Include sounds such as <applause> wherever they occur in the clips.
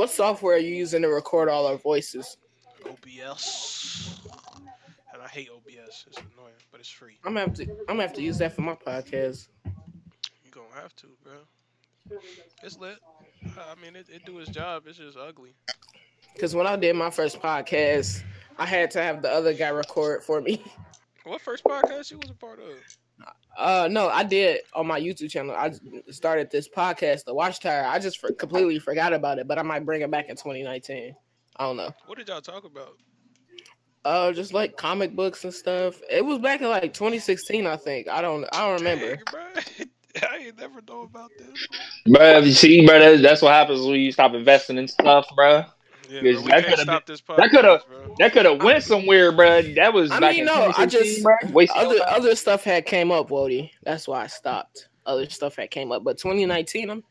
what software are you using to record all our voices? OBS. And I hate OBS. It's annoying, but it's free. I'm gonna have to. I'm gonna have to use that for my podcast. You gonna have to, bro. It's lit. I mean, it, it do its job. It's just ugly. Because when I did my first podcast, I had to have the other guy record for me. What first podcast you was a part of? Uh, no, I did on my YouTube channel. I started this podcast, The Watchtower. I just for, completely forgot about it, but I might bring it back in 2019. I don't know. What did y'all talk about? Uh, just like comic books and stuff. It was back in like 2016, I think. I don't. I don't remember. Dang, bro. <laughs> I ain't never know about this. Bro, you see, bro, that- that's what happens when you stop investing in stuff, bro. Yeah, bro, that coulda stop this podcast, that coulda- That could have went somewhere, bro. That was I back mean, no, I just bruh. Other time. other stuff had came up, Wody. That's why I stopped. Other stuff had came up, but 2019, I'm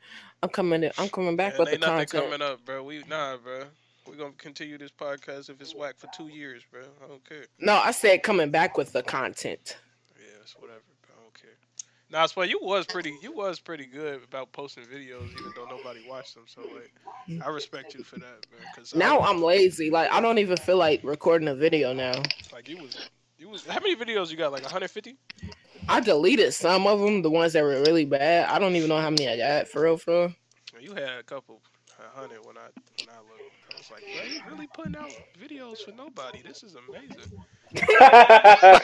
I'm coming. In, I'm coming back Man, with the nothing content. coming up, bro. We nah, bro. We're gonna continue this podcast if it's whack for two years, bro. I don't care. No, I said coming back with the content. Yeah, it's whatever, bro. I don't care. Nah, swear you was pretty. You was pretty good about posting videos, even though nobody watched them. So like, I respect you for that, man. Cause Now I, I'm lazy. Like I don't even feel like recording a video now. like you was. You was. How many videos you got? Like 150? I deleted some of them, the ones that were really bad. I don't even know how many I got for real, for real. You had a couple, hundred when I when I looked. I was like, bro, you really putting out videos for nobody. This is amazing. I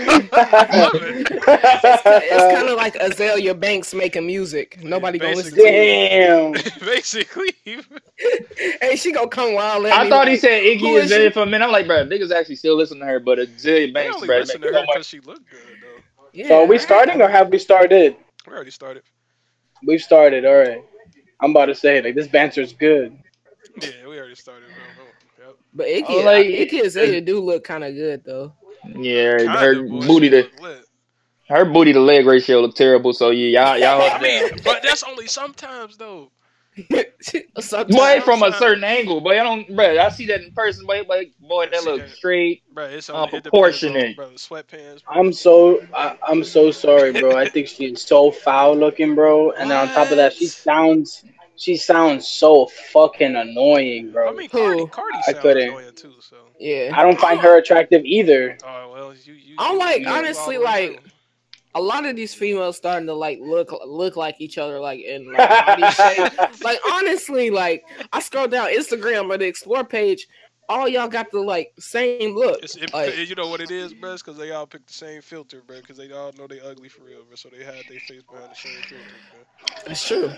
it. It's kind of like Azealia Banks making music. Nobody gonna listen to it. Damn. <laughs> Basically, <laughs> Hey, she gonna come wild. I thought he said Iggy is Azalea for a minute. I'm like, bro, niggas actually still listen to her, but a zillion they banks, only bro. listen to her oh because she looked good, though. Yeah, So are we starting or have we started? We already started. We've started. All right. I'm about to say like this banter's good. Yeah, we already started. Bro. Oh, Yep. But Iggy, Oh, like- Iggy Azalea do look kind of good though. Yeah, Kinda, her boy, booty she to her booty to leg ratio look terrible. So yeah, y'all y'all. I mean, but that's only sometimes though. <laughs> Sometimes- Boy, from a certain angle, but I don't, bro. I see that in person, boy, but boy, that looks that. straight. Bro, it's only it on, proportionate. bro. Sweatpants. Bro. I'm so I, I'm so sorry, bro. I think she's so foul looking, bro. And then on top of that, she sounds she sounds so fucking annoying, bro. I mean, Who? Cardi, Cardi I sounds couldn't. annoying too. So. Yeah. I don't find her attractive either. Oh well, you. you I'm like, you honestly, like, a lot of these females starting to like look look like each other, like in like. <laughs> Like honestly, like I scroll down Instagram or the explore page, all y'all got the like same look. It, Like, you know what it is, bro? Because they all pick the same filter, bro. Because they all know they ugly for real, bro. So they had their face behind the same filter, bro. it's true.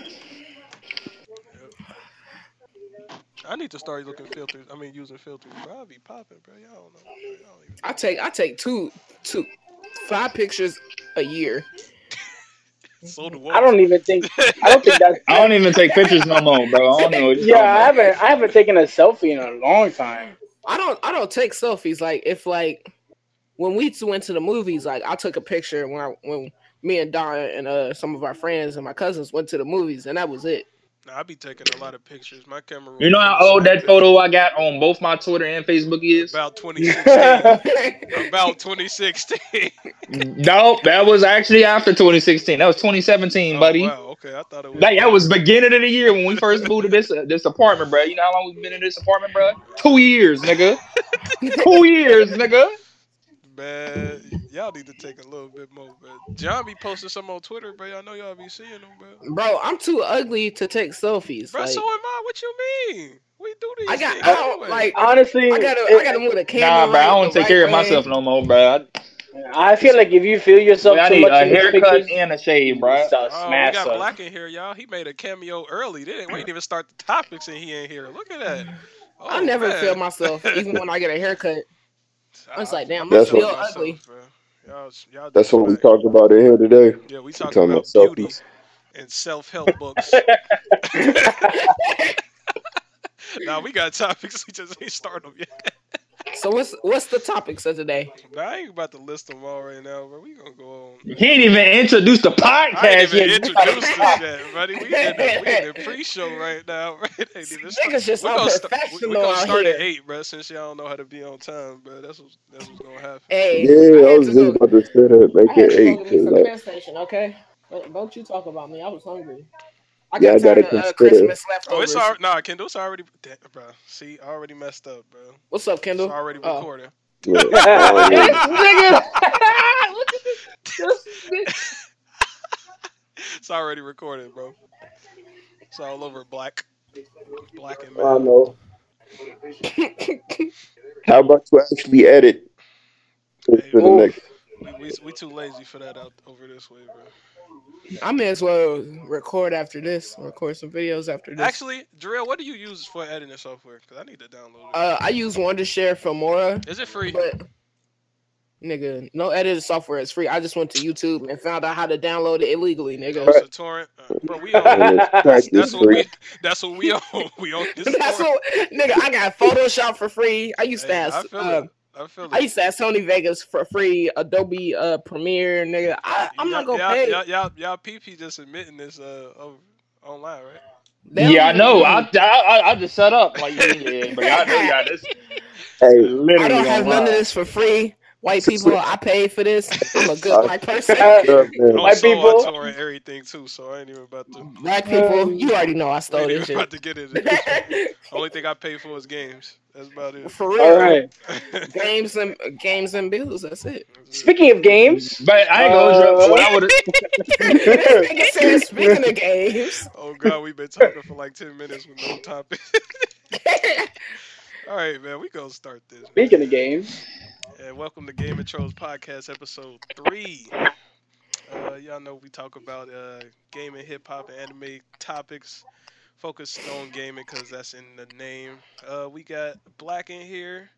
I need to start looking filters. I mean, using filters, bro. I'll be popping, bro. Y'all don't know. Bro. Y'all don't even I take I take two two five pictures a year. <laughs> So the I don't even think I don't think that's <laughs> I don't even take pictures no more, bro. I don't know. What you're Yeah, I haven't I haven't taken a selfie in a long time. I don't I don't take selfies. Like if like when we two went to the movies, like I took a picture when I, when me and Don and uh some of our friends and my cousins went to the movies, and that was it. Nah, I be taking a lot of pictures. My camera. You know how old that photo I got on both my Twitter and Facebook is? About <laughs> 2016. About 2016. Nope, that was actually after 2016. That was 2017, Oh, buddy. wow. Okay, I thought it was. That, that was beginning of the year when we first moved to this uh, this apartment, bro. You know how long we've been in this apartment, bro? Two years, nigga. <laughs> Two years, nigga. Man, y'all need to take a little bit more, man. John be posting some on Twitter, bro. I know y'all be seeing them, bro. Bro, I'm too ugly to take selfies. Bro, like, so am I. What you mean? We do these. I got things I don't, anyway. like Honestly, I gotta it- I gotta move the camera. Nah, bro, I don't the take care of myself no more, bro. I feel like if you feel yourself I, I too need much a in these haircut pictures, and a shave, bro. it's a Oh, we got up. Black in here, y'all. He made a cameo early. Didn't we didn't even start the topics and he ain't here. Look at that. Oh, I never oh, man. feel myself, even when I get a haircut. <laughs> I'm just like, damn, I'm That's feeling myself, ugly. bro. Y'all, y'all That's what we disrespect. talked about in here today. Yeah, we We talking talking about about beauty selfies. and self-help books. <laughs> <laughs> nah, we got topics. <laughs> We just ain't start them yet. So what's what's the topics of today? But I ain't about to list them all right now, but we gonna go on. He ain't even introduced the I ain't podcast even yet. introduced this <laughs> yet, buddy. We in the, we in the pre-show right now, <laughs> right? Ain't even start- Niggas just we gonna, sta- we, we gonna start here. at eight, bro. Since y'all don't know how to be on time, bro. That's what's that's what's gonna happen. Hey, Yeah, I I was just about to say that. I Make had it to go eight. to me 'cause, some like, gas station, okay? Don't don't you talk about me. I was hungry. I Yeah, I got gotta tired of, uh, consider- Christmas Oh, it's already nah, Kendall. It's already, damn, bro. See, already messed up, bro. What's up, It's Kendall? already Oh. recording. Look, This <laughs> nigga. Look at this. this It's already recorded, bro. It's all over black, black and I know. <laughs> How about you actually edit to, to the next? We, we we too lazy for that out over this way, bro. I may as well record after this. Record some videos after this. Actually, Drill, what do you use for editing software? Cause I need to download it. uh, I use Wondershare Filmora, Is it free? but nigga, no editing software is free. I just went to YouTube and found out how to download it illegally, nigga. it's a torrent, uh, bro. We on. And it's That's, <laughs> that's what we. That's what we on. We on this. That's torrent. what, nigga. I got Photoshop for free. I used to Hey, have. I feel. I feel I it. used to have Sony Vegas for free, Adobe uh, Premiere, nigga. I, I'm not gonna y'all, pay. Y'all, y'all, y'all, PP just admitting this uh over, online, right? They yeah, I know. I, I I just shut up. Like, yeah, but y'all know y'all this. <laughs> Hey, Literally I don't have none of this for free. White <laughs> people, I paid for this. I'm a good black <laughs> person. what's up, man? On White people- I torrent everything too, so I ain't even about to. Black people, you already know I I stole ain't this even about to get it. this. Only thing I paid for is games. That's about it. For real. All right. <laughs> Games and games and bills. That's it. Speaking of games, But I ain't gonna Uh, uh, what I would This said, speaking of games. <laughs> oh god, we've been talking for like ten minutes with no topic. <laughs> All right, man, we gonna start this. man. speaking of games, And welcome to Game and Trolls Podcast, episode three. Uh, y'all know we talk about uh, gaming, hip hop, and anime topics. Focused on gaming because that's in the name. Uh, we got Black in here.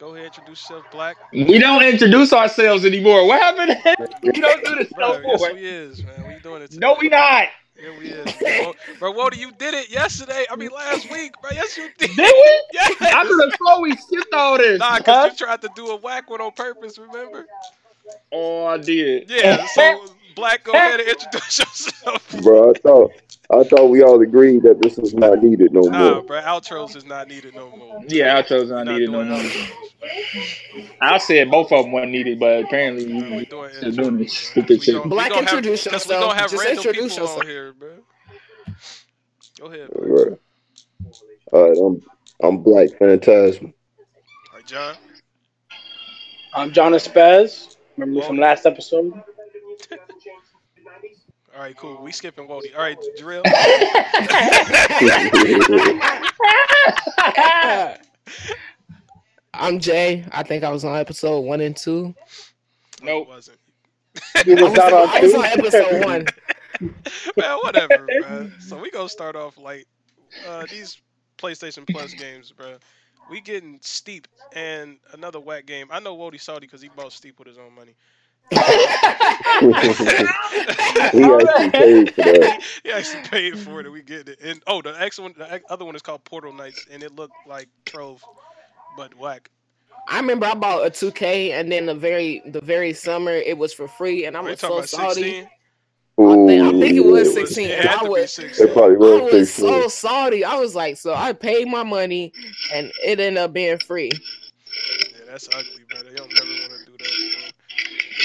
Go ahead, introduce yourself, Black. we don't introduce ourselves anymore. What happened? <laughs> we don't do this Bro, no yes, more. we is, man. We doing it. Today. No, we not. Yeah, we is. Bro, bro, Wody, you did it yesterday. I mean, last week, bro. Yes, you did. Did we? <laughs> Yes. I could have swore we skipped all this. Nah, huh? because you tried to do a whack one on purpose, remember? Oh, I did. Yeah, so <laughs> Black, go ahead and introduce yourself. <laughs> Bro, I thought I thought we all agreed that this was not needed no Nah, more. bro, outros is not needed no more. Yeah, outros not not needed no more. I said both of them weren't needed, but apparently Nah, we you doing doing intros, this bro. stupid We <laughs> shit. gon- we Black, gon' have- introduce 'cause we yourself. gonna have Just random introduce people yourself. on here, bro. Go ahead, Black. All right, all right. I'm I'm Black Phantasm. All right, John. I'm Jonas Spaz. Remember me from last episode? All right, cool. We skipping Wody. All right, Drill. <laughs> I'm Jay. I think I was on episode one and two. No, it wasn't. <laughs> He was <laughs> was, not on I was on episode one. man, whatever, bro. So we gonna start off like uh, these PlayStation Plus games, bro. We getting Steep and another whack game. I know Wody salty because he bought Steep with his own money. <laughs> he actually paid for that. he actually paid for it, and we get it. And oh, the next one, the other one is called Portal Knights, and it looked like Trove, but whack. I remember I bought a 2K, and then the very the very summer it was for free, and I Are you was talking so about salty. 16? I think, I think it was 16. It I was, 16. It probably I was was 16. so salty. I was like, so I paid my money, and it ended up being free. Yeah, that's ugly, brother. You don't never want to do that. Bro.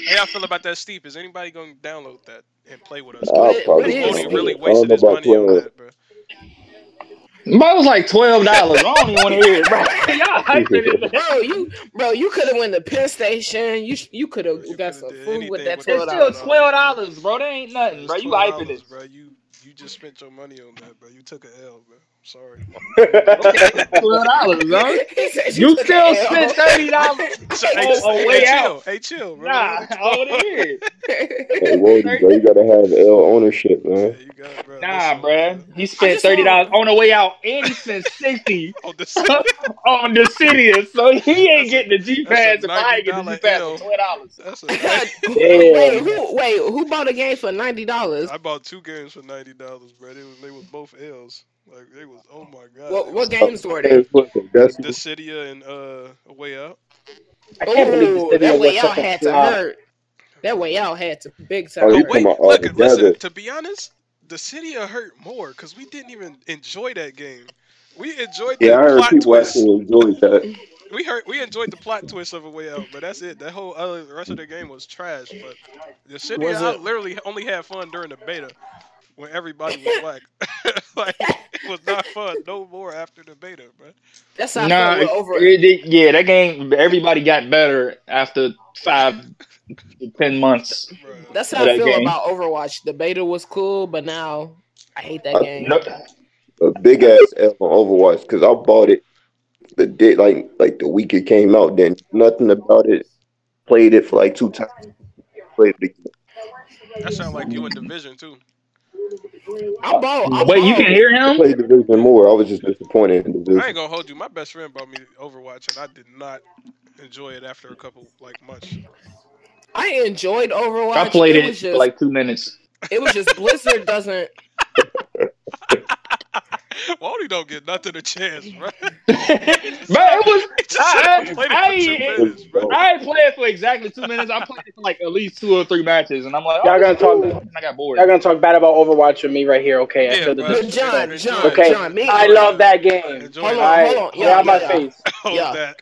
How y'all feel about that Steep? Is anybody gonna download that and play with us? I'll probably what Wody is play it? really don't wasted know his about money on that, bro. But it was like twelve dollars. I don't even want to hear it, bro. <laughs> Y'all hyping. <laughs> Bro, you bro, you could have went to Penn Station. You you could have got some food with that with twelve It's still twelve dollars, bro. That ain't nothing, bro. You $12, hyping it. bro. You you just spent your money on that, bro. You took a L, bro. Sorry. Twelve dollars, bro. You still spent thirty dollars. So, Oh, hey, oh, hey, way chill. out. Hey, chill, bro. Nah, I want to hear it. Hey, Wody, bro, you gotta have L ownership, Yeah, man. you got it, bro. Nah, Listen, bro. He spent thirty dollars on the way out, and he spent sixty <laughs> On the <laughs> on the city. So he ain't That's a- getting the G that's a pass if I ain't getting the $90 G pass for twelve dollars. that's a God, <laughs> wait, who wait, who bought a game for ninety dollars? I bought two games for ninety dollars, bro. They was they was both L's. Like they was oh my god. What what games were they? That's Dissidia and uh A Way Out. I can't believe Ooh, this that video way was out had to flop. hurt. That way out had to big Oh, time. you But talking wait, look, together. listen. To be honest, Dissidia hurt more because we didn't even enjoy that game. We enjoyed the Yeah, I heard plot people twist. actually enjoyed that. We heard we enjoyed the plot twist of A Way Out, but that's it. That whole other the rest of the game was trash. But Dissidia, Was I it- literally only had fun during the beta. When everybody was whack. <laughs> like it was not fun no more after the beta, bro. That's how I Nah, felt with over. it- it- yeah, that game. Everybody got better after five, ten months. Bruh. That's how I feel game. about Overwatch. The beta was cool, but now I hate that Uh, game. No, A big ass F on Overwatch because I bought it the day like like the week it came out. Then nothing about it. Played it for like two times. Played it again. That sounds like you in division too. I bought. I wait, you bought- can hear I him? played Division more. I was just disappointed in I Division. ain't gonna hold you. My best friend bought me Overwatch, and I did not enjoy it after a couple like months. I enjoyed Overwatch. I played it was for just, like two minutes. it was just Blizzard doesn't. <laughs> Wally don't get nothing a chance, bro. <laughs> <laughs> Bro, it was. I, I played I, it for two I, minutes, bro. I ain't played for exactly two minutes. I played it for like at least two or three matches, and I'm like, Y'all oh, gonna this is cool. talk- I got bored. Y'all gonna talk bad about Overwatch with me right here, okay? Yeah, After the bro. But John, John, Okay. John, me. I love that game. Enjoy Hold on, hold on. get Yeah, out my yeah. face. <laughs> Yeah.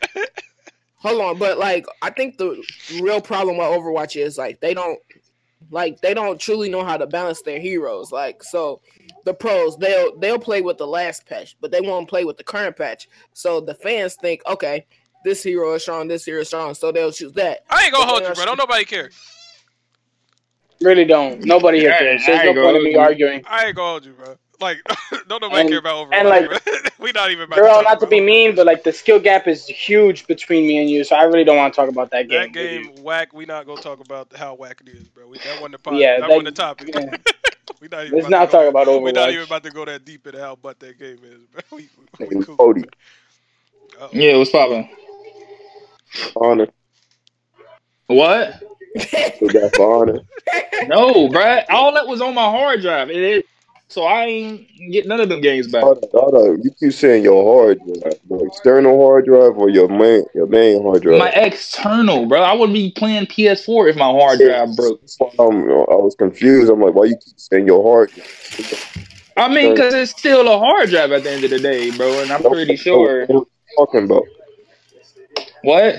Hold on, but like I think the real problem with Overwatch is like they don't like they don't truly know how to balance their heroes. Like so the pros they'll they'll play with the last patch, but they won't play with the current patch. So the fans think, okay, this hero is strong, this hero is strong, so they'll choose that. I ain't gonna But hold you, are bro. Don't nobody care. Really don't. Nobody here cares. There's no point in me arguing. I ain't gonna hold you, bro. Like, <laughs> don't nobody And- care about Overwatch. and, like, bro. <laughs> we not even about Girl, talk not to about be mean, but like the skill gap is huge between me and you, so I really don't want to talk about that game. That game whack. We not gonna talk about how whack it is, bro. We, that wasn't the pod, Yeah, that, that- wasn't the <laughs> topic. yeah. We not even. Let's about not to go, talk about We're not even about to go that deep into how butt that game is, bro. <laughs> We, we, we cool. Cody, Uh-oh. Yeah, what's poppin'? honor. What? We got for honor. No, bruh. All that was on my hard drive. It is. So I ain't get none of them games back. Hold on, hold on. You keep saying your hard drive, your external hard drive or your main your main hard drive. My external, bro. I wouldn't be playing PS4 if my hard drive broke. Um, I was confused. I'm like, why you keep saying your hard? drive? I mean, because it's still a hard drive at the end of the day, bro. And I'm pretty sure. What are you talking about? What?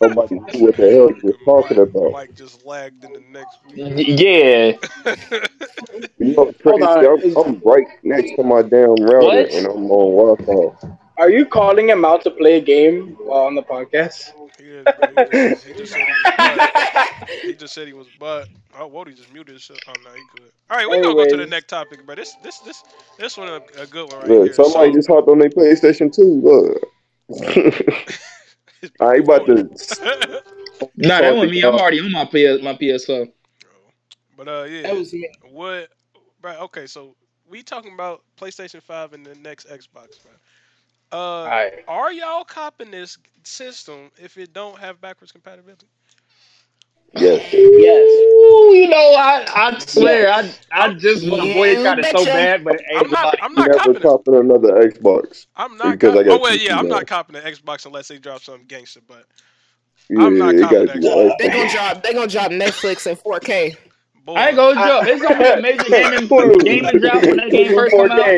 Nobody knew what the hell you was talking about. Mike just lagged in the next Y- week. <laughs> Yeah. <laughs> You know, Hold on. I'm, I'm right next to my damn router, What? and I'm on Wi-Fi. Are you calling him out to play a game while on the podcast? He. He, just, he just said he was butt. <laughs> He just he. Oh, Wody just muted his shit. Oh no, he good. All right, we gonna go to the next topic, but this this this this one a, a good one right Look, here. somebody So- just hopped on their PlayStation 2. Look. I ain't about to. <laughs> Nah, that wasn't me. I'm already on my PS my PS4. But uh, yeah. That was me. What? Right. Okay. So we talking about PlayStation Five and the next Xbox, bro. Uh, Alright. are y'all copping this system if it don't have backwards compatibility? Yes. Yes. Ooh, you know, I I swear, I I just want to Yeah, boycott it so bad, but ain't I'm not. I'm not Never copping another Xbox. I'm not. because I Cop- got oh well, yeah. I'm now. not copping the Xbox unless they drop something gangster. But Yeah, I'm not copping gotta be that. an They Xbox. gonna drop. They gonna drop Netflix in 4K. boy, I ain't gonna drop. It's gonna be a major <laughs> gaming gaming drop when that game first come out.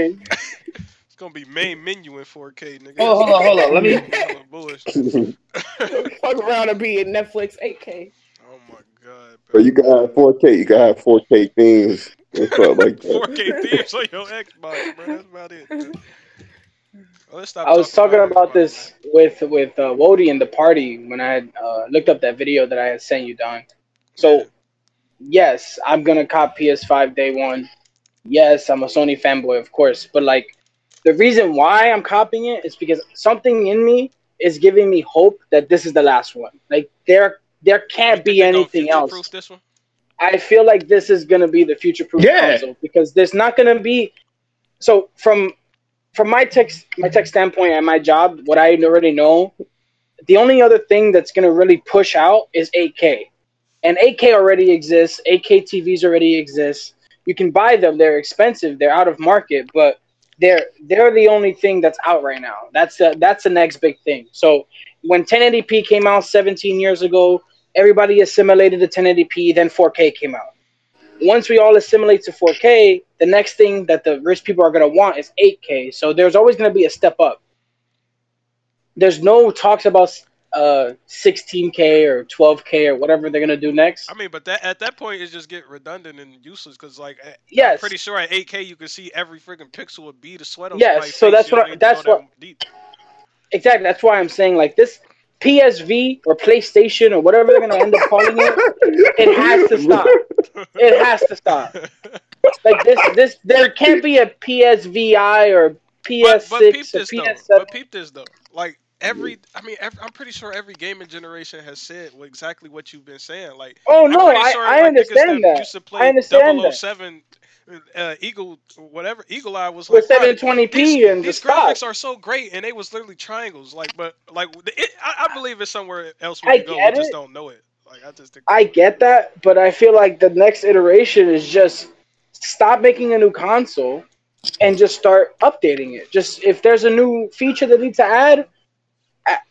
It's gonna be main menu in 4K, nigga. Oh, hold on, hold on. Let me. Hella bullshit. <laughs> <laughs> Fuck around and be in Netflix 8K. Oh my god, But bro. you can have 4K. You can have 4K themes and stuff <laughs> like that. 4K themes on your Xbox, bro. That's about it. bro. Well, let's stop I was talking about Xbox, this with with uh, Wody in the party when I had uh, looked up that video that I had sent you, Don. So yes, I'm gonna cop PS5 day one. Yes, I'm a Sony fanboy, of course, but like the reason why I'm copying it is because something in me is giving me hope that this is the last one. Like there there can't be anything else. This one? I feel like this is gonna be the future proof Yeah. console because there's not gonna be. So from from my tech my tech standpoint and my job, what I already know, the only other thing that's gonna really push out is 8K, and 8K already exists. 8K TVs already exist. You can buy them; they're expensive. They're out of market, but they're they're the only thing that's out right now. That's the that's the next big thing. So when 1080p came out 17 years ago, everybody assimilated to 1080p, then 4K came out. Once we all assimilate to 4K, the next thing that the rich people are going to want is 8K. So there's always going to be a step up. There's no talks about uh 16k or 12k or whatever they're gonna do next. I mean, but that at that point it just get redundant and useless because like I- I'm pretty sure at 8K you can see every freaking pixel of be the sweat on Yes, somebody's so that's what I- to that's what-. Exactly. That's why I'm saying like this PSV or PlayStation or whatever they're gonna end up calling it. It has to stop. It has to stop. Like this, this there can't be a PSVI or PS6 but peep or this though. PS7. But peep this though. Like every, I mean, every, I'm pretty sure every gaming generation has said exactly what you've been saying. Like, oh no, pretty I, I like, understand that. Used to play I understand that. 007, uh, Eagle, whatever Eagle Eye was With like. 720p and these stop. graphics are so great, and they was literally triangles. Like, but like, it, I, I believe it's somewhere else we I can go. We just it. don't know it. Like, I just. I get that, but I feel like the next iteration is just stop making a new console and just start updating it. Just if there's a new feature that needs to add,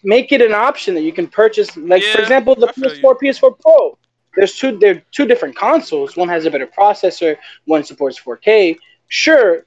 make it an option that you can purchase. Like for example, the I PS4, PS4 Pro. There's two. They're two different consoles. One has a better processor. One supports 4K. Sure,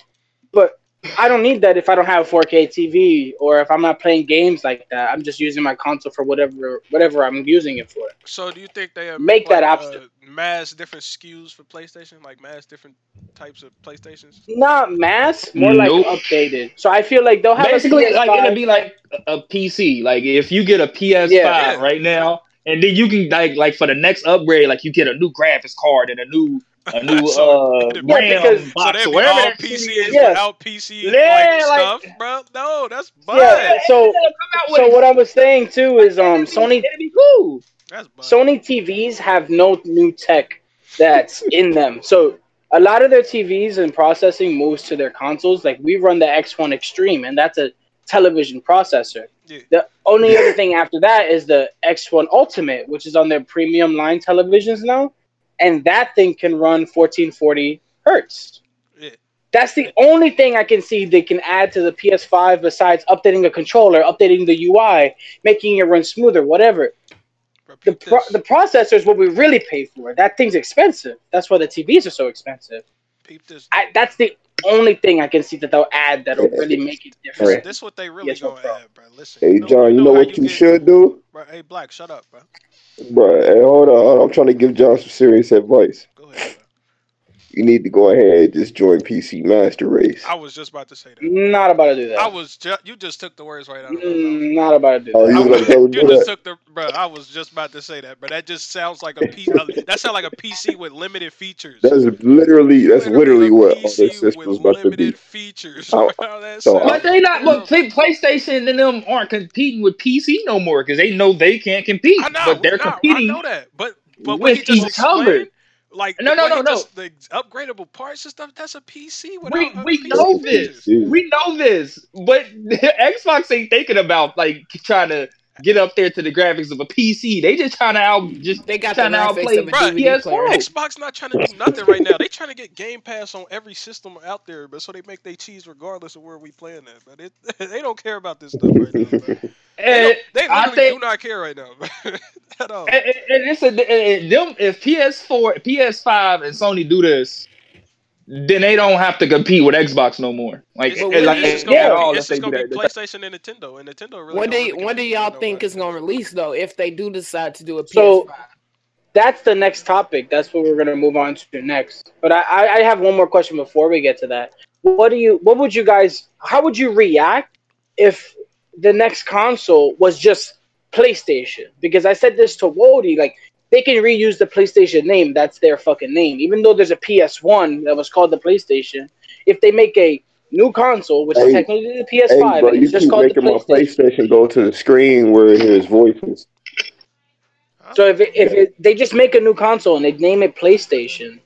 but I don't need that if I don't have a 4K TV or if I'm not playing games like that. I'm just using my console for whatever whatever I'm using it for. So, do you think they have Make that like, option. Uh, mass different SKUs for PlayStation, like mass different types of PlayStations? Not mass, more like updated. So I feel like they'll have Basically, a like it'll be like a a PC. Like if you get a PS5 Yeah. Yeah. right now, and then you can like like for the next upgrade, like you get a new graphics card and a new a new <laughs> So, uh <laughs> Yeah, RAM because- So box they or whatever all that shit PC is. Yes. without PC Yeah, like, like- stuff, bro. No, that's bad. Yeah, so Come out with so what I was saying too is um Sony It'd be cool. That's bad. Sony TVs have no new tech that's <laughs> in them. So a lot of their TVs and processing moves to their consoles. Like we run the X1 Extreme, and that's a television processor. Yeah. The only other thing after that is the X1 Ultimate, which is on their premium line televisions now, and that thing can run 1440 hertz. Yeah. That's the only thing I can see they can add to the PS5 besides updating a controller, updating the UI, making it run smoother, whatever the pro- the processor is what we really pay for. That thing's expensive. That's why the TVs are so expensive. I, that's the only thing I can see that they'll add that'll really make it different. this is what they really Yes, no gonna problem. add, bro. Listen. Hey John, you know what you get- should do, Bro, hey, Black, shut up, bro. bro. Hey, hold on, hold on. I'm trying to give John some serious advice. Go ahead. Bro. You need to go ahead and just join PC Master Race. I was just about to say that. Not about to do that. I was just you just took the words right out of my mouth. Mm, not about to do Oh, that. you I was was- about to do you just that? took the bro. I was just about to say that, but that just sounds like a P. uh, that sounds like a PC with limited features. That's literally that's literally a what all PC the system's with about to be. limited features. Oh, Bro, that so- sounds But they not. But horrible. PlayStation and them aren't competing with PC no more because they know they can't compete. I know, but they're nah, competing. I know that, but but what with he just each other. Explained, like No, no, no, no. the upgradable parts and stuff. That's a PC. Without, We we PC know features. this. We know this. But <laughs> Xbox ain't thinking about like trying to get up there to the graphics of a PC. They just trying to out just They got the trying to outplay of a Bruh, DVD PS4. Xbox not trying to do nothing right now. They trying to get Game Pass on every system out there, but so they make they cheese regardless of where we playing at. But it, <laughs> they don't care about this stuff right now. Bro. <laughs> They, And, don't, they I literally think- do not care right now <laughs> at all. and, and- and it's a and them if PS4, PS5, and Sony do this, then they don't have to compete with Xbox no more. Like, It's, Well, and, when like is it's it gonna all be, it's just gonna be that. PlayStation and Nintendo, and Nintendo really. When don't do really when do y'all with think nobody. it's gonna release though? If they do decide to do a PS5, So- That's the next topic. That's what we're gonna move on to next. But I, I, I have one more question before we get to that. What do you? What would you guys? How would you react if the next console was just PlayStation? Because I said this to Wody, like they can reuse the PlayStation name. That's their fucking name. Even though there's a PS1 that was called the PlayStation, if they make a new console, which is technically the PS5, bro, and you it's just called the making my PlayStation. PlayStation go to the screen where it hears voices. So if it, if it, they just make a new console and they name it PlayStation,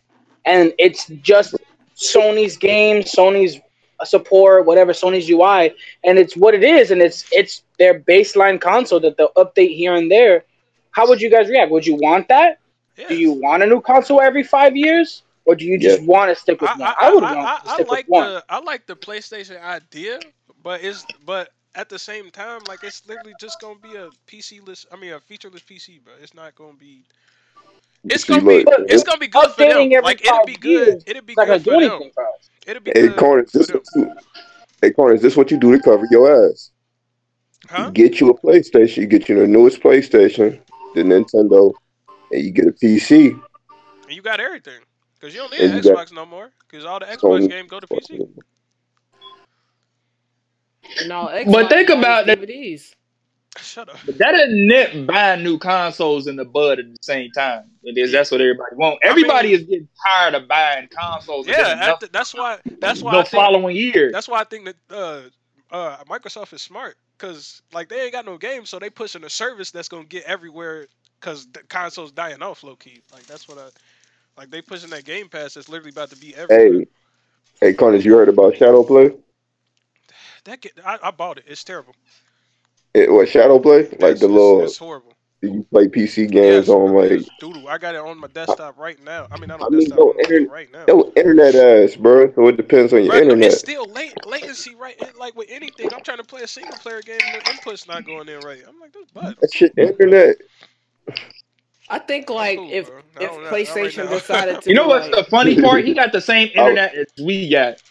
and it's just Sony's games, Sony's support, whatever Sony's UI, and it's what it is, and it's it's their baseline console that they'll update here and there. How would you guys react? Would you want that? Yeah. Do you want a new console every five years, or do you just want to stick with I, one? I, I, would I, want I, to I stick like with one. the I like the PlayStation idea, but it's but at the same time, like it's literally just gonna be a PC less. I mean, a featureless PC, bro. It's not gonna be. It's gonna be. look, It's gonna be good for them. Like it'll be good. It'll be It's not gonna good for them. anything for us. It'll be Hey, good Corner, is this you, hey, Corner, is this what you do to cover your ass? Huh? get you a PlayStation, get you the newest PlayStation, the Nintendo, and you get a PC. And you got everything. Because you don't need And an you got- Xbox no more. Because all the Xbox games go to PC. And all But think Xbox about that- DVDs. Shut up. But that isn't net buying new consoles in the bud at the same time. It is that's what everybody want. Everybody is getting tired of buying consoles. Yeah, getting that- nothing that's why. That's why. the I think, following year. that's why I think that uh, uh, Microsoft is smart. Cause like they ain't got no games, so they pushing a service that's gonna get everywhere. Cause the console's dying off, low key. Like that's what I. Like they pushing that Game Pass that's literally about to be everywhere. Hey, hey, Connors, you heard about Shadow Play? That get, I, I bought it. It's terrible. It, what Shadow Play? Like It's- the little It's horrible. You play PC games Yes, on like it's doodle. I got it on my desktop right now. I mean, not on I mean, desktop, no, on internet- right now. yo internet ass, bro. So it depends on your Bruh, internet. It's still late latency, right? It- Like with anything, I'm trying to play a single player game, and the input's not going in right. I'm like, this butt. That shit, internet. I think like cool, if if don't- right PlayStation decided <laughs> to, You know what's like, the funny <laughs> part? He got the same internet as we got.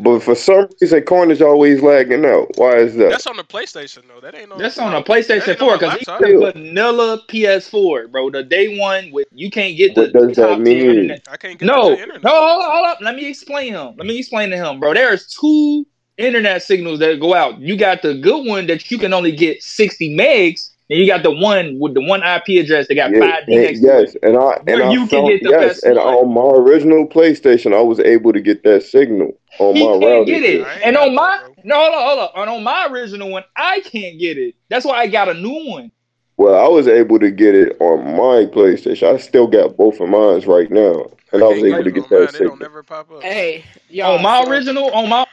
But for some reason, Corners is always lagging out. Why is that? That's on the PlayStation though. That ain't on. That's on a PlayStation 4 because he laptop. a vanilla PS4, bro. The day one with you can't get the What does that top tier mean? internet. I can't get No, the no, internet. hold up, hold up. Let me explain him. Let me explain to him, bro. There's two internet signals that go out. You got the good one that you can only get 60 megs, and you got the one with the one IP address that got Yeah, five and- DX. yes, and I and I you can get the yes, best and one. on my original PlayStation, I was able to get that signal on He my can't router. get it. And on my no, hold on, hold on. And on my original one, I can't get it. That's why I got a new one. Well, I was able to get it on my PlayStation. I still got both of mine right now, and I was able to get on mine. that signal. never pop up. hey, y'all, on my original, on my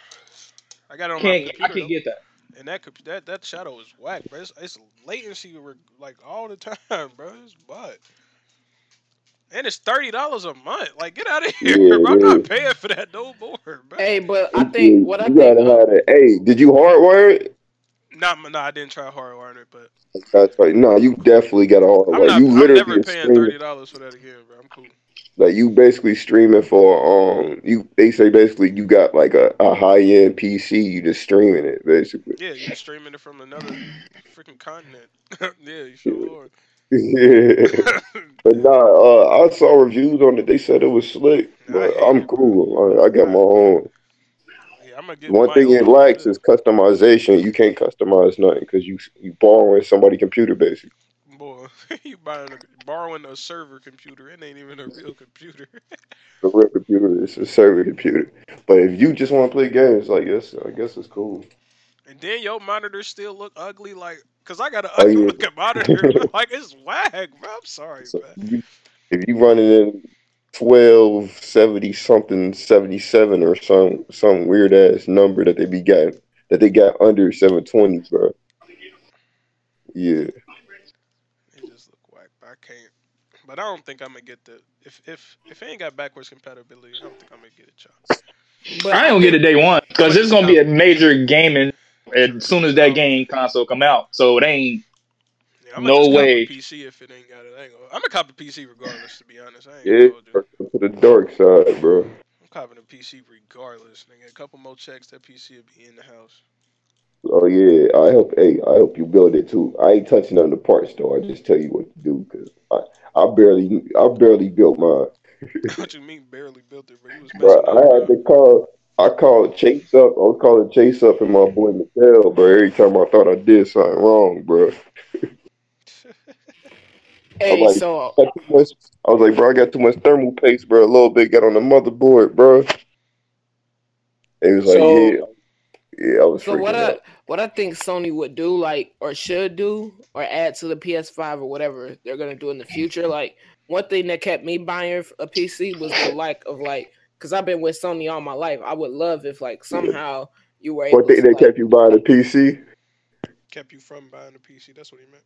I got it on can't my I can't get that. Though. And that comp- that that shadow is whack, bro. It's, it's latency re- like all the <laughs> time, bro. It's butt. And it's thirty dollars a month. Like, get out of <laughs> here, Yeah, bro. I'm it not paying for that no more, bro. Hey, but I think what I you think. gotta have it. Hey, did you hardwire it? Not, no, I didn't try hardwiring it, but That's right. No, you definitely got to I'm hardwire. not. You I'm literally never are paying streaming, thirty dollars for that again, bro. I'm cool. Like you basically streaming for um. You they say basically you got like a, a high end PC. You just streaming it basically. Yeah, you're streaming it from another freaking continent. <laughs> yeah, you sure are. Yeah. <laughs> But nah, uh, I saw reviews on it. They said it was slick, but hate I'm cool. I, I got my own. yeah, I'm One thing it lacks is customization. You can't customize nothing because you you borrowing somebody's computer basically. <laughs> You buying a, borrowing a server computer. It ain't even a real computer. <laughs> a real computer is a server computer. But if you just want to play games, like yes, I guess it's cool. and then your monitor still look ugly, like, cause I got an Oh, ugly yeah. looking monitor. <laughs> like it's whack, bro. I'm sorry, So man. if you, if you running in twelve seventy something seventy seven or some some weird ass number that they be got that they got under seven twenty, bro. Yeah. It just look whack. But I can't. But I don't think I'm gonna get the if if if it ain't got backwards compatibility. I don't think I'm gonna get it, Chuck. But I ain't gonna get it day one because it's gonna be a major gaming as soon as that oh. game console come out. So it ain't. Yeah, I'm No just cop a way. PC if it ain't got it. I ain't gonna, I'm gonna cop a PC regardless. To be honest, I ain't Yeah, gonna hold to the dark side, bro. I'm copping a PC regardless. Nigga, a couple more checks, that PC will be in the house. Oh yeah, I hope. Hey, I hope you build it too. I ain't touching on the parts though. I just tell you what to do because I, I barely, I barely built mine. what you mean barely built it, bro? You was Bro, I had bro. to call. I called Chase up. I was calling Chase up and my boy Mattel, bro. Every time I thought I did something wrong, bro. <laughs> hey, like- so Got too much- I was like, bro, I got too much thermal paste, bro. A little bit got on the motherboard, bro. It was like, So- yeah, yeah. I was so freaking what I out. what I think Sony would do, like or should do, or add to the PS5 or whatever they're gonna do in the future. Like one thing that kept me buying a PC was the lack of like, because I've been with Sony all my life. I would love if like somehow you were able What thing to they like, kept you buying a PC? Kept you from buying a PC. That's what he meant.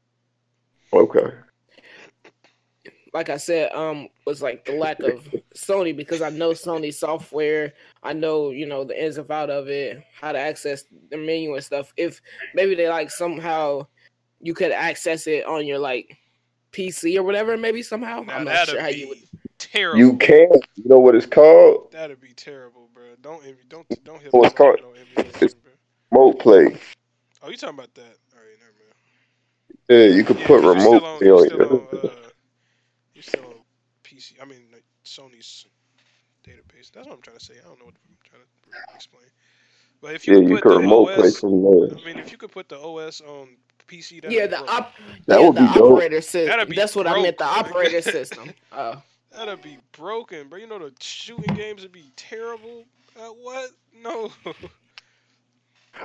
Okay. Like I said, um, was like the lack of Sony because I know Sony software. I know, you know, the ins and out of it, how to access the menu and stuff. If maybe they like somehow you could access it on your like PC or whatever, maybe somehow. Now I'm not that'd sure how you would. terrible. You can. You know what it's called? That'd be terrible, bro. Don't emu- don't don't hit Oh, it's called- with no emulation, bro. Remote play. Oh, you talking about that? All right, never mind. Yeah, you could Yeah, put 'cause you're remote. still on, you you're know, on, uh, you're still on PC. I mean, like Sony's database. That's what I'm trying to say. I don't know what I'm trying to explain. But if you yeah, could you put could the remote play OS, from there. I mean, if you could put the OS on PC, that'd Yeah, be the broke. op- That yeah, would the be dope. operator system. That'd be That's what I meant. The broke, operator <laughs> system. Oh, That'd be broken, bro. You know the shooting games would be terrible. Uh, what? No. <laughs>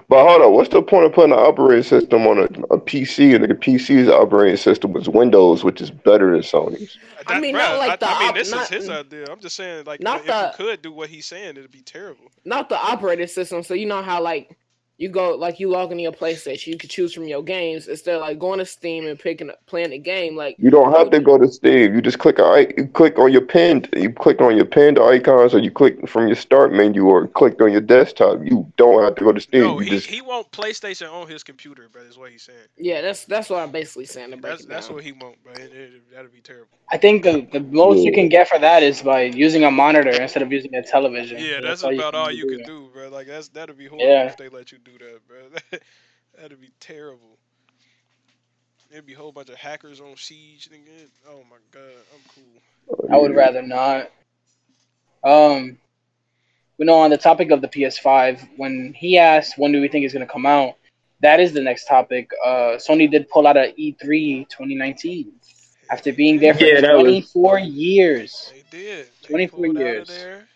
But hold on, what's the point of putting an operating system on a, a PC and the PC's operating system was Windows, which is better than Sony's? I mean, bruh, not like I, the I mean, op- this not- is his idea. I'm just saying, like, not if the- you could do what he's saying, it'd be terrible. not the operating system. So you know how like you go like you log into your PlayStation, you could choose from your games instead of like going to Steam and picking up playing a game. Like You don't have to go to Steam. You just click on you click on your pinned you click on your pinned icons or you click from your start menu or click on your desktop. You don't have to go to Steam. No, you he, just he want PlayStation on his computer, bro. Is what he's saying. yeah, that's that's what I'm basically saying. To break That's that's what he want, bro. It, it, that'd be terrible. I think the, the most you can get for that is by using a monitor instead of using a television. Yeah, So that's all about all can you do. can do, bro. Like that's that'd be horrible Yeah. if they let you do that, bro. <laughs> that'd be terrible. It'd be a whole bunch of hackers on siege, nigga. Oh my god, I'm cool. I would rather not. Um, you know, on the topic of the PS5, when he asked when do we think it's gonna come out, that is the next topic. Uh, Sony did pull out a E E3 2019 after being there for Yeah, that was- 24 years. They did. They 24 pulled out years. of there,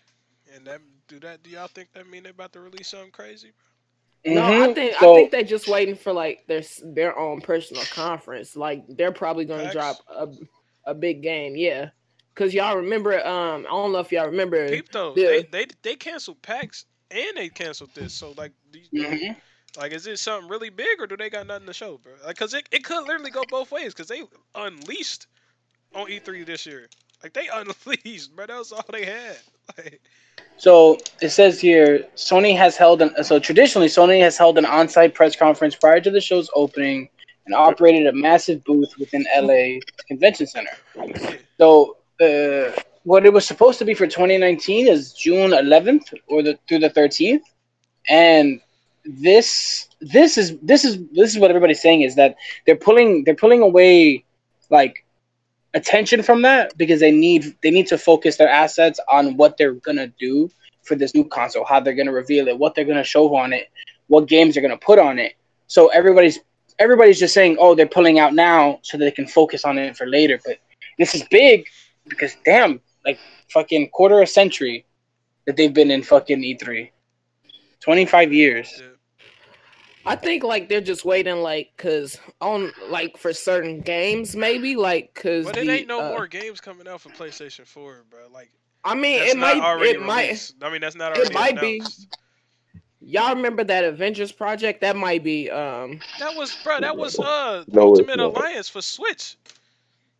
and that do that. Do y'all think that mean they're about to release something crazy? No, I Mhm. think so. I think they're just waiting for like their their own personal conference. Like they're probably gonna drop a a big game. Yeah, because y'all remember. Um, I don't know if y'all remember. Peep though, yeah. they they they canceled PAX and they canceled this. So like, do you- Mhm. like is it something really big or do they got nothing to show, bro? Like, cause it, it could literally go both ways. Cause they unleashed on E3 this year. Like they <laughs> unleashed, bro. That was all they had. <laughs> So it says here, Sony has held an so traditionally Sony has held an on-site press conference prior to the show's opening and operated a massive booth within LA Convention Center. So uh, what it was supposed to be for 2019 is June 11th or the through the 13th, and this this is this is this is what everybody's saying is that they're pulling they're pulling away like attention from that because they need they need to focus their assets on what they're gonna do for this new console, how they're gonna reveal it, what they're gonna show on it, what games they're gonna put on it. So everybody's everybody's just saying, oh, they're pulling out now so that they can focus on it for later. But this is big because damn, like fucking quarter a century that they've been in fucking E3. 25 years. yeah. I think like they're just waiting, like, cause on like for certain games, maybe like, cause But it the, ain't no uh, more games coming out for PlayStation 4, bro. Like I mean, it might, already it might. I mean, that's not it already might be. Y'all remember that Avengers project? That might be. Um, That was, bro. That was uh No, Ultimate not. Alliance for Switch.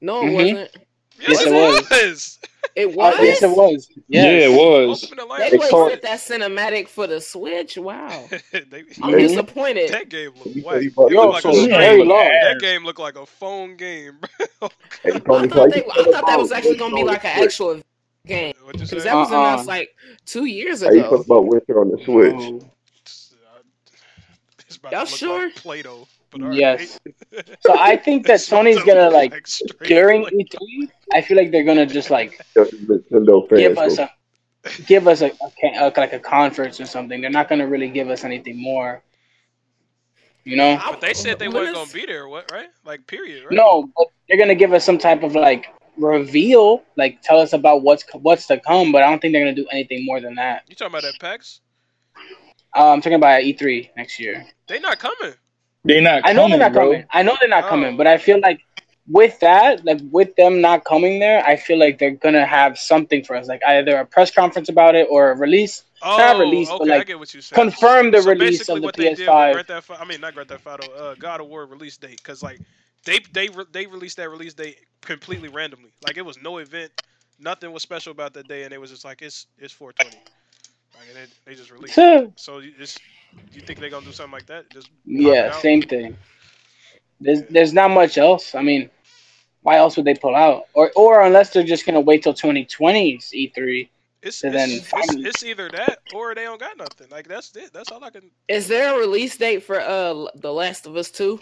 no, it Mhm. wasn't. Yes, Yes, it, it was. It Uh, was. yes, it was. Yeah, it was. Ultimate They Alliance. They for call- wasted that cinematic for the Switch. Wow, <laughs> they, I'm disappointed. that game looked You white. said looked Yo, like a very long. That game looked like a phone game, <laughs> I thought, they, I thought that was actually gonna be like an actual game What'd you say? because that was Uh-uh. announced like two years Switch? How you feel ago. about Witcher on the Switch? Oh, It's Y'all sure? like Play-Doh. But all Yes. right. So I think that <laughs> Sony's gonna look like during Play-Doh. E3. I feel like they're gonna just like <laughs> Just Nintendo fans. give us a give us a, a, a like a conference or something. They're not gonna really give us anything more. You know? But they said they weren't gonna be there. What? Right? Like period. Right? No, but they're gonna give us some type of like reveal, like tell us about what's what's to come. But I don't think they're gonna do anything more than that. You talking about that PAX? Uh, I'm talking about E3 next year. They're not coming. They're not coming. I know coming, they're not bro. coming. I know they're not Oh. coming, but I feel like with that, like with them not coming there, I feel like they're gonna have something for us, like either a press conference about it or a release. Oh, Not released, but, like, I get what you said. confirm the So release of the what they did with PS5. Grand Theft, I mean, not Grand Theft Auto, uh, God of War release date, because like they they re- they released that release date completely randomly. Like it was no event, nothing was special about that day, and it was just like it's it's 420. Like and they, they just released. <laughs> it. So you just you think they're gonna do something like that? Just yeah, same thing. There's there's not much else. I mean, why else would they pull out? Or or unless they're just gonna wait till 2020's E3. It's, And it's, then it's, finally- it's either that or they don't got nothing. Like that's it. That's all I can. Is there a release date for uh The Last of Us Two?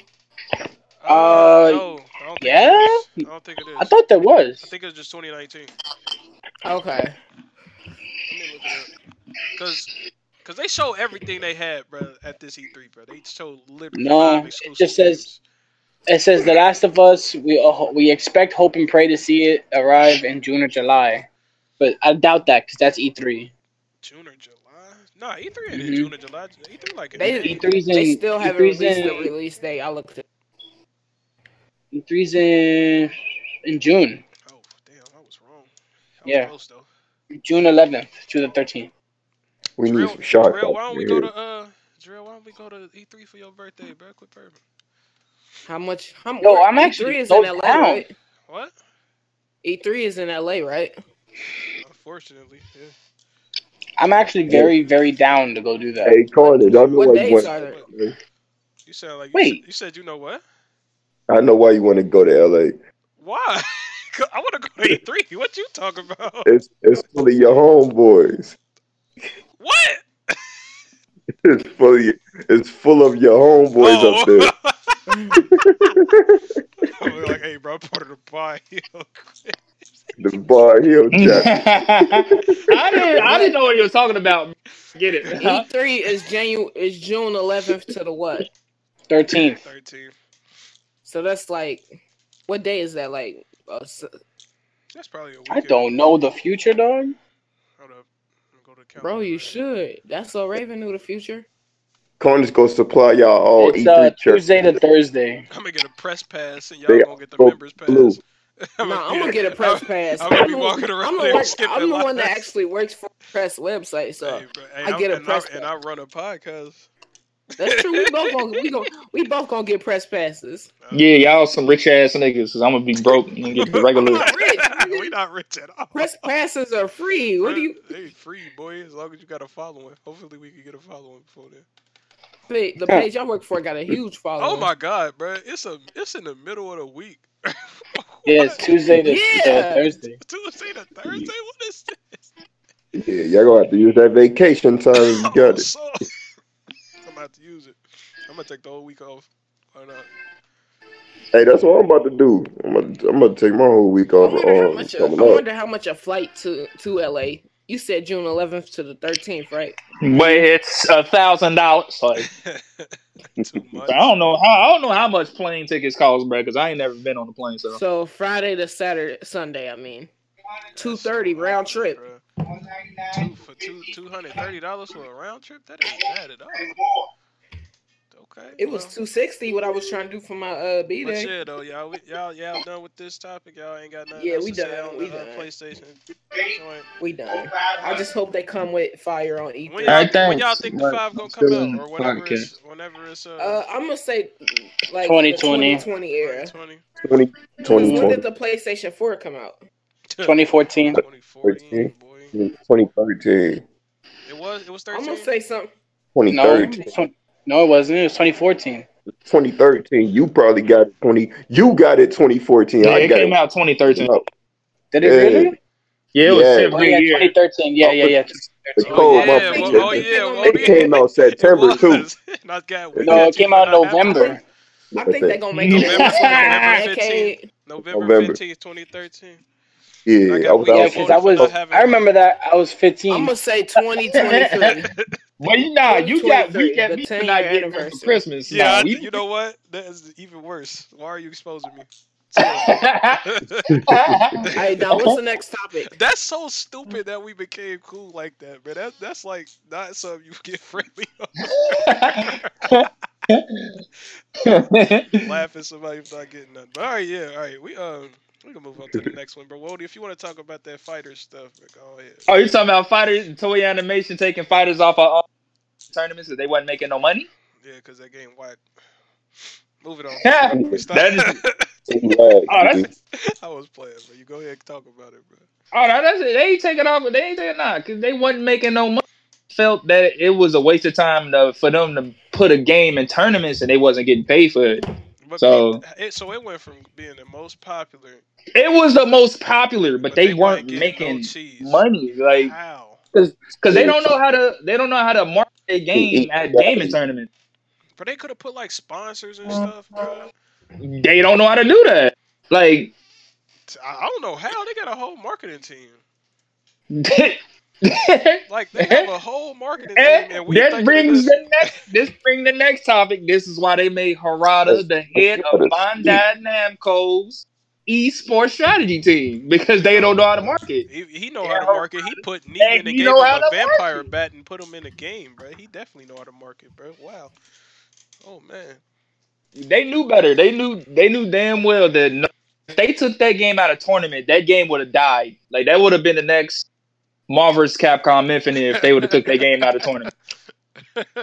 Uh, Uh, no, I don't think yeah? It is. I don't think it is. I thought there was. I think it's just 2019. Okay. Let me look it up. Cause, cause they show everything they had, bro, at this E3, bro. They show literally No, it just says- games. It says The Last of Us. We uh, we expect, hope, and pray to see it arrive in June or July, but I doubt that because that's E E3. June or July. Nah, E3 ain't in. June or July. E3 like in They E3's in. they still haven't E3's released in, the release date. I looked at. E3's in in June, Oh, damn, I was wrong. I was Yeah. Close, though. June 11th to the 13th. We need Drill, some sharks. Drill, why don't we there. go to uh, Drill, why don't we go to E3 for your birthday, bro? Quit burping. How much? How Yo, where- I'm actually E3 is so in LA, down. right? What? E3 is in LA, right? Unfortunately, yeah. I'm actually very very down to go do that. Hey, Carter, I know What why you days want. are there? You sound like you Wait. Said, you said you know what? I know why you want to go to LA. Why? <laughs> I want to go to E3. What you talking about? It's it's full of your homeboys. <laughs> What? <laughs> It's full of your, it's full of your homeboys up there. <laughs> <laughs> I'm like, hey, bro, I'm part of the pie. The Bar Hill Jack. I didn't. I didn't know what you was talking about. Get it? Huh? E3 is Janu is June 11th to the what? 13th. 13. So that's like, what day is that? Like, uh, s- That's probably a I. I don't know the future, dog. Hold up. Go to the bro, you right should. That's so Raven knew the future. Corners gonna supply y'all all it's E3 uh. Tuesday to Thursday. I'm gonna get a press pass, and y'all They gonna get the go members pass. blue. <laughs> Nah, I'm gonna get a <laughs> press pass. I'm gonna be the- walking around I'm the, there one, I'm the one that actually works for the press website, so Hey, bro, hey, I I'm- get a and press I, and I run a podcast. that's true. We both gonna we gonna we <laughs> both gonna get press passes. Uh, Yeah, y'all some rich ass niggas. Cause I'm gonna be broke and get the I'm regular. not rich. Nigga. we not rich at all. Press passes are free. What do you? Hey, free boy. As long as you got a following. Hopefully, we can get a following before then. The the page I work for got a huge oh following. Oh my god, bro! It's a it's in the middle of the week. <laughs> Yeah, it's Tuesday to, to Yeah. Thursday. Tuesday to Thursday. What is this? Yeah, y'all gonna have to use that vacation time you Oh, <laughs> got it. so- <laughs> I'm gonna have to use it. I'm gonna take the whole week off. Why not? Hey, that's what I'm about to do. I'm gonna, I'm gonna take my whole week I off. wonder how Um, much. A, coming I wonder how much a flight to to LA. You said June 11th to the 13th, right? But it's a thousand dollars. Like <laughs> <laughs> I don't know how. I don't know how much plane tickets cost, bro. Cause I ain't never been on a plane. So So Friday to Saturday, Sunday. I mean, two thirty round trip. Bruh. Two for two two hundred thirty dollars for a round trip. That ain't bad at all. Okay. It was two sixty. What I was trying to do for my uh b But day. yeah, though, y'all, we, y'all, y'all done with this topic. Y'all ain't got nothing Yeah, else we to say done, on we the uh, done. PlayStation joint. We done. I just hope they come with fire on E3. When All y'all, right, when y'all think the five gonna come in out, or whenever podcast. it's, whenever it's uh, Uh, I'm gonna say like 2020. the 2020 era. 20, 20, 'Cause When did the PlayStation 4 come out? <laughs> 2014. 2014. 2013. It was, it was 13. I'm gonna say something. 2013, it's twen- no, it wasn't. It was 2014. 2013. You probably got it 20. You got it 2014. yeah, I it got came it. out 2013. No, Did it Yeah. really? Yeah, it was Yeah. Oh yeah, 2013. Yeah, yeah, yeah. The Oh, cold yeah, month. well, It- oh, yeah, well, It came out September it too. <laughs> Not got, No, it came out. November. I think they're gonna make November it like a 15th. decade. November November. 15th, 2013. I Yeah, got I was Yeah, got out. I was. I remember that. I was 15. I'm 15. gonna say 2023. <laughs> Well, you nah, you got 2023, you got the me 10 for not year getting it for. Christmas. Yeah, Nah, I, we- you know what? That is even worse. Why are you exposing me? <laughs> <laughs> hey, now what's the next topic? That's so stupid that we became cool like that, man. That, that's like not something you get <laughs> friendly on. Laugh at somebody for not getting nothing. But all right, yeah, all right. We um we can move on to the next one, bro. Wody, if you want to talk about that fighter stuff, go ahead. oh, you talking about fighters? Toei Animation taking fighters off of tournaments because they wasn't making no money. Yeah, because that game whack. Move it on. <laughs> Yeah, We stop. that Yeah, <laughs> Oh, that's- <laughs> I was playing, bro. You go ahead and talk about it, bro. Oh, no, that's it. They ain't taking off. They ain't taking off because they wasn't making no money. Felt that it was a waste of time to, for them to put a game in tournaments and they wasn't getting paid for it. But So- it, so it went from being the most popular. It was the most popular, but, But they, they weren't weren't making no money. Like How? because they don't know how to they don't know how to market their game at gaming tournaments. But they could have put like sponsors and stuff, bro. They don't know how to do that. Like I I don't know how they got a whole marketing team. <laughs> Like they have a whole marketing eh, team, and we think brings this- the next this bring the next topic. This is why they made Harada the head of Bandai Namco's esports strategy team because they don't know how to market. He, he know Yeah, how to market. He put Negan and and he gave know him how a vampire market. bat and put him in the game, bro. He definitely know how to market, bro. Wow. Oh man. They knew better. They knew they knew damn well that no, if they took that game out of tournament, that game would have died. Like that would have been the next Marvel's Capcom Infinite if they would have took that game out of tournament. <laughs>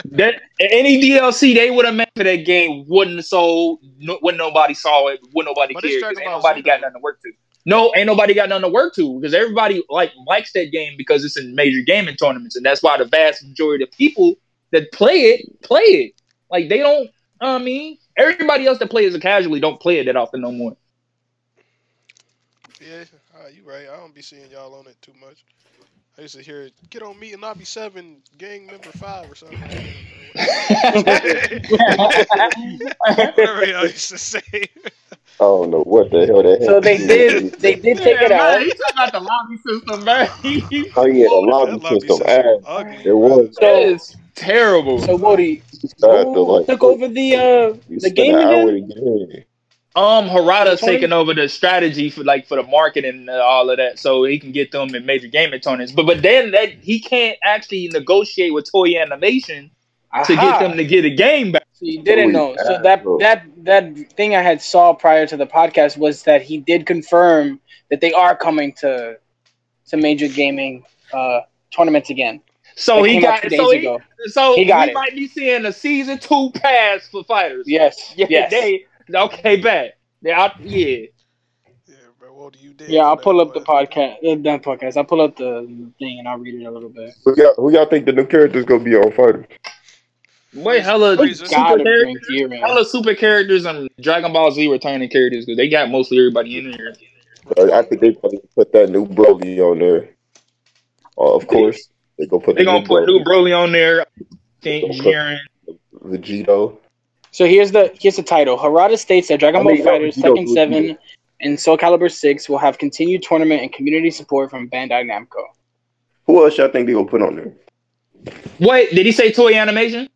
That any DLC they would have made for that game wouldn't have sold. No, when nobody saw it, when nobody But cared, ain't nobody got nothing to work to. No, ain't nobody got nothing to work to because everybody like likes that game because it's in major gaming tournaments, and that's why the vast majority of people that play it play it. Like they don't. I mean, everybody else that plays it casually don't play it that often no more. Yeah, uh, you right. I don't be seeing y'all on it too much. I used to hear get on me and I'll be seven, gang member five or something. <laughs> Whatever y'all used to say. I don't know what the hell that. So they did. They did take it out. You talking about the lobby system, man? Oh yeah, the That lobby lobby system system ugly, It bro. was. So- it's terrible. So Wody, Start who to, like, took over the uh the game an again? To get in. Um, Harada's taking over the strategy for like for the marketing and uh, all of that, so he can get them in major gaming tournaments. But but then that he can't actually negotiate with Toei Animation to get them to get a game back. So you didn't know. So that that that thing I had saw prior to the podcast was that he did confirm that they are coming to to major gaming uh tournaments again. So he got two so days he, ago. so He got we it. might be seeing a season two pass for fighters. Yes. yeah, yes. they <laughs> okay, bad. They out, yeah. Yeah, bro. What do you did? yeah, I'll pull up the podcast. Not podcast. I'll pull up the thing and I'll read it a little bit. Who y'all, who y'all think the new characters gonna be on Fighters? Wait, hella super Gotta characters, Kira. hella super characters and Dragon Ball Z returning characters because they got mostly everybody in there. I think they probably put that new Broly on there. Uh, of course, they gonna put They the gonna put new Broly on there. Think Jiren. Vegito. So here's the here's the title. Harada states that Dragon I Ball mean, Fighters you don't Tekken do it. Seven and Soul Calibur Six will have continued tournament and community support from Bandai Namco. Who else y'all think they gonna put on there? Wait, did he say Toei Animation?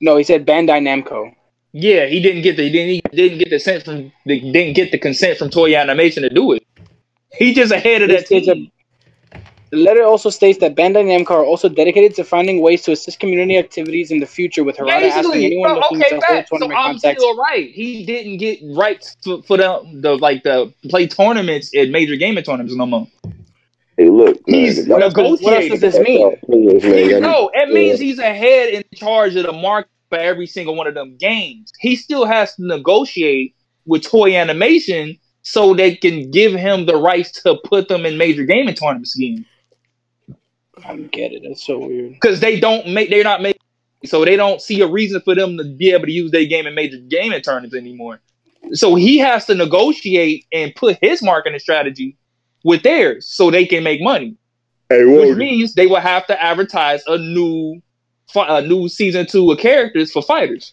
No, he said Bandai Namco. Yeah, he didn't get the he didn't he didn't get the consent from the, didn't get the consent from Toei Animation to do it. He just ahead of that This is a- team. The letter also states that Bandai Namco are also dedicated to finding ways to assist community activities in the future, with Harada asking anyone bro, looking okay, to hold back. So tournament I'm contacts. still right. He didn't get rights for, for the the like the play tournaments at major gaming tournaments no more. Hey, look, man. He's if y'all- What else, what else does this mean? Players, man, y'all No, it means he's ahead in charge of the market for every single one of them games. He still has to negotiate with Toei Animation so they can give him the rights to put them in major gaming tournaments again. I don't get it. That's so weird. Because they don't make, they're not making, so they don't see a reason for them to be able to use their game in major gaming tournaments anymore. So he has to negotiate and put his marketing strategy with theirs so they can make money Hey, which Wody. means they will have to advertise a new a new season two of characters for fighters.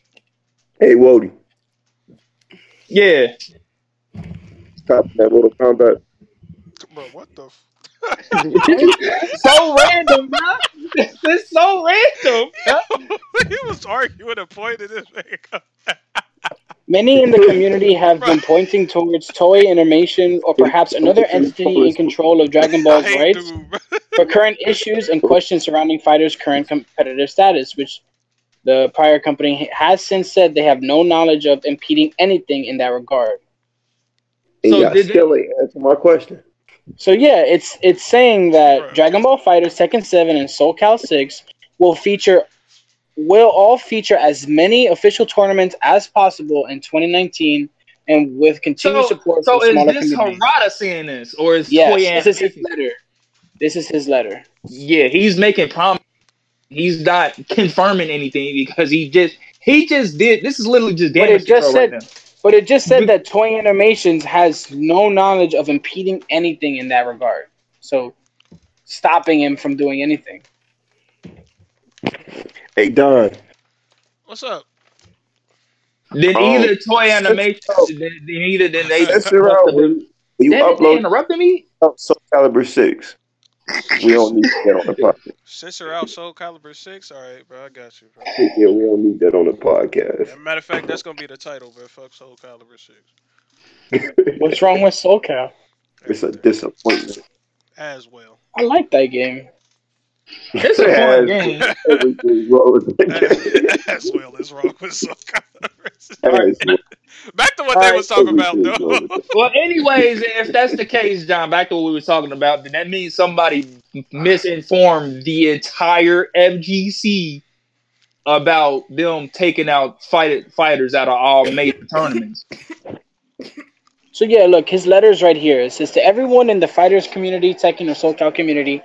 Hey, Wody. Yeah, Stop that little combat. Bro, what the? F- so random, bro. It's so random. bro. <laughs> he was arguing a point in this nigga. Many in the community have been pointing towards Toei Animation or perhaps another entity in control of Dragon <laughs> I Ball's rights <laughs> for current issues and questions surrounding fighters' current competitive status, which the prior company has since said they have no knowledge of impeding anything in that regard. So y'all did they- still ain't answer my question. So yeah, it's it's saying that. Dragon Ball Fighters Tekken 7 and Soul Cal 6 will feature will all feature as many official tournaments as possible in 2019 and with continued So, support so is this. Harada saying this, or is Yes, this is his letter. This is his letter. Yeah, he's making promise. He's not confirming anything because he just He just did. This is literally just But damage it just right said- now. But it just said that Toei Animations has no knowledge of impeding anything in that regard. So stopping him from doing anything. Hey Don, What's up? Then Oh. either toy Switch animation, out. then, then either then they. censor out when you Damn it, they interrupted me. Soul Calibur Six. We don't need that on the podcast. Censor out Soul Calibur Six. All right, bro. I got you, bro. Yeah, we don't need that on the podcast. As matter of fact, that's gonna be the title, bro. Fuck Soul Calibur Six. What's wrong with SoulCal? It's a disappointment. As well. I like that game. It's a <laughs> fun game. Wrong with that. As well as wrong with Soul Calibur. As. <laughs> Back to what All they right. was talking about, though. <laughs> Well, anyways, if that's the case, John, back to what we were talking about, then that means somebody misinformed the entire FGC about them taking out fight, fighters out of all major tournaments. So yeah, look, his letter's right here. It says to everyone in the fighters community, Tekken or SoulCal community,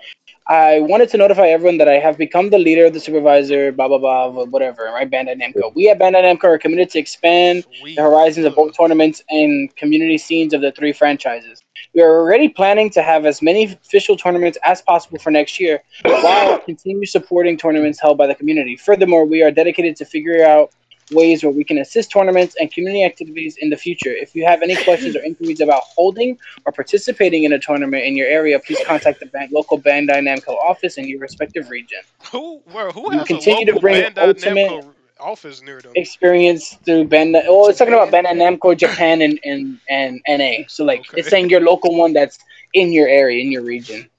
I wanted to notify everyone that I have become the leader of the supervisor, blah blah blah, whatever, right? Bandai Namco. We at Bandai Namco are committed to expand Sweet. the horizons of both tournaments and community scenes of the three franchises. We are already planning to have as many official tournaments as possible for next year, while continue supporting tournaments held by the community. Furthermore, we are dedicated to figuring out ways where we can assist tournaments and community activities in the future. If you have any <laughs> questions or inquiries about holding or participating in a tournament in your area, please contact the ban- local Bandai Namco office in your respective region. Who? Where? Who You has continue a to local bring Bandai ultimate- Namco office near them? experience through Bandai. Oh, it's talking about Bandai Namco Japan and and and NA. So like Okay. it's saying your local one that's in your area, in your region.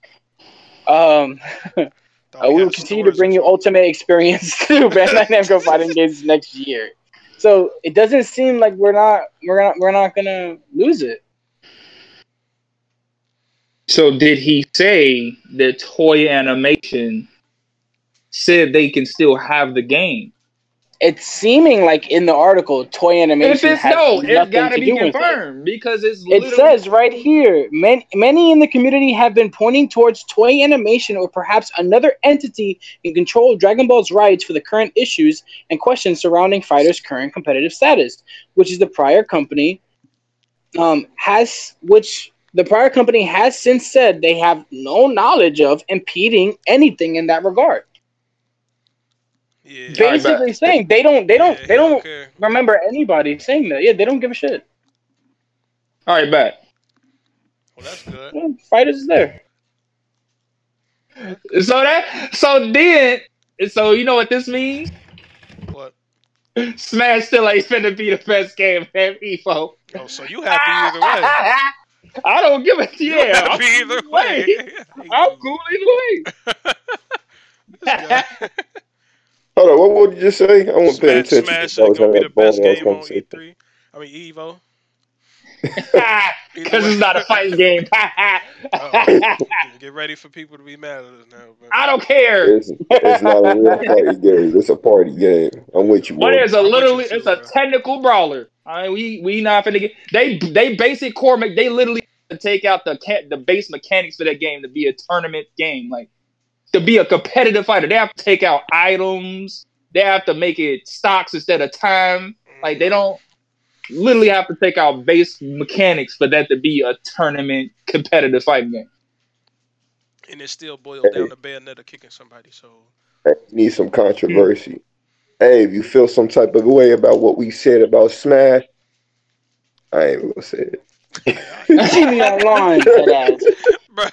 Um, <laughs> Uh, we will continue to bring you ultimate <laughs> experience through Bandai Namco fighting games next year. So it doesn't seem like we're not we're not we're not gonna lose it. So, did he say that Toei Animation said they can still have the game? It's seeming like in the article, Toei animation. If it's no, it's nothing got to be with it. confirmed because it's. It says right here, many, many in the community have been pointing towards Toei Animation or perhaps another entity in control of Dragon Ball's rights for the current issues and questions surrounding Fighter's current competitive status, which is the prior company um, has, which the prior company has since said they have no knowledge of impeding anything in that regard. Yeah. Ba- Basically saying they don't, they don't, Yeah, they he don't remember anybody saying that. Yeah, they don't give a shit. All right, bet. Well, that's good. Yeah, Fighters is there. So that so then so you know what this means? What? Smash still ain't finna be the best game in FIFO. Oh, so you happy either way? <laughs> I don't give a You yeah. happy I'm, either way? <laughs> I'm cool either way. <laughs> This guy. Hold on, what, would you just say? I wasn't paying Smash, attention. Smash is gonna be the best game on. E3. I mean Evo. <laughs> Because it's not a fighting game. <laughs> <laughs> Oh, get ready for people to be mad at us now, bro. I don't care. It's, it's not a real fighting game. It's a party game. I'm with you, But it's a I'm with literally too, it's a bro. technical brawler. I mean, we we not finna get they they basic core they literally take out the ca- the base mechanics for that game to be a tournament game. Like to be a competitive fighter, they have to take out items. They have to make it stocks instead of time. Like they don't literally have to take out base mechanics for that to be a tournament competitive fighting game. And it still boils down to Bayonetta kicking somebody. So Hey, need some controversy. Hey, if you feel some type of way about what we said about Smash, I ain't gonna say it. You see me online, that ass. Bro,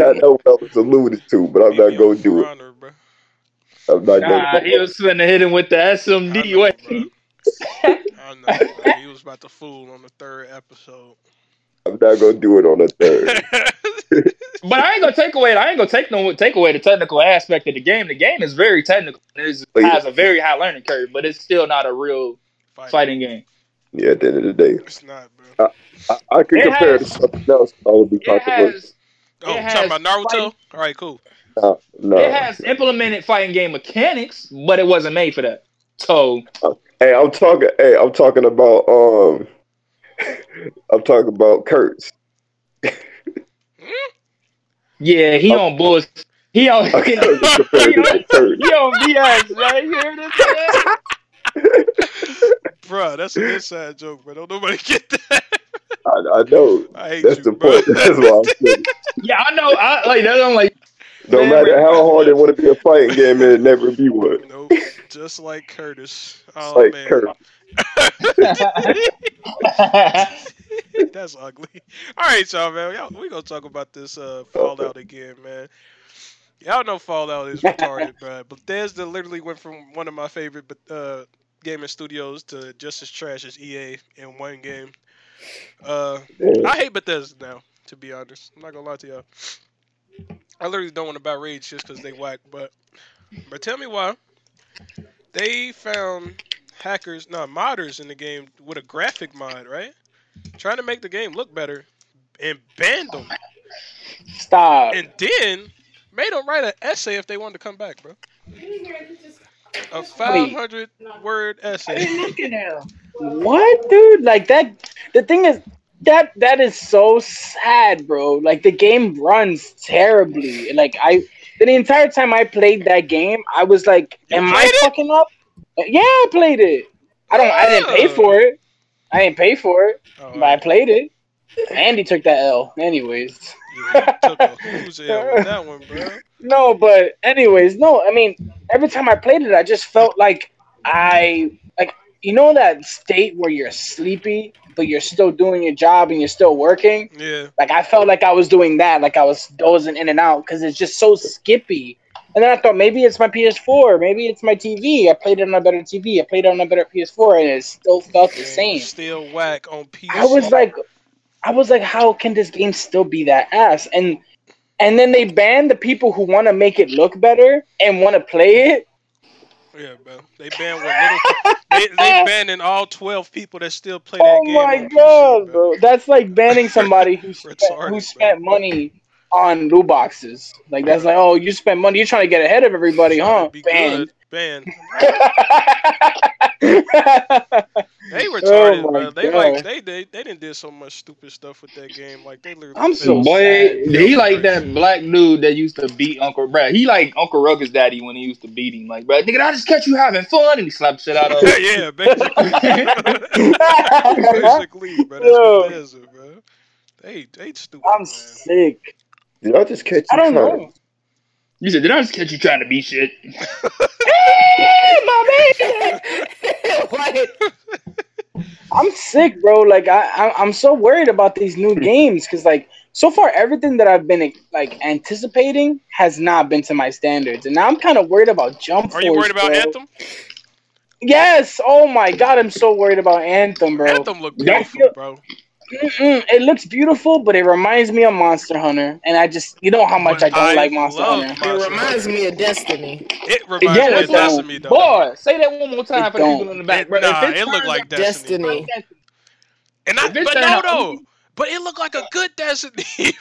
I know what I was alluded to, but I'm not gonna do it. Bro. I'm not Nah, gonna. he was finna hit him with the I SMD. know, way. I know, bro. He was about to fool on the third episode. I'm not gonna do it on the third. <laughs> But I ain't gonna take away. I ain't gonna take no take away the technical aspect of the game. The game is very technical. It has a very high learning curve, but it's still not a real Fighting. fighting game. Yeah, at the end of the day, It's not, bro. I, I could It compare it to something else. I would be It controversial. has Oh, it talking about Naruto? fighting- All right, cool. No, no. it has implemented fighting game mechanics, but it wasn't made for that. So Hey, I'm talking. Hey, I'm talking about. Um, <laughs> I'm talking about Kurtz. yeah, he Oh. on bulls. He on I <laughs> he can't compare it to Kurtz. on BS, right? You hear this? Man? bro, that's an inside joke, bro. Don't nobody get that. I, I know. I hate That's you, the bro. point. That's why I'm saying. Yeah, I know. I like that. I'm like, No Man, matter how hard it want to be a fighting game, it'll never be one. Nope, just like Curtis. Oh like man, Kurt. <laughs> that's ugly. All right, y'all, man. Y'all, we gonna talk about this uh, Fallout again, man. Y'all know Fallout is retarded, bro. Bethesda literally went from one of my favorite uh, gaming studios to just as trash as EA in one game. Uh, I hate Bethesda now, to be honest. I'm not gonna lie to y'all. I literally don't want to buy Rage just because they whack, but but tell me why they found hackers, no modders in the game with a graphic mod, right? Trying to make the game look better and banned them, Stop. and then made them write an essay if they wanted to come back, bro. A 500 word essay. What, dude? Like that. The thing is, that that is so sad, bro. Like the game runs terribly. Like I, the entire time I played that game, I was like, "Am I played it? fucking up?" Uh, yeah, I played it. I don't. I didn't pay for it. I didn't pay for it, Oh, but I played it. Andy took that L. Anyways. yeah, you took a who's L with that one, bro. No, but anyways, no. I mean, every time I played it, I just felt like I like you know that state where you're sleepy, but you're still doing your job and you're still working. Yeah, Like I felt like I was doing that, like I was dozing in and out because it's just so skippy. And then I thought maybe it's my PS4, maybe it's my TV. I played it on a better TV. I played it on a better PS4, and it still felt the same. Still whack on PS. I was like, I was like, how can this game still be that ass? And and then they ban the people who want to make it look better and want to play it. yeah, bro. They banned what little. they, they <laughs> banning all 12 people that still play that Oh game. my on PC, god, bro. bro! That's like banning somebody who <laughs> spent, Retarded, who spent bro. money on loot boxes. Like that's like, oh, you spent money. You're trying to get ahead of everybody, huh? Be Banned. good. Banned. <laughs> They <laughs> retarded, Oh my bro. They God. like they, they they didn't did so much stupid stuff with that game. Like they literally. I'm so fell- boy, sad. he like that black dude that used to beat Uncle Brad. He like Uncle Ruckus daddy when he used to beat him. Like, bro, nigga, I just catch you having fun, and he slapped shit out of him. yeah, <laughs> yeah, basically. <laughs> basically, bro. That's Yo. Bethesda, bro. They they stupid. I'm man. sick. Did I just catch you I don't trying know. You said, did I just catch you trying to beat shit? Hey, my man! what? I'm sick, bro. Like I, I I'm so worried about these new hmm. games because like so far everything that I've been like anticipating has not been to my standards, and now I'm kind of worried about Jump Force, Are you worried about bro. Anthem? Yes. Oh my god, I'm so worried about Anthem, bro. Anthem look beautiful, feel- bro. Mm-mm, it looks beautiful, but it reminds me of Monster Hunter, and I just you know how much I don't I like Monster love Hunter. Monster It reminds me of Destiny. It reminds don't. me of Destiny, though. Boy, say that one more time It for the people don't. in the back, It- bro. nah, If it look turns like Destiny. Destiny. And I, If but no, no. But it looked like a good Destiny. <laughs>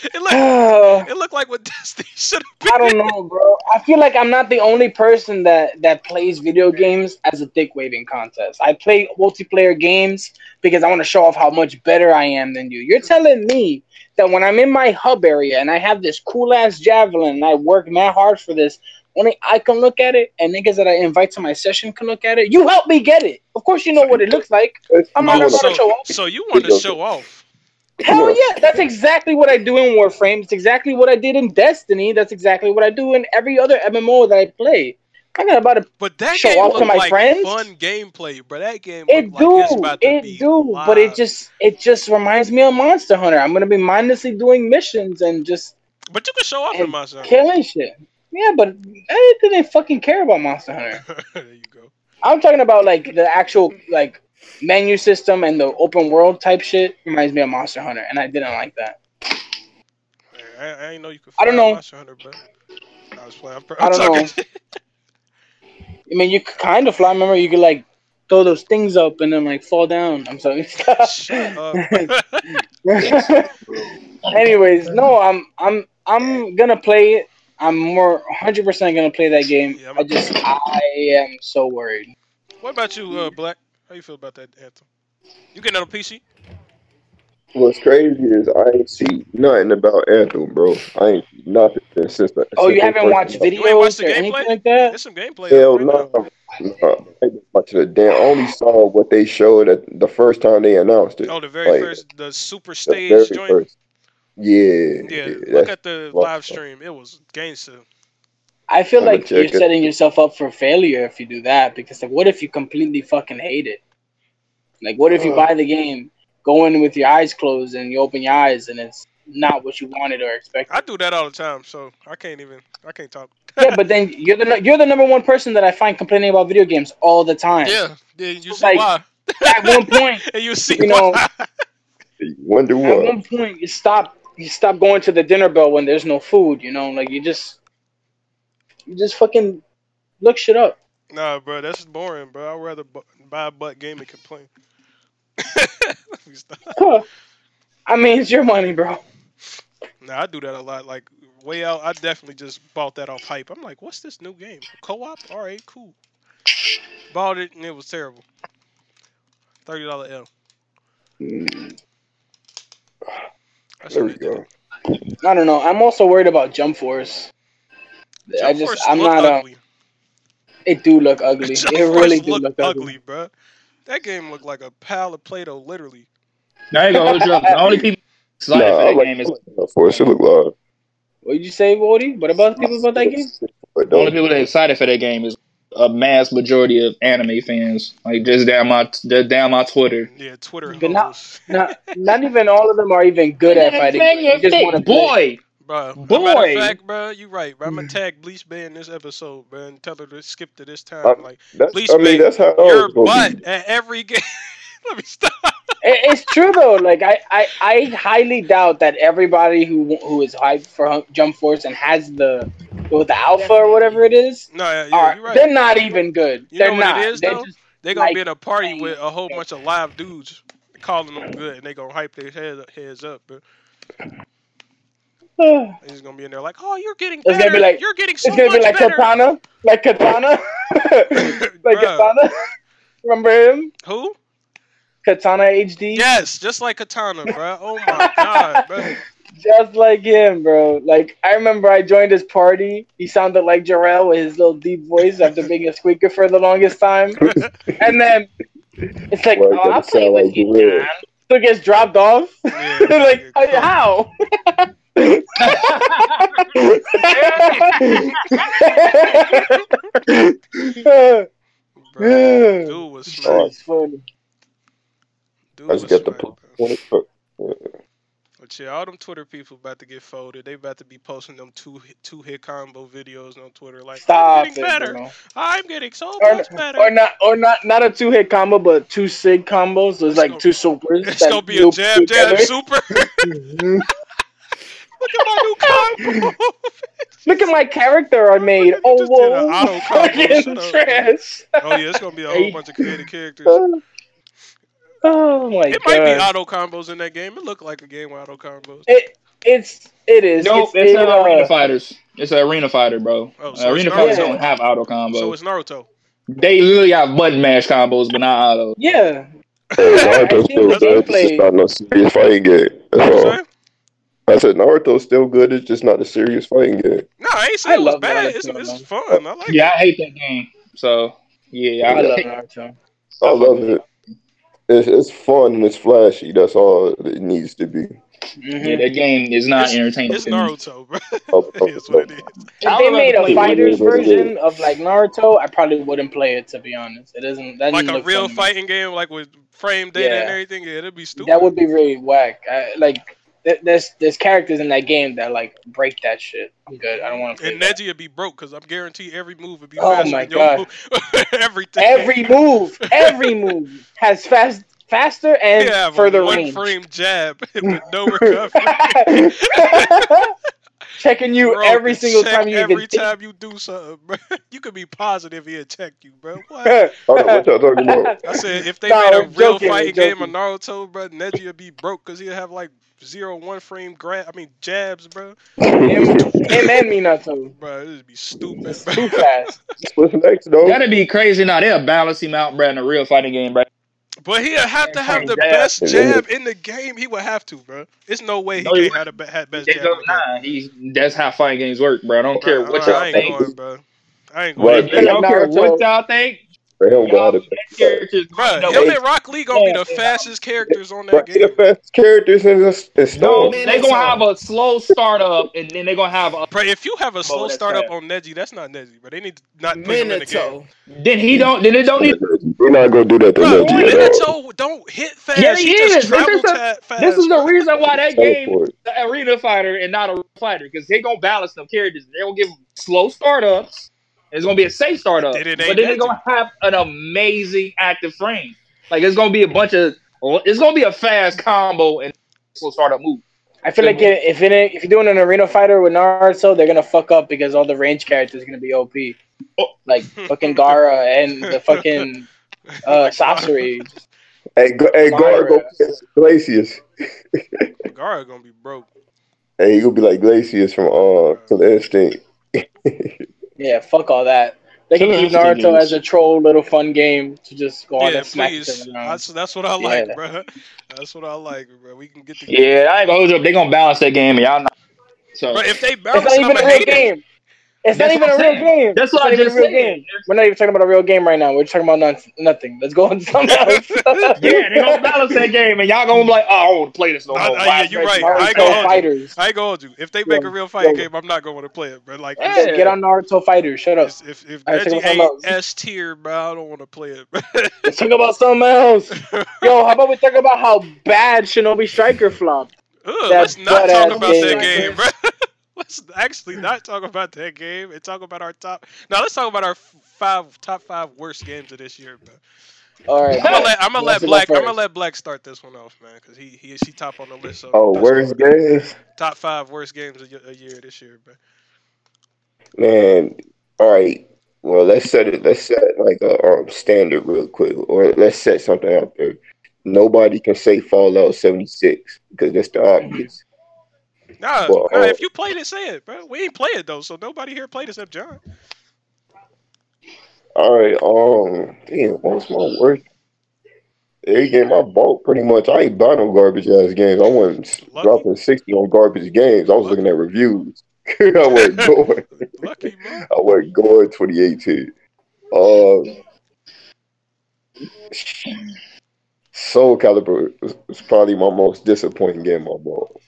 <laughs> it looked, I <sighs> it looked like what <laughs> Destiny should have been. I don't know, bro. I feel like I'm not the only person that that plays video games as a dick waving contest. I play multiplayer games because I want to show off how much better I am than you. You're telling me that when I'm in my hub area and I have this cool ass javelin and I work mad hard for this, only I can look at it and niggas that I invite to my session can look at it. You help me get it. Of course, you know what it looks like. I'm you not wanna- about to show off. so you want to show off? Hell yeah, that's exactly what I do in Warframe. It's exactly what I did in Destiny. That's exactly what I do in every other MMO that I play. I'm not about to. But that Show game off to my like friends? fun gameplay, bro. That game It like do, about to it do, but it just it just reminds me of Monster Hunter. I'm gonna be mindlessly doing missions and just But you can show off in Monster Hunter. killing shit. Yeah, but I didn't fucking care about Monster Hunter. <laughs> there you go. I'm talking about like the actual like menu system and the open world type shit reminds me of Monster Hunter, and I didn't like that. I, I ain't know you could. I don't know. Monster Hunter, bro. I was playing. I'm, I don't I'm know. <laughs> I mean, you could kind of fly. Remember, you could like throw those things up and then like fall down. I'm sorry. Shut up. <laughs> <laughs> Anyways, no, I'm I'm I'm gonna play it. I'm more 100 percent gonna play that game. Yeah, I'm- I just I am so worried. what about you, uh, Black? How you feel about that anthem? You getting it on PC? What's crazy is I ain't see nothing about Anthem, bro. I ain't see nothing since. The, Oh, since you they haven't watched came out. You ain't watched the or gameplay? anything like that? There's some gameplay. Hell no. now. no. I ain't watch watch the damn. I only saw what they showed at the first time they announced it. Oh, the very Like, first, the super The stage very joint. first. Yeah, Yeah, look at the live stream. It was gangster. I feel I'ma like you're setting yourself up for failure if you do that. Because like, what if you completely fucking hate it? Like, what if you Uh. buy the game, go in with your eyes closed, and you open your eyes, and it's not what you wanted or expected? I do that all the time, so I can't even. I can't talk. yeah, <laughs> but then you're the you're the number one person that I find complaining about video games all the time. Yeah, yeah. You see Like, why? At one point, And <laughs> you see you know, why? You wonder at one point, you stop you stop going to the dinner bell when there's no food. You know, like you just you just fucking look shit up. Nah, bro, that's boring, bro. I'd rather bu- buy a butt game and complain. <laughs> Let me stop. Huh. I mean, it's your money, bro. Nah, I do that a lot. Like way out, I definitely just bought that off hype. I'm like, what's this new game? Co-op? All right, cool. Bought it and it was terrible. Thirty dollar L. Mm, That's There we go. I don't know. I'm also worried about Jump Force. I just Force I'm not. Uh, ugly. it do look ugly. Jump It really Force do look, look ugly, ugly. bro. That game looked like a pile of Play-Doh, literally. Now you gonna hold you up. The only <laughs> people excited Nah, for that like game is Jump Force. It look live. What did you say, Wody? What about the people about that game? But the only people that are excited for that game is a mass majority of anime fans. Like just down my just down my Twitter. Yeah, Twitter But not- Not, <laughs> not even all of them are even good at fighting. You just want to boy. Bro, Boy. Boy. matter of fact, bro, you right. Bro. I'm gonna tag Bleach Bay in this episode, bro, and tell her to skip to this time. Uh, like That's, Bleach I mean, Bay, that's how your it's supposed to butt be. at every game. <laughs> Let me stop. It, it's true though. Like I, I, I highly doubt that everybody who who is hyped for Jump Force and has the with the alpha or whatever it is, No, yeah, yeah are you're right. they're not even good. You they're what not. it is, They're though? just- They gonna like, be at a party with a whole bunch of live dudes calling them good, and they gonna hype their heads heads up, bro. <sighs> They just gonna be in there like, oh, you're getting It's gonna be like- you're getting so it's gonna much be like better. Katana, like Katana, <laughs> like Bruh. Katana. Remember him? Who? Katana HD. Yes, just like Katana, bro. Oh my god, bro. Just like him, bro. Like I remember I joined his party. He sounded like Jarrell with his little deep voice after being a squeaker for the longest time. <laughs> and then it's like, Well, oh, I'll doesn't play with like you, man. So it gets dropped off. Yeah, <laughs> like how? Bro, dude was Oh, funny. Dude I was just got the bro. on but, But yeah, all them Twitter people about to get folded. They about to be posting them two hit, two hit combo videos on Twitter. Like, Stop I'm it, getting better. bro. I'm getting so Or, much better. or not, or not, not a two hit combo, but two sig combos. So it's It's like gonna- two supers. <laughs> it's gonna be a loop jab jab together. super. <laughs> <laughs> Look at my new combo. <laughs> Look at my character I made. Oh, Just did an whoa. auto. Fucking trash. oh yeah, it's gonna be a whole bunch of creative characters. Oh my god. It god. might be auto combos in that game. It looked like a game with auto combos. It, it's, it is. Nope, it's, it's, it, uh, uh, arena fighters. It's an arena fighter, bro. Oh, Uh, arena fighters don't have auto combos. So it's Naruto. they literally have button mash combos, but not auto. Yeah. Hey, Naruto's still think good. It's just not no serious fighting game. That's all. Saying? I said Naruto's still good. It's just not a serious fighting game. No, I ain't I saying it was bad. Naruto, It's, it's fun. I like Yeah, it. I hate that game. So yeah, I I, love hate- Naruto. I love it. It's, it's fun and it's flashy. That's all it needs to be. yeah, Mhm. that game is not It's- entertaining. It's. Naruto, bro. <laughs> Oh, oh, It's what it is. If they made a fighter's version of like Naruto, I probably wouldn't play it to be honest. It doesn't. That Like doesn't a real fun to me. fighting game, like with frame data and everything. Yeah, it'd be stupid. That would be really whack. I, like th- there's there's characters in that game that like break that shit. I'm good. I don't want to play And. Neji would be broke because I'm guaranteed every move would be Oh my God. move. <laughs> Everything. Every move, every <laughs> move has fast, faster and have further one range. frame jab <laughs> with no recovery. Checking you Bro, every single check time you every even think. time you do something, bro. <laughs> You could be positive he'll check you, bro. <laughs> What? Hold on, what y'all talking about? I said if they No, made a I'm real joking, fighting I'm game of. Naruto, bro, Neji would be broke because he'd have like zero one frame grab. I mean jabs, bro. him, him and Minato. Bro, this would be stupid, It's bro. too fast. What's next, though? That'd be crazy. Now they'll balance him out, bro, in a real fighting game, bro. But he'd have to have the Jab. best jab in the game. He would have to, bro. It's no way he No, he can't have the best jab. go, in the game. nah, he's that's how fighting games work, bro. I don't care Bro, what y'all ain't think. going, bro. I ain't going. Right. I there. don't care what y'all think. Bro, he don't go how to Y'all characters Bruh, no, him they- and Rock Lee gonna be the fastest characters on that he the game. best characters in this in No, Man, they gonna have a slow startup, and then they gonna have a. Bro, if you have a slow startup on Neji, that's not Neji, but they need to not put him in the game. Minato. Then he don't. Then it don't need. We're not gonna do that to Bro, Neji. Minato don't hit fast. Yeah, he he just is. This is the- fast. This is the reason why that game Teleport. the arena fighter and not a fighter because they gonna balance them characters. They gonna give them slow startups. It's gonna be a safe startup, Then it but then they're gonna have an amazing active frame. Like it's gonna be a bunch of. It's gonna be a fast combo and slow startup move. I feel like it, if it, if you're doing an arena fighter with Naruto, they're gonna fuck up because all the range characters are gonna be OP, Oh. like fucking Gaara and the fucking uh, <laughs> Sasori. Hey, go, hey, Fire go, go. Glacius. <laughs> Gaara gonna be broke. Hey, you gonna be like Glacius from uh Killer Instinct. <laughs> Yeah, fuck all that. They can use Naruto is- as a troll little fun game to just go on Yeah, and smack please. each other around. That's, that's what I like, Yeah. bro. That's what I like, bro. We can get the Yeah, I ain't gonna hold you up. They gonna balance that game, and y'all not. So But if they It's bounce, not I'm gonna a real hate it. Game. It's That's not even a real game. That's It's what not I even just a real said. game. We're not even talking about a real game right now. We're talking about none, nothing. Let's go on to something <laughs> else. yeah, they gonna <laughs> balance that game, and y'all gonna be like, oh, I don't want to play this no more. nah, Why yeah, you that- right. why I that- ain't gonna hold you. Fighters. I ain't gonna hold you. If they make Yeah. a real fighting Yeah. game, I'm not going to play it, bro. Like, Yeah. Just get on Naruto Fighters. Shut up. if if, if Alright, so Neji we're talking ain't S tier, bro, I don't want to play it. bro. Let's talk about something else. <laughs> Yo, how about we talk about how bad Shinobi Striker flopped? Ugh, let's not butt-ass talk about that game. game, bro. Let's actually not talk about that game and talk about our top. Now let's talk about our five top five worst games of this year, bro. All right. I'm gonna let I'm gonna let go Black I'm gonna let Black start this one off, man, because he he he top on the list. So Oh, worst games, top five worst games of a year this year, bro. man. All right. Well, let's set it. Let's set like a um, standard real quick, or let's set something out there. Nobody can say Fallout 76 because that's the obvious. Nah, Well, nah, uh, if you played it, say it, bro. We ain't play it though, so nobody here played except John. All right. Um. Damn. What's my worst? Every game I bought, pretty much. I ain't buy no garbage ass games. I wasn't Lucky. dropping sixty on garbage games. I was looking at reviews. <laughs> I wasn't <laughs> going. Lucky, bro. I wasn't going 2018. Um. Soul Calibur was probably my most disappointing game I bought.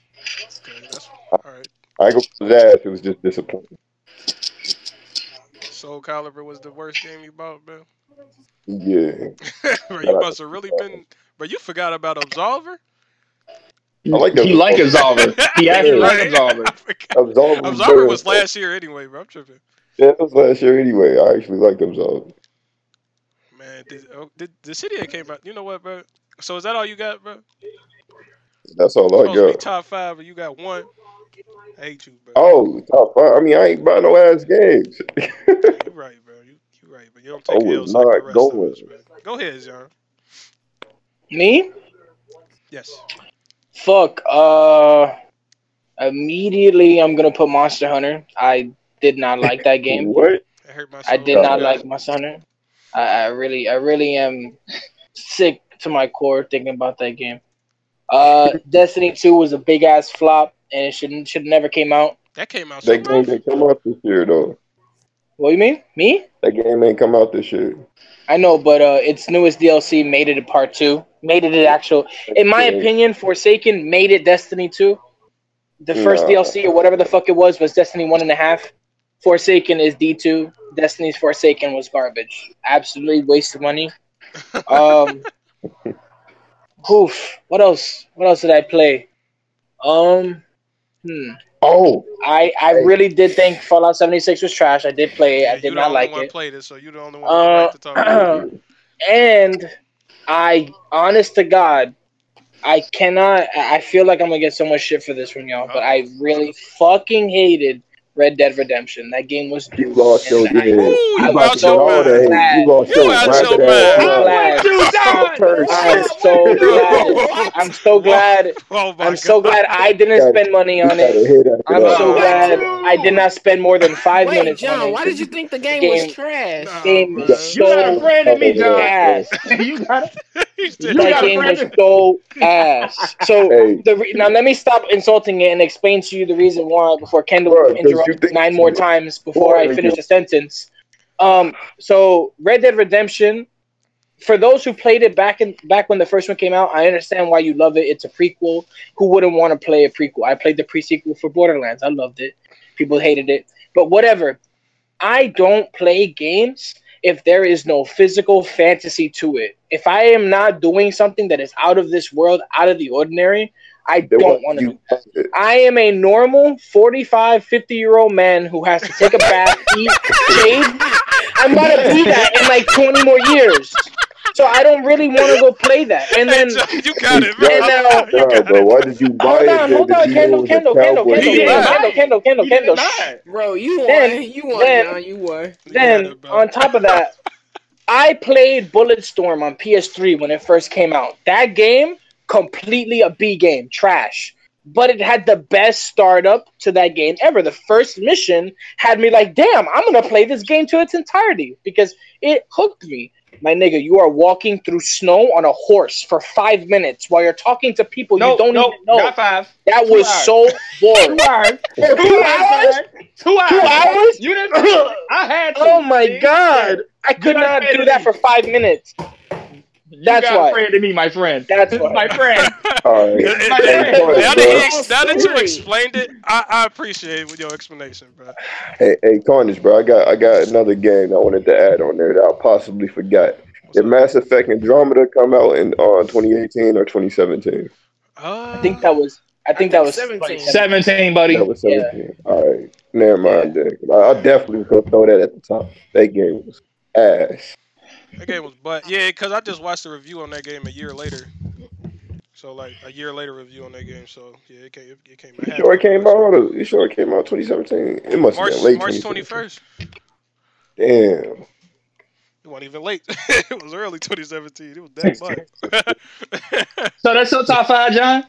Okay, that's all right. I go for that. It was just disappointing. Soul Calibur was the worst game you bought, bro. Yeah. <laughs> bro, you must have really been. But you forgot about Absolver. I like He like Absolver. He actually like Absolver. <laughs> Absolver. Absolver was last year anyway, bro. I'm tripping. Yeah, it was last year anyway. I actually liked Absolver. Man, did, oh, did the city that came out? You know what, bro? So is that all you got, bro? That's all I Supposed to got. top five, and you got one. I hate you, bro. Oh, top five. I mean, I ain't buying no ass games. <laughs> You right, bro. You you right, but you don't I take was L's like the not rest going. of us, bro. Go ahead, John. Me? Yes. Fuck. Uh, immediately I'm gonna put Monster Hunter. I did not like that game. <laughs> what? That hurt my soul. I did not Yeah. like Monster Hunter. I, I really, I really am <laughs> sick to my core thinking about that game. Uh, Destiny Two was a big ass flop, and it should should never came out. That came out so That game didn't come out this year though. What do you mean? Me? That game ain't come out this year. I know, but uh, its newest DLC made it a part two. Made it an actual. In my opinion, Forsaken made it Destiny two. The first Nah. DLC or whatever the fuck it was was Destiny one and a half. Forsaken is D two. Destiny's Forsaken was garbage. Absolutely waste of money. <laughs> Um, oof. What else? What else did I play? Um, hmm. Oh, I I really did think Fallout seventy six was trash. I did play it. Yeah, I you did the not only like one it. played it, so you're the only one Uh, that like to talk about it. <clears throat> and I, honest to God, I cannot. I I feel like I'm gonna get so much shit for this from y'all, but I really fucking hated Red Dead Redemption. That game was you lost your And I- game. Ooh, you I'm out your know mind. that. You lost You your out rabbit your ass mind. mind. glad. I'm so glad. <laughs> Oh I'm so glad. Oh I'm so glad I didn't spend money on it. I'm so glad I did not spend more than five Wait, minutes John, on it. why did you think the game, Game- was trash? Game bro. is You got a friend in me, John. <laughs> you got He said- You that got a game was so ass. So <laughs> Hey. the re- now let me stop insulting it and explain to you the reason why before Kendall Bro, 'cause you interrupts think- nine more times before I finish the sentence. Um, so Red Dead Redemption, for those who played it back in back when the first one came out, I understand why you love it. It's a prequel. Who wouldn't want to play a prequel? I played the pre-sequel for Borderlands. I loved it. People hated it, but whatever. I don't play games if there is no physical fantasy to it. If I am not doing something that is out of this world, out of the ordinary, I Then don't want to do I am a normal 45, 50 year old man who has to take a bath, eat, shave. I'm gonna be that in like 20 more years. So I don't really want to go play that. And then, Hey, you got it, man. And now- You got bro, it. why did you buy hold it? on, hold on, you Kendall, know it Kendall, Kendall, Kendall, He game? lied. Kendall, Kendall, Kendall, did Kendall. not. Bro, you won. Then- you won, then- John. You won. You Then it, on top of that, I played Bulletstorm on PS3 when it first came out. That game, completely a B game, trash. But it had the best startup to that game ever. The first mission had me like, damn, I'm gonna play this game to its entirety because it hooked me. My nigga, you are walking through snow on a horse for five minutes while you're talking to people No, you don't no, even know. not five. That two was hours. so boring. Two hours. <laughs> For two hours? Two hours. Two hours? You didn't. I had. <laughs> Oh to. Oh my god! I could not do that for five minutes. You That's got why. afraid of me, my friend. That's This why. my friend. <laughs> All right. And- and- My friend. now, that he ex- now that you explained it, I, I appreciate your explanation, bro. Hey, hey, Carnage, bro. I got I got another game I wanted to add on there that I possibly forgot. Did Mass Effect Andromeda come out in uh, 2018 or 2017? Uh, I think that was. I think that was 17. Seventeen, buddy. That was 17. All right. Never mind. Then. I, I definitely was gonna throw that at the top. That game was ass. That game was, but yeah, because I just watched the review on that game a year later. So like a year later review on that game. So yeah, it came. It, it came. You sure it came out? Or, you sure it came out 2017? It must March have been late. March twenty first. Damn. It wasn't even late. <laughs> it was early 2017. It was that month. <laughs> So that's your top five, John.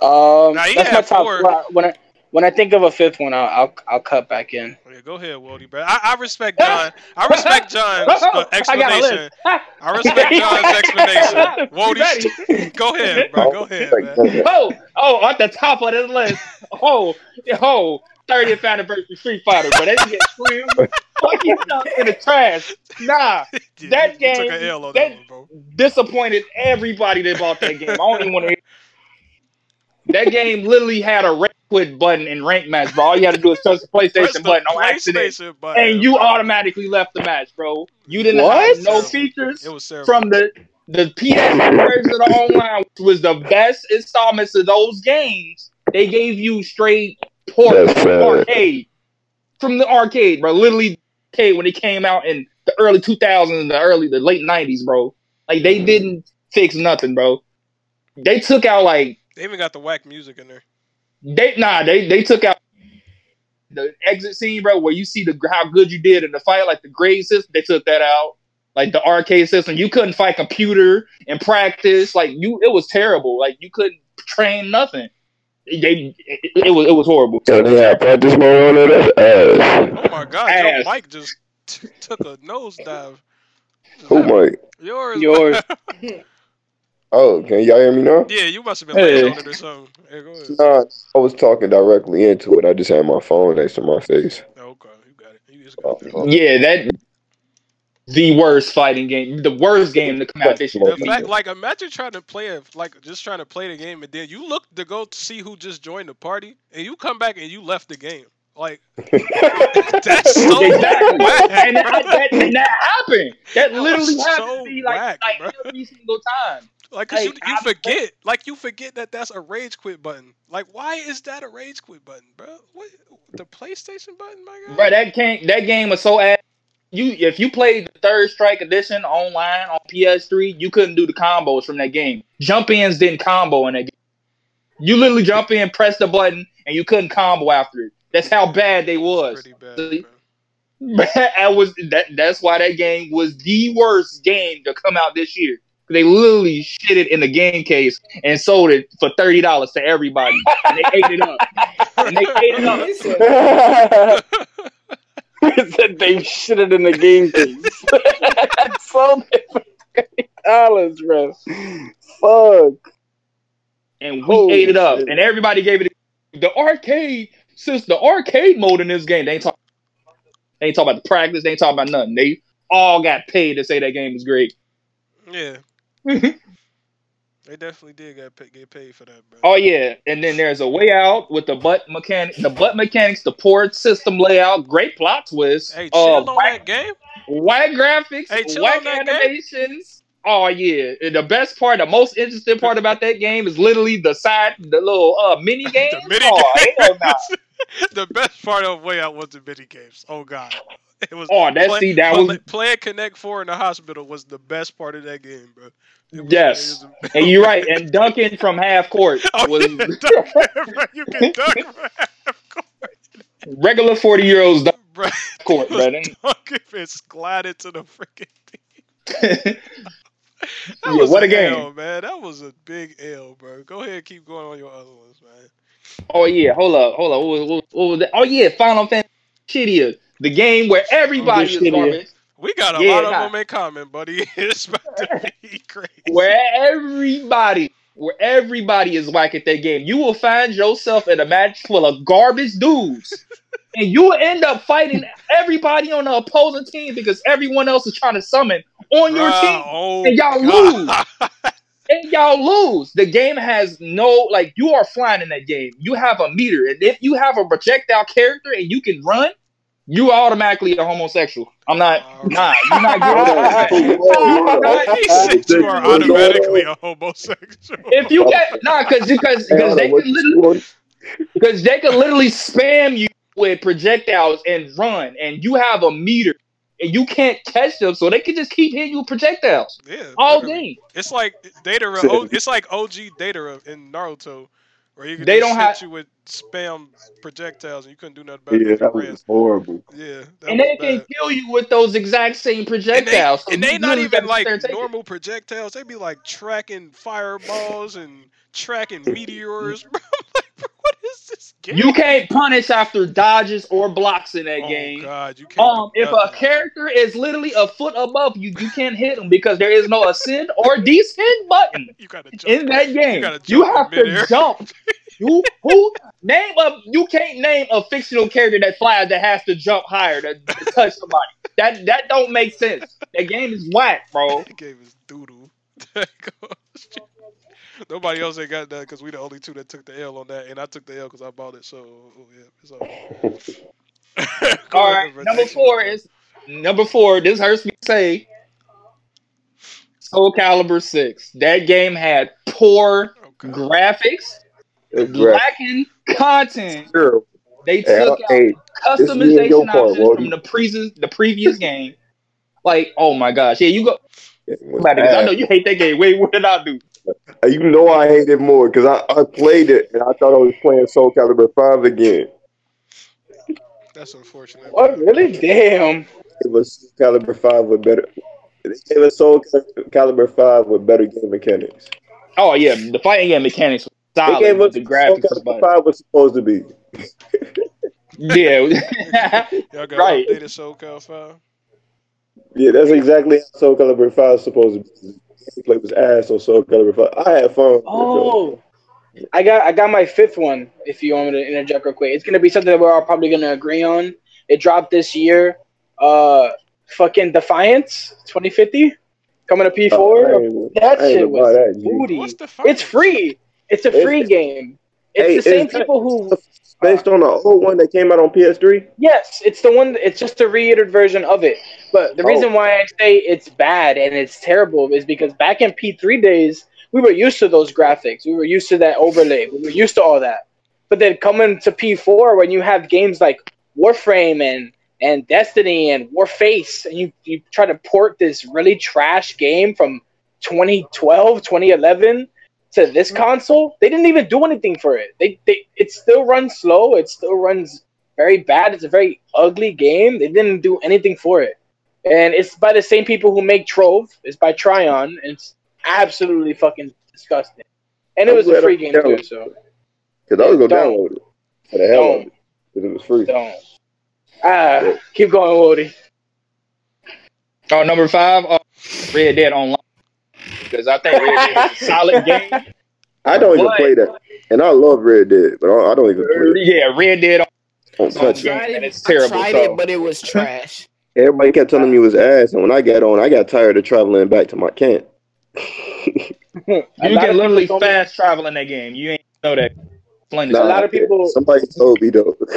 Um, Nah, he that's my top. four. four. When I when I think of a fifth one, I'll I'll, I'll cut back in. yeah, go ahead, Waldy, bro. I, I respect John. <laughs> I respect John's uh, I got a explanation. list. I respect <laughs> John's explanation. You Wody, <laughs> go ahead, bro. Go ahead, man. Oh, oh, at the top of this list. Oh, oh, 30th anniversary Street Fighter, but they get screamed fucking stuff in the trash. Nah, Yeah, That you, you game- an L that- that one, bro. disappointed everybody that bought that game. I don't even want to. That game literally had a rank quit button in rank match, bro. All you had to do is touch the <laughs> PlayStation the button on accident, button, and you bro. automatically left the match, bro. You didn't What? have no features It was terrible. from the the PS version of the online, which was the best installments of those games. They gave you straight port from the arcade, from the arcade, bro. Literally, arcade when it came out in the early 2000s, the early, the late 90s, bro. Like they didn't fix nothing, bro. They took out like They even got the whack music in there. They nah they they took out the exit scene, bro, where you see the how good you did in the fight, like the grade system. They took that out. Like the arcade system, you couldn't fight computer and practice. Like you, it was terrible. Like you couldn't train nothing. They, it, it was it was horrible. So they had practice mode on it. Oh my god, Ass. your mic just t- took a nosedive. Who mic? Yours. Yours. <laughs> Oh, can y'all hear me now? Yeah, you must have been Hey. laying on it or something. Hey, go ahead. Nah, I was talking directly into it. I just had my phone next to my face. Okay, you got it. You just got oh. it. Oh, Yeah, that the worst fighting game, the worst game to come out this year. The fact, like, imagine trying to play a like just trying to play the game, and then you look to go to see who just joined the party, and you come back and you left the game. Like, <laughs> <laughs> that's so exactly. whack, and, that, that, and that happened. That That literally was happened so to me like, whack, like every single time. Like, cause you, you I'm- forget, like you forget that that's a rage quit button. Like, why is that a rage quit button, bro? What the PlayStation button, my god? Bro, that game that game was so ass. You if you played the third strike edition online on PS3, you couldn't do the combos from that game. Jump ins didn't combo in that game. You literally jump in, press the button, and you couldn't combo after it. That's how bad they was. Pretty bad. Bro. <laughs> I was that. That's why that game was the worst game to come out this year. They literally shit it in the game case and sold it for thirty dollars to everybody, and they ate it up. And they ate it up. He said, He said they shitted in the game case. <laughs> Sold it for thirty dollars, bro. Fuck. and we Holy ate it up, shit. and everybody gave it. The arcade, since the arcade mode in this game, they ain't talking. They ain't talking about the practice. They ain't talking about nothing. They all got paid to say that game was great. Yeah, <laughs> they definitely did get paid, get paid for that, bro. Oh yeah, and then there's a way out with the butt mechanic, the butt mechanics, the port system layout, great plot twist. Hey, uh, chill on whack, that game. whack graphics, Hey, chill whack on that game. animations. Oh yeah, and the best part, the most interesting part about that game is literally the side, the little uh mini game. <laughs> The mini oh, hell nah. <laughs> <laughs> the best part of Way Out was the mini games. Oh god, it was. Oh, that play- see that play- was playing Connect Four in the hospital was the best part of that game, bro. Was- Yes. was- and you're right. And Duncan from half court <laughs> Oh, was yeah, dunk, bro, you can <laughs> dunk from half court, regular forty year olds dunk bro. court, It was brother. dunk if it's glided to the freaking Yeah, was what a an game. L, man. That was a big L, bro. Go ahead, keep going on your other ones, man. Oh yeah, hold up, hold up. What was, what, what was that? Oh yeah, Final Fantasy shittier, the game where everybody is shittier. garbage. We got a Yeah, lot of nah. them in common, buddy. <laughs> It's about to <laughs> be crazy. where everybody where everybody is whack at that game. You will find yourself in a match full of garbage dudes. <laughs> And you will end up fighting everybody on the opposing team because everyone else is trying to summon on your Bruh, team. oh And y'all God. And y'all lose. The game has no like you are flying in that game. You have a meter. And if you have a projectile character and you can run, you automatically a homosexual. I'm not nah, you're not getting that. <laughs> he said you are automatically a homosexual. If you get <laughs> nah, cause because because they can literally because they can literally spam you with projectiles and run, and you have a meter, and you can't catch them, so they can just keep hitting you with projectiles yeah, all literally. day. It's like Deidara. <laughs> O- It's like OG Deidara in Naruto, where you could They just don't hit have- you with spam projectiles, and you couldn't do nothing about it. Yeah, that was horrible. Yeah, And was they can kill you with those exact same And they, projectiles. so and you they not literally even like sit there and take it. normal projectiles. They be like tracking fireballs and tracking <laughs> meteors. <laughs> Bro, I'm like, bro, what is this game? You can't punish after dodges or blocks in that oh game. God, you can't. Um, if a character is literally a foot above you, you can't hit them because there is no ascend or descend button <laughs> you gotta jump. in that game. You, jump in have to jump. <laughs> You who name a you can't name a fictional character that flies that has to jump higher to, to touch somebody. That that don't make sense. That game is whack, bro. <laughs> That game is doodoo. Nobody else ain't got that because we the only two that took the L on that, and I took the L because I bought it. So oh, yeah, it's all. <laughs> Go All ahead, right, bro. number four is number four. This hurts me to say. Soul Calibur Six. That game had poor Okay. graphics, It's lacking content. Terrible. They took I- out hey, this is me and your customization options Wody. from the previous the previous game. Like, oh my gosh, yeah, you go. it was About it, 'cause I know you hate that game. Wait, what did I do? You know I hate it more because I, I played it and I thought I was playing Soul Calibur 5 again. That's unfortunate. What really? Damn. It was Soul Calibur 5 with better. It was Soul Calibur 5 with better game mechanics. Oh yeah, the fighting game mechanics was They solid. gave but us the graphics was Calibur 5 was supposed to be. <laughs> Y'all yeah. got <laughs> Right. updated SoulCal 5? Yeah, that's exactly how Soul Calibur 5 is supposed to be. The was ass on Soul Calibur 5. I had fun. with it, though. Oh, I got I got my fifth one. If you want me to interject real quick, it's gonna be something that we're all probably gonna agree on. It dropped this year. Uh, fucking Defiance 2050 coming to P4. I ain't- that shit was that, booty. It's free. It's a It's- free game. It's Hey, the same is people who. Based on the old one that came out on PS3? Yes, it's the one. It's just a reitered version of it. But the Oh. reason why I say it's bad and it's terrible is because back in P3 days, we were used to those graphics. We were used to that overlay. We were used to all that. But then coming to P4, when you have games like Warframe and and Destiny and Warface, and you you try to port this really trash game from 2012, 2011 to this console, they didn't even do anything for it. They they it still runs slow. It still runs very bad. It's a very ugly game. They didn't do anything for it. And it's by the same people who make Trove. It's by Trion. And it's absolutely fucking disgusting. And it I'm was a free game downloaded too, so Because I was going to Don't. download it. For the hell Don't. it. Because it was free. don't. Ah, keep going, Wody. Oh, number five, uh, Red Dead Online. Because I think Red Dead is a solid <laughs> game. I don't even But- play that. And I love Red Dead, but I I don't even play it. Yeah, Red Dead Don't touch it. and it's terrible, I tried so- it, but it was trash. Everybody kept telling me it was ass, and when I got on, I got tired of traveling back to my camp. <laughs> You can literally fast travel in that game. You ain't know that. Splendid. a lot of people- Somebody told me though. <laughs>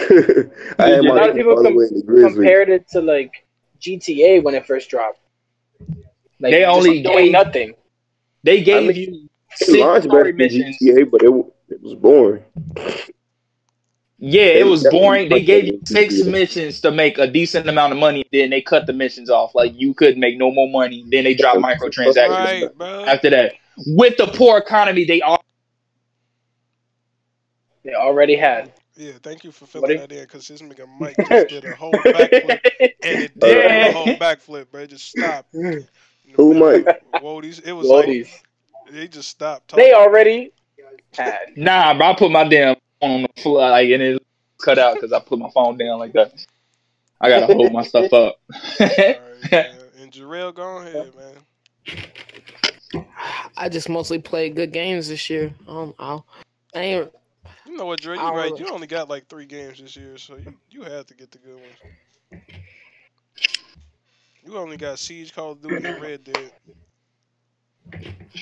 I had A lot of people all the way in the Grizzly. compared it to like GTA when it first dropped. Like, They only doing gave- nothing. They gave I mean, you It six launched story better missions. GTA, but it, it was boring. Yeah, it was That boring. They gave you six GTA. missions to make a decent amount of money. Then they cut the missions off. Like you couldn't make no more money. Then they dropped microtransactions Right, after that. With the poor economy, they all They already had. Yeah, thank you for filling that in because this nigga Mike just did a whole backflip <laughs> and it did Yeah. a whole backflip, bro. It just stopped. <laughs> Who, Mike? <laughs> Woodies. It was like Lodies. he just stopped. talking. They talking. already had. nah, bro. I put my damn phone on the floor, like, and it cut out because I put my phone down like that. I gotta hold my stuff up. Alright, man. <laughs> And Jarrell, go ahead, man. I just mostly played good games this year. Um, I'll, I ain't. You know what, Dre? You're right. You only got like three games this year, so you, you had to get the good ones. You only got Siege, Call of Duty, and Red Dead.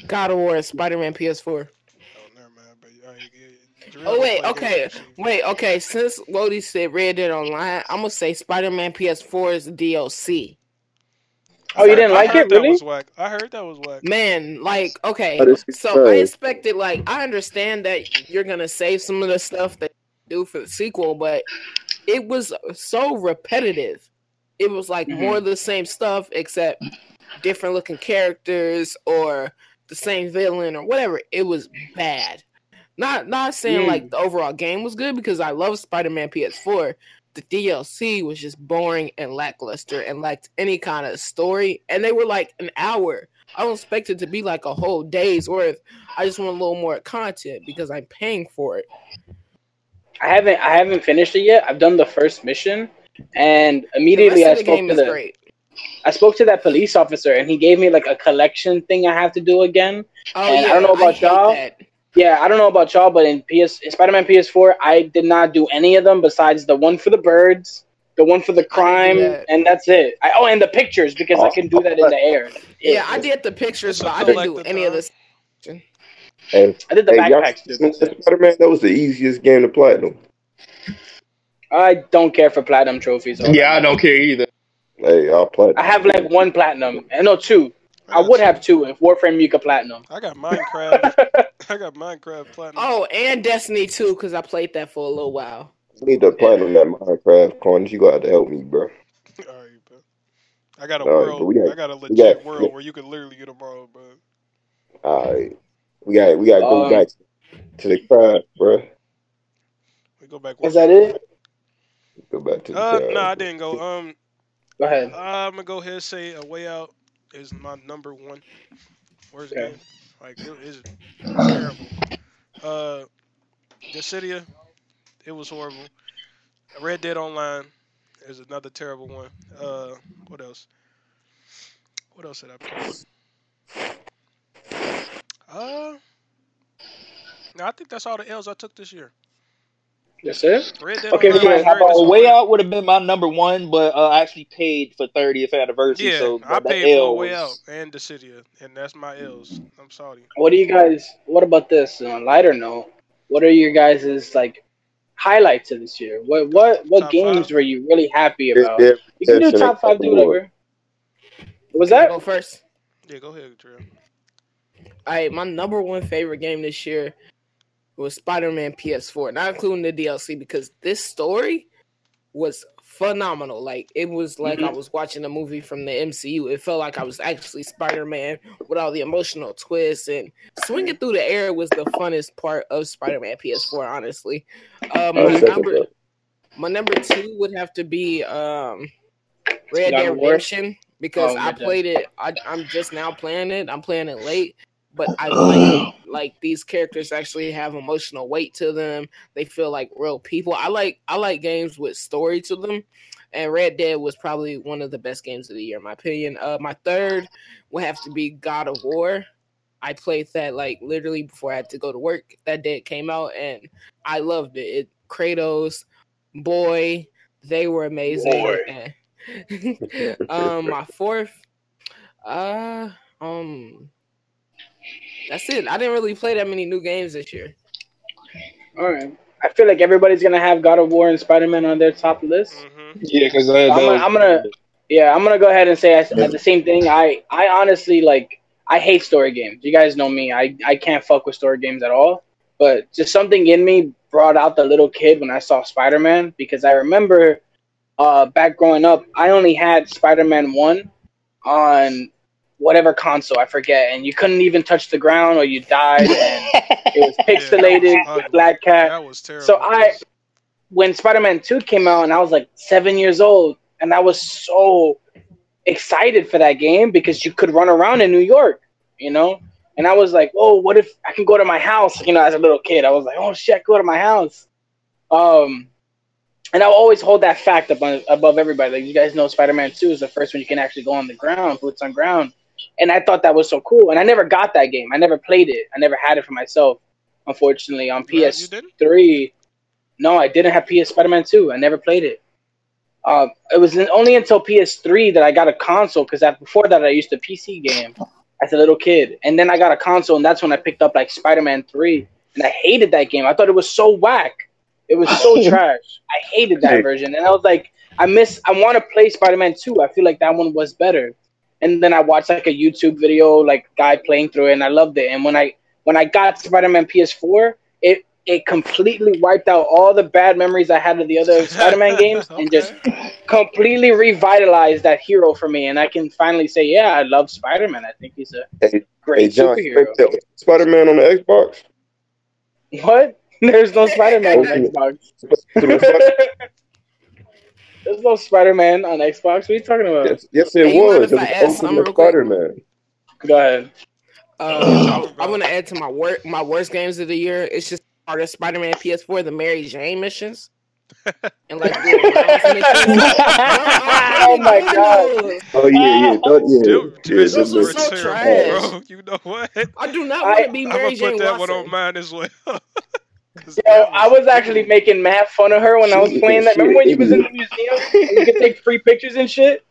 God of War, Spider Man PS4. Oh, never. But all right, yeah, Jarrell Oh wait, okay, games this year. wait, okay. Since Lodi said Red Dead Online, I'm gonna say Spider Man PS4 is DLC. Oh, you didn't I like heard it, that really? Was whack. I heard that was whack. Man, like, okay, so I expected, like, I understand that you're gonna save some of the stuff that you do for the sequel, but it was so repetitive. It was like Mhm. more of the same stuff, except different looking characters or the same villain or whatever. It was bad. Not not saying like the overall game was good because I love Spider Man PS4. The DLC was just boring and lackluster and lacked any kind of story. And they were like an hour. I don't expect it to be like a whole day's worth. I just want a little more content because I'm paying for it. I haven't. I haven't finished it yet. I've done the first mission, and The immediately rest I of the spoke game to is the. great. I spoke to that police officer, and he gave me like a collection thing I have to do again. Oh And I don't know about hate y'all. that. Yeah, I don't know about y'all, but in PS in Spider-Man PS4, I did not do any of them besides the one for the birds, the one for the crime, that. and that's it. I, oh, and the pictures because I can do that in the air. Yeah, I did the pictures, but I didn't do collective, any of huh? this. Hey, I did the hey, backpacks. too, seen that's it. Spider-Man? That was the easiest game to platinum. I don't care for platinum trophies. yeah, I don't care either. Hey, I'll platinum. I have like one platinum. Uh, No, two. I would have two if Warframe you could platinum. I got Minecraft. <laughs> I got Minecraft Platinum. Oh, and Destiny 2, because I played that for a little while. I need to platinum that Minecraft corner. You got to help me, bro. All right, bro. I got a All right, world. but we got- I got a legit got- world where you could literally get a all, bro. All right, we got we got to go Um, back to the craft, bro. We go back. Is that it? Go back to the Uh, craft. no, I didn't go. Um, Go ahead. I'm gonna go ahead and say a way out is my number one Where's Okay. game. Like it is terrible. Uh, Dissidia, it was horrible. Red Dead Online is another terrible one. Uh, what else? What else did I play? Uh, no, I think that's all the L's I took this year. That's it. Okay, Online how about way disappointing. out would have been my number one, but uh, I actually paid for 30th anniversary. Yeah, so I the paid for a L way out was- and Dissidia, and that's my L's. I'm sorry. What do you guys? What about this? On a lighter note, what are your guys' like highlights of this year? What what what Top games five? were you really happy Red about? Dead You can do Redemption top five, do whatever. What was that? Go first. Yeah, go ahead, Drew. All right, my number one favorite game this year was Spider-Man PS4, not including the DLC because this story was phenomenal. Like it was like I was watching a movie from the MCU. It felt like I was actually Spider-Man with all the emotional twists and swinging through the air was the funnest part of Spider-Man PS4. Honestly, um, my number my number two would have to be um, Red Dead? Redemption because Oh, I played it. I, I'm just now playing it. I'm playing it late, but I like like these characters actually have emotional weight to them. They feel like real people. I like I like games with story to them, and Red Dead was probably one of the best games of the year, in my opinion. Uh, my third would have to be God of War. I played that like literally before I had to go to work. That day it came out, and I loved it. It Kratos, boy, they were amazing. <laughs> Um, my fourth, uh, um, that's it. I didn't really play that many new games this year. All right. I feel like everybody's gonna have God of War and Spider Man on their top list. hmm Yeah, because I'm gonna- I'm gonna- Yeah, I'm gonna go ahead and say I, Yeah. the same thing. I I honestly like I hate story games. You guys know me. I I can't fuck with story games at all. But just something in me brought out the little kid when I saw Spider Man because I remember uh back growing up I only had Spider Man one on whatever console I forget, and you couldn't even touch the ground or you died, and it was <laughs> pixelated, Yeah. black cat. That was terrible. So I, when Spider Man Two came out, and I was like seven years old, and I was so excited for that game because you could run around in New York, you know. And I was like, oh, what if I can go to my house? You know, as a little kid, I was like, oh shit, go to my house. Um, and I'll always hold that fact above, above everybody. Like you guys know, Spider Man Two is the first one you can actually go on the ground, boots on ground. And I thought that was so cool. And I never got that game. I never played it. I never had it for myself, unfortunately, on PS3, No, I didn't have PS Spider Man two. I never played it. Uh, it was only until PS three that I got a console because before that I used a PC game as a little kid, and then I got a console, and that's when I picked up like Spider Man three, and I hated that game. I thought it was so whack. It was so <laughs> trash. I hated that version, and I was like, I miss. I want to play Spider Man two. I feel like that one was better. And then I watched like a YouTube video, like guy playing through it, and I loved it. And when I when I got Spider Man PS four, it it completely wiped out all the bad memories I had of the other <laughs> Spider Man games, and just completely revitalized that hero for me. And I can finally say, yeah, I love Spider Man. I think he's a Hey, great hey John, superhero. Spider Man on the Xbox. What? <laughs> There's no Spider Man on <laughs> Xbox. There's no Spider Man on Xbox. What are you talking about? yes, yes, it Hey, was. It was Ultimate? Spider Man. Go ahead. Uh, I'm gonna add to my work my worst games of the year. It's just part of Spider-Man PS4, the Mary Jane missions, <laughs> and like the missions. <laughs> Oh my God. Oh yeah, yeah, that, yeah. Them yeah, missions those them were were so terrible, trash. <laughs> bro. You know what? I do not want to be Mary I'm gonna Jane put that one on mine as well. 'Cause Yo, that I was actually making mad fun of her when I was <laughs> playing that. Remember when you was in the museum and you could take free pictures and shit?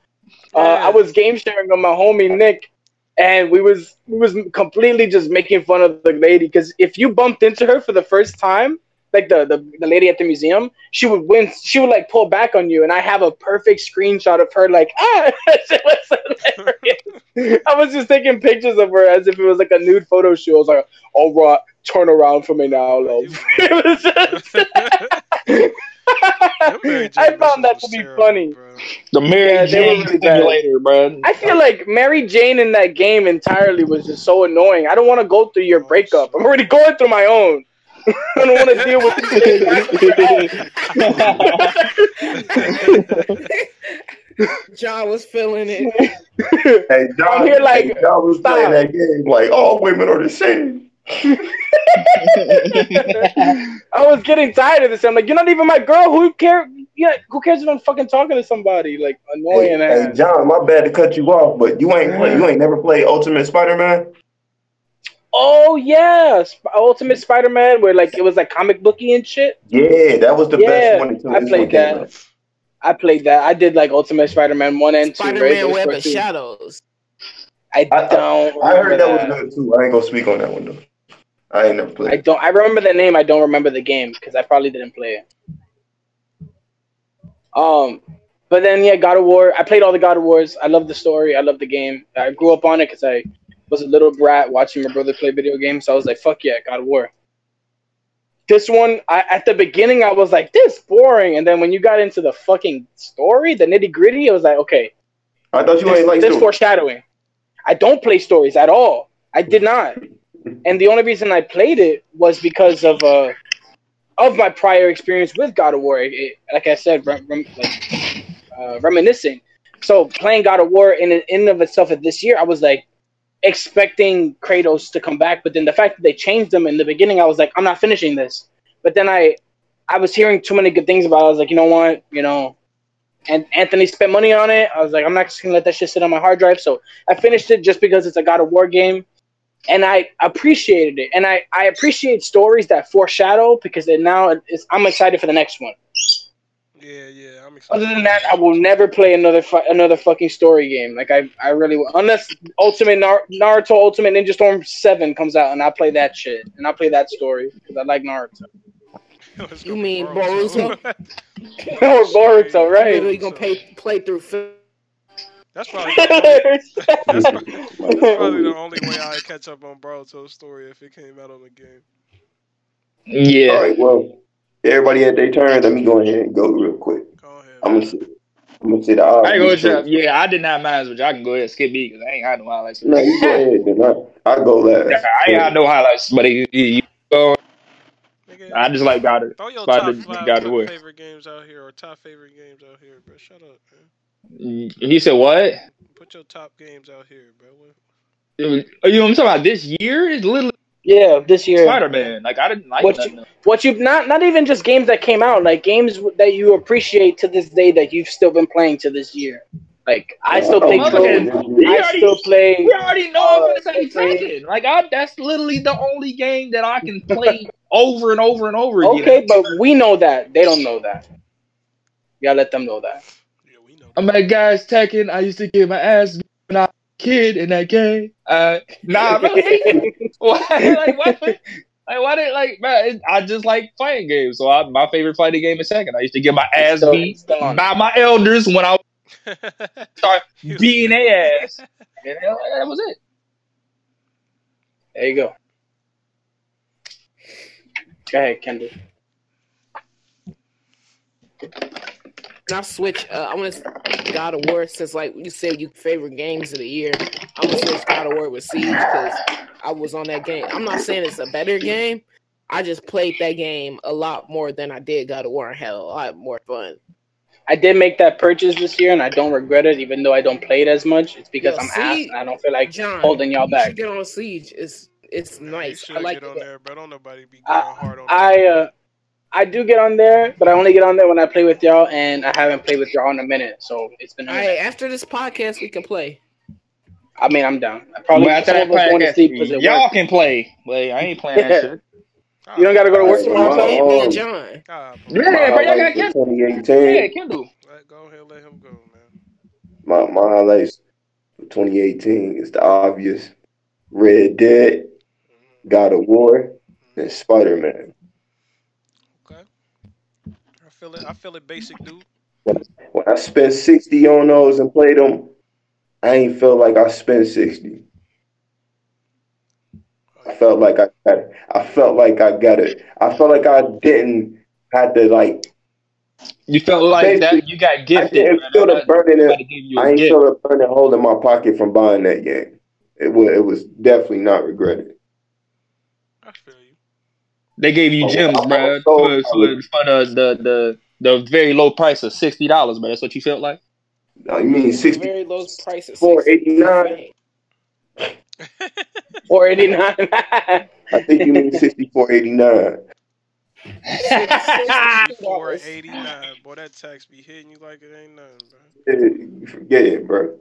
Uh, I was game sharing with my homie Nick, and we was we was completely just making fun of the lady because if you bumped into her for the first time, like the, the the lady at the museum, she would win. She would like pull back on you, and I have a perfect screenshot of her like ah. <laughs> Was. <laughs> I was just taking pictures of her as if it was like a nude photo shoot. I was like, "All right, turn around for me now, love." You it was just. Them Mary Jane I found that to be terrible, funny. bro. The Mary Yeah, they Jane were really bad. simulator, bro. I feel like Mary Jane in that game entirely was just so annoying. I don't want to go through your oh, breakup. I'm already going through my own. <laughs> I don't want to deal with this. <laughs> John was feeling it. <laughs> Hey, John, I'm here like, hey, John was stop. playing that game like all women are the same. I was getting tired of this. I'm like, you're not even my girl. Who care? Yeah, who cares if I'm fucking talking to somebody? Like annoying Hey, hey. John, my bad to cut you off, but you ain't play, you ain't never played Ultimate Spider Man. Oh yeah, Sp- Ultimate Spider-Man, where like it was like comic booky and shit. Yeah, that was the Yeah, best one. until I played that. out. I played that. I did like Ultimate Spider-Man one and two. Spider-Man Web of two. Shadows. I I- don't. I heard remember that was good too. I ain't gonna speak on that one though. I never I don't. I remember the name. I don't remember the game because I probably didn't play it. Um, but then yeah, God of War. I played all the God of Wars. I love the story. I love the game. I grew up on it because I was a little brat watching my brother play video games. So I was like, "Fuck yeah, God of War." This one, I, at the beginning, I was like, "This boring," and then when you got into the fucking story, the nitty gritty, I was like, "Okay, I thought you this, like this foreshadowing. I don't play stories at all. I did not. And the only reason I played it was because of uh of my prior experience with God of War. It- like I said, rem, rem, like, uh, reminiscing. So playing God of War in in of itself at this year, I was like expecting Kratos to come back, but then the fact that they changed them in the beginning, I was like, I'm not finishing this. But then I I was hearing too many good things about it. I was like, you know what, you know, and Anthony spent money on it. I was like, I'm not just gonna let that shit sit on my hard drive. So I finished it just because it's a God of War game, and I appreciated it. And I I appreciate stories that foreshadow because then now it's, I'm excited for the next one. Yeah, yeah. I'm excited. Other than that, I will never play another fu- another fucking story game. Like I, I really will. Unless Ultimate Nar- Naruto Ultimate Ninja Storm Seven comes out, and I play that shit, and I play that story because I like Naruto. <laughs> You mean Boruto. or <laughs> <laughs> Boruto, right? Literally gonna pay, play through. Film. That's probably <laughs> the only, that's, pro- that's probably the only way I'd catch up on Boruto's story if it came out on the game. Yeah. All right, well, everybody at their turn. Let me go ahead and go real quick. Go ahead. I'm gonna see. I'm gonna say the odds. I ain't go with you. Yeah, I did not mind, but y'all can go ahead and skip me because I ain't got no highlights. No, you go ahead. Then I, I go last. I ain't had no highlights, but you, you go. Nigga, I just like got it. throw your top five got it favorite games out here or top favorite games out here, bro. Shut up, man. He said what? Put your top games out here, bro. What- You know what I'm talking about? This year is literally Yeah, this year. Spider Man. Like I didn't like What nothing. you- What you not not even just games that came out, like games that you appreciate to this day that you've still been playing to this year. Like I still play Oh, Pro. okay. You I already- still play. We already know I'm gonna say Uh, Tekken. Like I, that's literally the only game that I can play <laughs> over and over and over again. Okay, but we know that they don't know that. You gotta let them know that. Yeah. I'm like, guys, Tekken. I used to get my ass beat when I was a kid in that game. Uh, nah, man. <laughs> <laughs> why, like, why, like, why did like, man? I just like fighting games. So I, my favorite fighting game is Tekken. I used to get my ass Still- beat by my elders when I <laughs> start You- beating their ass. And that that was it. There you go. Go ahead, Kendall. And I'll switch. Uh, I want to God of War since like you said you favorite games of the year. I'm gonna switch God of War with Siege because I was on that game. I'm not saying it's a better game. I just played that game a lot more than I did God of War and had a lot more fun. I did make that purchase this year, and I don't regret it, even though I don't play it as much. It's because Yo, I'm see? asked, and I don't feel like John, holding y'all you back. should get on Siege. It's it's nice. should I like get on it. there, but don't nobody be going I- hard on I uh, I do get on there, but I only get on there when I play with y'all, and I haven't played with y'all in a minute, so it's been. A All minute. right, after this podcast, we can play. I mean, I'm down. I probably Well, after some of that us going to podcast, sleep because y'all works. can play. But I ain't playing that shit. God, You don't gotta go to work tomorrow. my- so- Me, me and John. God, bro. Yeah, bro, y'all got highlights Kendall. Yeah, Kendall. Let, go ahead, let him go, man. My my highlights for 2018 is the obvious: Red Dead, Mhm. God of War, and Spider Man. Okay. I feel it. I feel it. Basic dude. When I spent 60 on those and played them, I ain't felt like I spent 60. I felt like I got it. I felt like I got it. I felt like I didn't have to like. You felt like that you got I gifted. didn't man. feel the That- burden. In, somebody gave you a I ain't gift. feel the burden hole in my pocket from buying that game. It was. It was definitely not regretted. I feel you. They gave you Oh, gems, I'm bro, so for, for, for the, the the the very low price of sixty dollars, bro. That's what you felt like. Now, you mean 60? Very low price at 489? Four eighty nine. <laughs> I think you mean 64.89. Four eighty nine. Boy, that tax be hitting you like it ain't nothing, bro. You forget it, bro.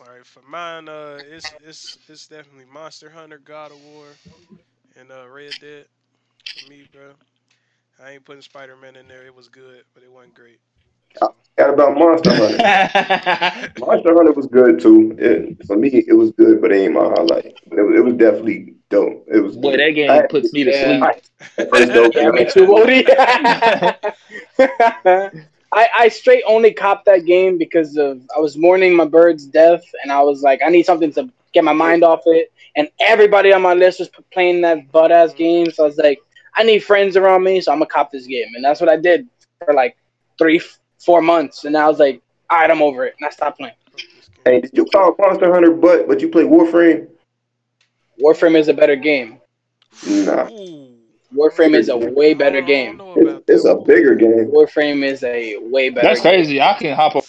All right, for mine, uh, it's it's it's definitely Monster Hunter, God of War, and uh, Red Dead. For me, bro. I ain't putting Spider Man in there. It was good, but it wasn't great. So, Got about Monster Hunter. <laughs> Monster Hunter was good too. It, for me, it was good, but it ain't my highlight. But it, was- it was definitely dope. It was. Boy, that game I- puts me to Yeah. sleep. First dope Yeah, <laughs> game. too, Wody. <laughs> I, I straight only copped that game because of I was mourning my bird's death, and I was like, I need something to get my mind off it. And everybody on my list was playing that butt ass game, so I was like, I need friends around me, so I'm gonna cop this game, and that's what I did for like three, four months, and I was like, all right, I'm over it, and I stopped playing. fuck. Hey, did you call Monster Hunter but but you play Warframe? Warframe is a better game. Nah, Warframe is a way better game. it's, it's a bigger game. Warframe is a way better. That's game. crazy. I can hop up.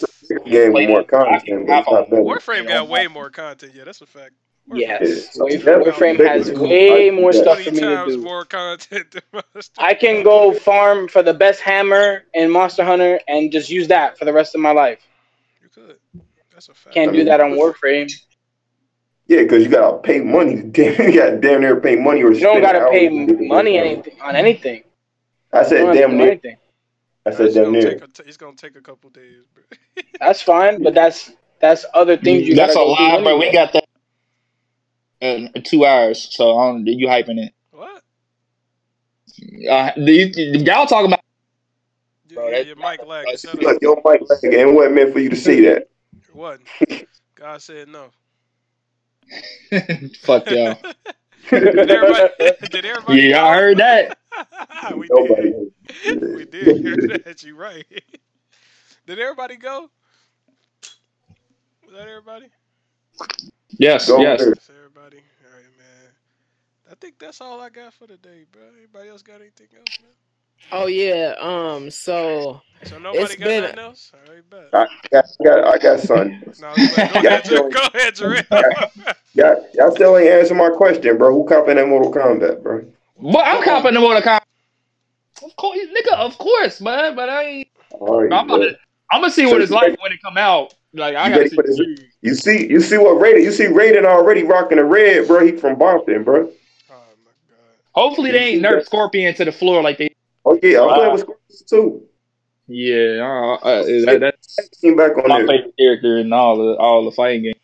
Game with more I content. can but it's hop not on. Warframe got way more content. Yeah, that's a fact. Warframe Yes, Yeah. Warframe, Warframe has way more stuff for me to do. more content than I can go farm for the best hammer in Monster Hunter and just use that for the rest of my life. You could. That's a fact. Can't do that on Warframe. Yeah, because you gotta pay money. <laughs> Damn, you gotta damn near pay money or You don't gotta pay to get the money anything on anything. I said damn do near. anything. I said It's damn gonna, near. take it's gonna take a couple days, bro. <laughs> That's fine, but that's that's other things you That's a gotta go lie, bro. We got that in two hours. So I don't, you hyping it. what? Uh, the, y'all talking about You, Bro, yeah, that- your mic lag. that's- Shut your mic lag and what meant for you to see that. What? God said no. <laughs> fuck y'all. <laughs> did everybody? Did everybody? Yeah, I go? <laughs> heard that. we Nobody. did. We did hear that. You right. Did everybody go? Was that everybody? Yes, Go yes. Ahead. That's everybody. All right, man. I think that's all I got for today, bro. Anybody else got anything else, man? Oh yeah. Um. So So nobody It's got been- nothing else. All right, bet. I got, I got, I got <laughs> son. No, go ahead, Yeah. <laughs> Go ahead, Jarrell. <laughs> Y'all, y'all still ain't answering my question, bro. Who copping that Mortal Kombat, bro? But I'm copping the Mortal Kombat. Of course, nigga. Of course, man. But I ain't. All right, I'm bro. gonna, I'm gonna see what it's like when it come out. Like I You gotta see. this? You see, you see what Raiden? You see Raiden already rocking the red, bro. He from Boston, bro. Oh my god. Hopefully they ain't nerf Scorpion to the floor like they. Oh yeah, I'm Wow. playing with Scorpions too. Yeah, uh, uh, that, that's back on my there. favorite character in all the all the fighting games.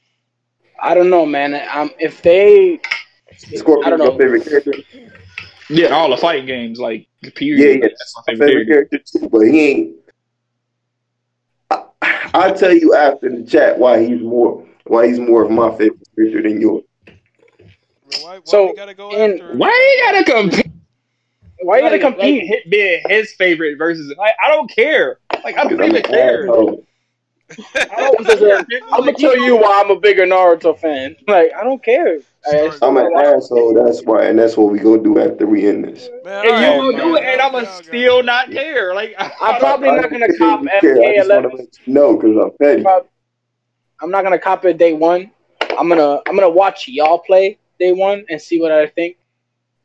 I don't know, man. Um, if they, I Scorpion's don't know. favorite character. Yeah, all the fighting games, like period. Yeah, yeah. That's my My favorite, favorite character. character too, but he ain't. I, I'll tell you after the chat why he's more why he's more of my favorite character than yours. Bro, why, why So, we gotta go in- after? Why you gotta compete? why you gotta Like- compete? Like, hit being his favorite versus like I don't care. Like I don't <laughs> even an care. asshole. I don't care. I'm gonna tell you why I'm a bigger Naruto fan. Like I don't care. I- I'm an asshole. That's why, and that's what we gonna do after we end this. Man, And you gonna do it, and I'ma y'all still not care. Like I'm probably not gonna don't cop care. I MK11. let you know because I'm petty. I'm not gonna cop it day one. I'm gonna I'm gonna watch y'all play day one and see what I think.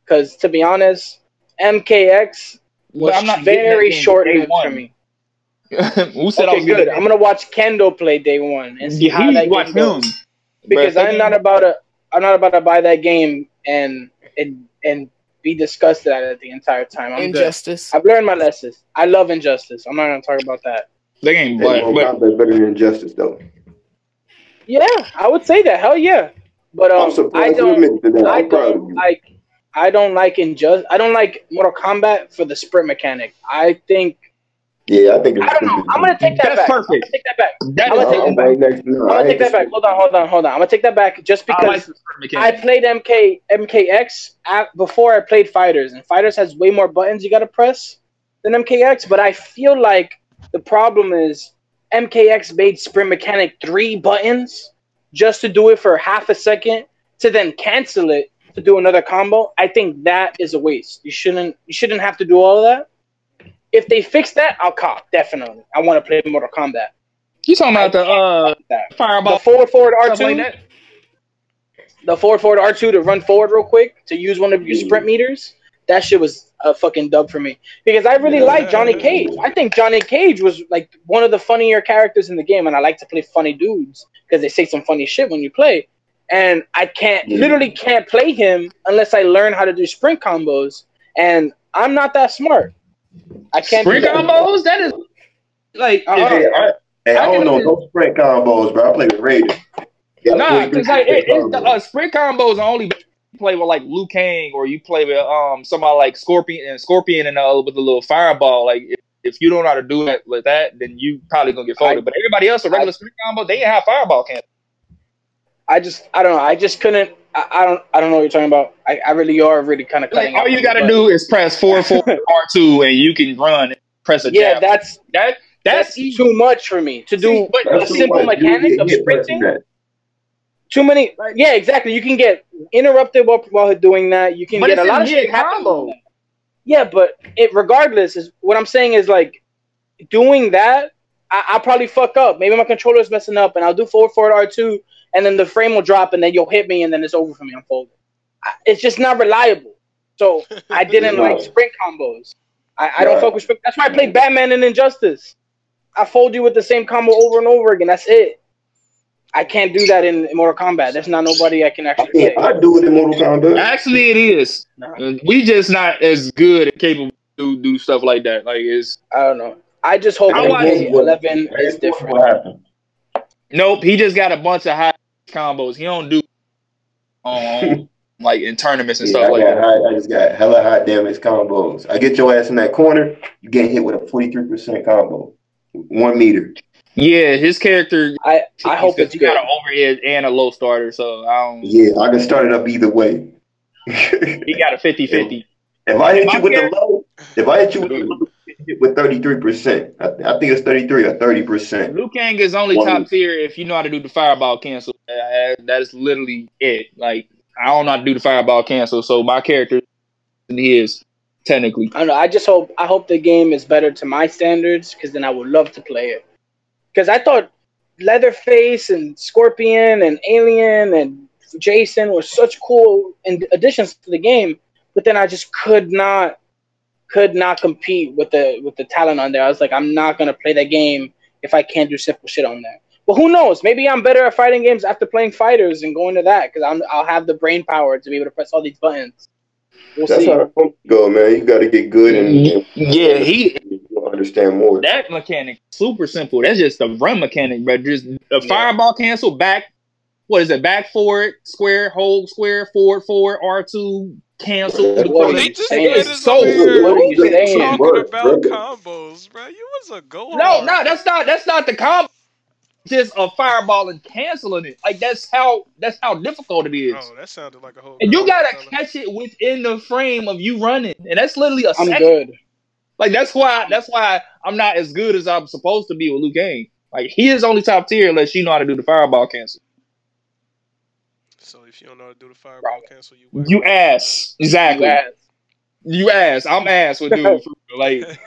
Cause to be honest, MKX was I'm not very short day one. for me. <laughs> Who said I Okay, was good. gonna I'm gonna watch Kendall play day one and see Yeah, how he that watch game him. goes. Because But I'm not about to I'm not about to buy that game and and and be disgusted at it the entire time. I'm good. injustice. I've learned my lessons. I love injustice. I'm not gonna talk about that. They ain't Hey, but, Mortal but better than injustice though. Yeah, I would say that. Hell yeah. But I'm um, I don't. admitted to that. I I'm proud of don't you. like. I don't like injust. I don't like Mortal Kombat for the sprint mechanic. I think. Yeah, I think it's I don't know. I'm gonna take that That's back. I'm perfect. gonna take that back. that I'm gonna take that back. right next. No, I'm gonna take that back. Hold on, hold on, hold on. I'm gonna take that back just I because like I played MK MKX at, before I played Fighters, and Fighters has way more buttons you gotta press than MKX. But I feel like the problem is MKX made sprint mechanic three buttons just to do it for half a second to then cancel it to do another combo. I think that is a waste. You shouldn't you shouldn't have to do all of that. If they fix that, I'll cop definitely. I want to play Mortal Kombat. You talking about the uh That. The forward forward R two? like the forward forward R two to run forward real quick to use one of your sprint meters. That shit was a fucking dub for me because I really like Johnny Cage. I think Johnny Cage was like one of the funnier characters in the game, and I like to play funny dudes because they say some funny shit when you play. And I can't Yeah. literally can't play him unless I learn how to do sprint combos, and I'm not that smart. I can't Sprint do that. combos? That is like Uh-huh. Hey, I, hey, I I don't know no sprint combos, bro. I play with Raiden. Yeah, I Nah, play because like it, sprint it's the, combos. uh, sprint combos are only play with like Liu Kang or you play with um somebody like Scorpion and Scorpion and uh, with a little fireball. Like if, if you don't know how to do that with that, then you probably gonna get folded. I- but everybody else, a regular sprint combo, they ain't have fireball can. I just I don't know. I just couldn't. I, I don't I don't know what you're talking about. I, I really are really kind of Like all you gotta butt. do is press four four <laughs> R two and you can run and press a Yeah, jab. that's that that's, that's easy. too much for me to do See, but a simple much. Mechanic of sprinting. Too many. Yeah, exactly. You can get interrupted while, while doing that. You can get a lot of shit mid happen. combo. Yeah, but it regardless is what I'm saying is like doing that. I, I'll probably fuck up. Maybe my controller's messing up, and I'll do forward forward R two, and then the frame will drop, and then you'll hit me, and then it's over for me. I'm folded. It's just not reliable. So I <laughs> didn't like sprint combos. I, I don't Right. fuck with sprint. That's why I played Batman and Injustice. I fold you with the same combo over and over again. That's it. I can't do that in, in Mortal Kombat. There's not nobody I can I actually mean. I do it in Mortal Kombat. Actually, it is. No. Uh, We just not as good and capable to do stuff like that. Like it's I don't know. I just hope I that Eleven is different. Nope, he just got a bunch of high combos. He don't do um <laughs> like in tournaments and Yeah, stuff I, like that. high, I just got hella high damage combos. I get your ass in that corner, you get hit with a 43% combo. One meter. Yeah, his character. I I hope it's you got an overhead and a low starter, so I don't. Yeah, I can start it up either way. He got a 50-50. If I hit My you with the low, if I hit you with the low, you get hit with 33%. I, I think it's 33 or 30%. Liu Kang is only One- top tier if you know how to do the fireball cancel. That is literally it. Like I don't know how to do the fireball cancel, so my character is technically. I don't know. I just hope I hope the game is better to my standards because then I would love to play it. Because I thought Leatherface and Scorpion and Alien and Jason were such cool additions to the game, but then I just could not could not compete with the with the talent on there. I was like, I'm not gonna play that game if I can't do simple shit on there. Well, who knows? Maybe I'm better at fighting games after playing fighters and going to that because I'm I'll have the brain power to be able to press all these buttons. We'll That's see. how it go, man. You got to get good and, and Yeah, he understand more. that mechanic super simple. That's just the run mechanic, but just a Yeah. fireball cancel back. What is it? Back forward, square, hold, square, forward, forward, R two, cancel. What the are play. you He just saying? did It's us so over here What are you saying? talking work, about brother. combos, bro. You was a go. No, no, that's not that's not the combo. Just a fireball and canceling it. Like that's how that's how difficult it is. Oh, that sounded like a whole. And you gotta fella. catch it within the frame of you running, and that's literally a I'm second. good. Like that's why that's why I'm not as good as I'm supposed to be with Liu Kang. Like he is only top tier unless you know how to do the fireball cancel. So if you don't know how to do the fireball cancel, you. You ass exactly. You ass. You ass. I'm ass with dude. Like <laughs>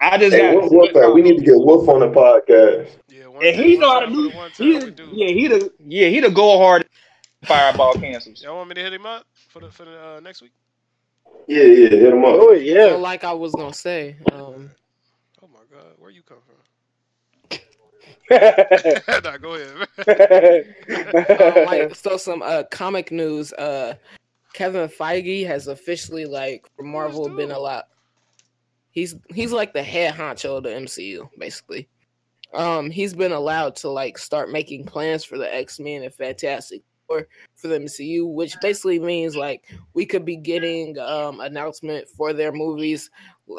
I just Hey, got. Wolf, Wolf, we need to get Wolf on the podcast. Yeah, one And time- he one know how to time do. for the one time He, we do. yeah, he the yeah he the go hard fireball cancels. Y'all want me to hit him up for the for the uh, next week? Yeah, yeah, hit him up. Oh So yeah. like I was gonna say, um, Oh my god, where you come from? <laughs> nah, go ahead. uh, <laughs> like so some uh comic news. Uh, Kevin Feige has officially like for Marvel been a lot. He's he's like the head honcho of the MCU basically. Um, he's been allowed to like start making plans for the X Men and Fantastic Four for the MCU, which basically means like we could be getting um announcement for their movies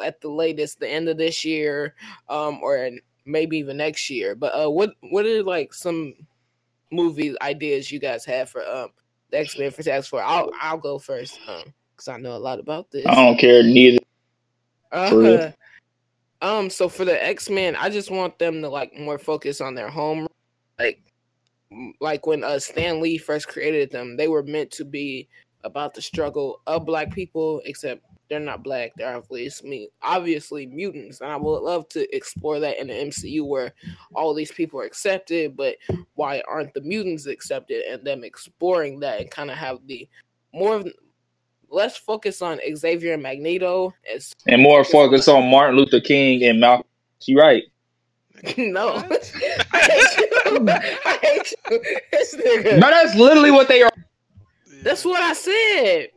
at the latest the end of this year, um, or in- maybe even next year. But uh, what what are like some movie ideas you guys have for um the X Men Fantastic Four? I'll I'll go first, um, because I know a lot about this. I don't care neither. Uh, <laughs> um, so for the X Men, I just want them to like more focus on their home, like, like when uh Stan Lee first created them, they were meant to be about the struggle of Black people, except they're not Black. They're obviously obviously mutants, and I would love to explore that in the MCU where all these people are accepted, but why aren't the mutants accepted? And them exploring that and kind of have the more of less focus on Xavier and Magneto as And more focus on Martin Luther King and Malcolm. You right. <laughs> no. <laughs> I hate you. I hate you. No, that's literally what they are. That's what I said.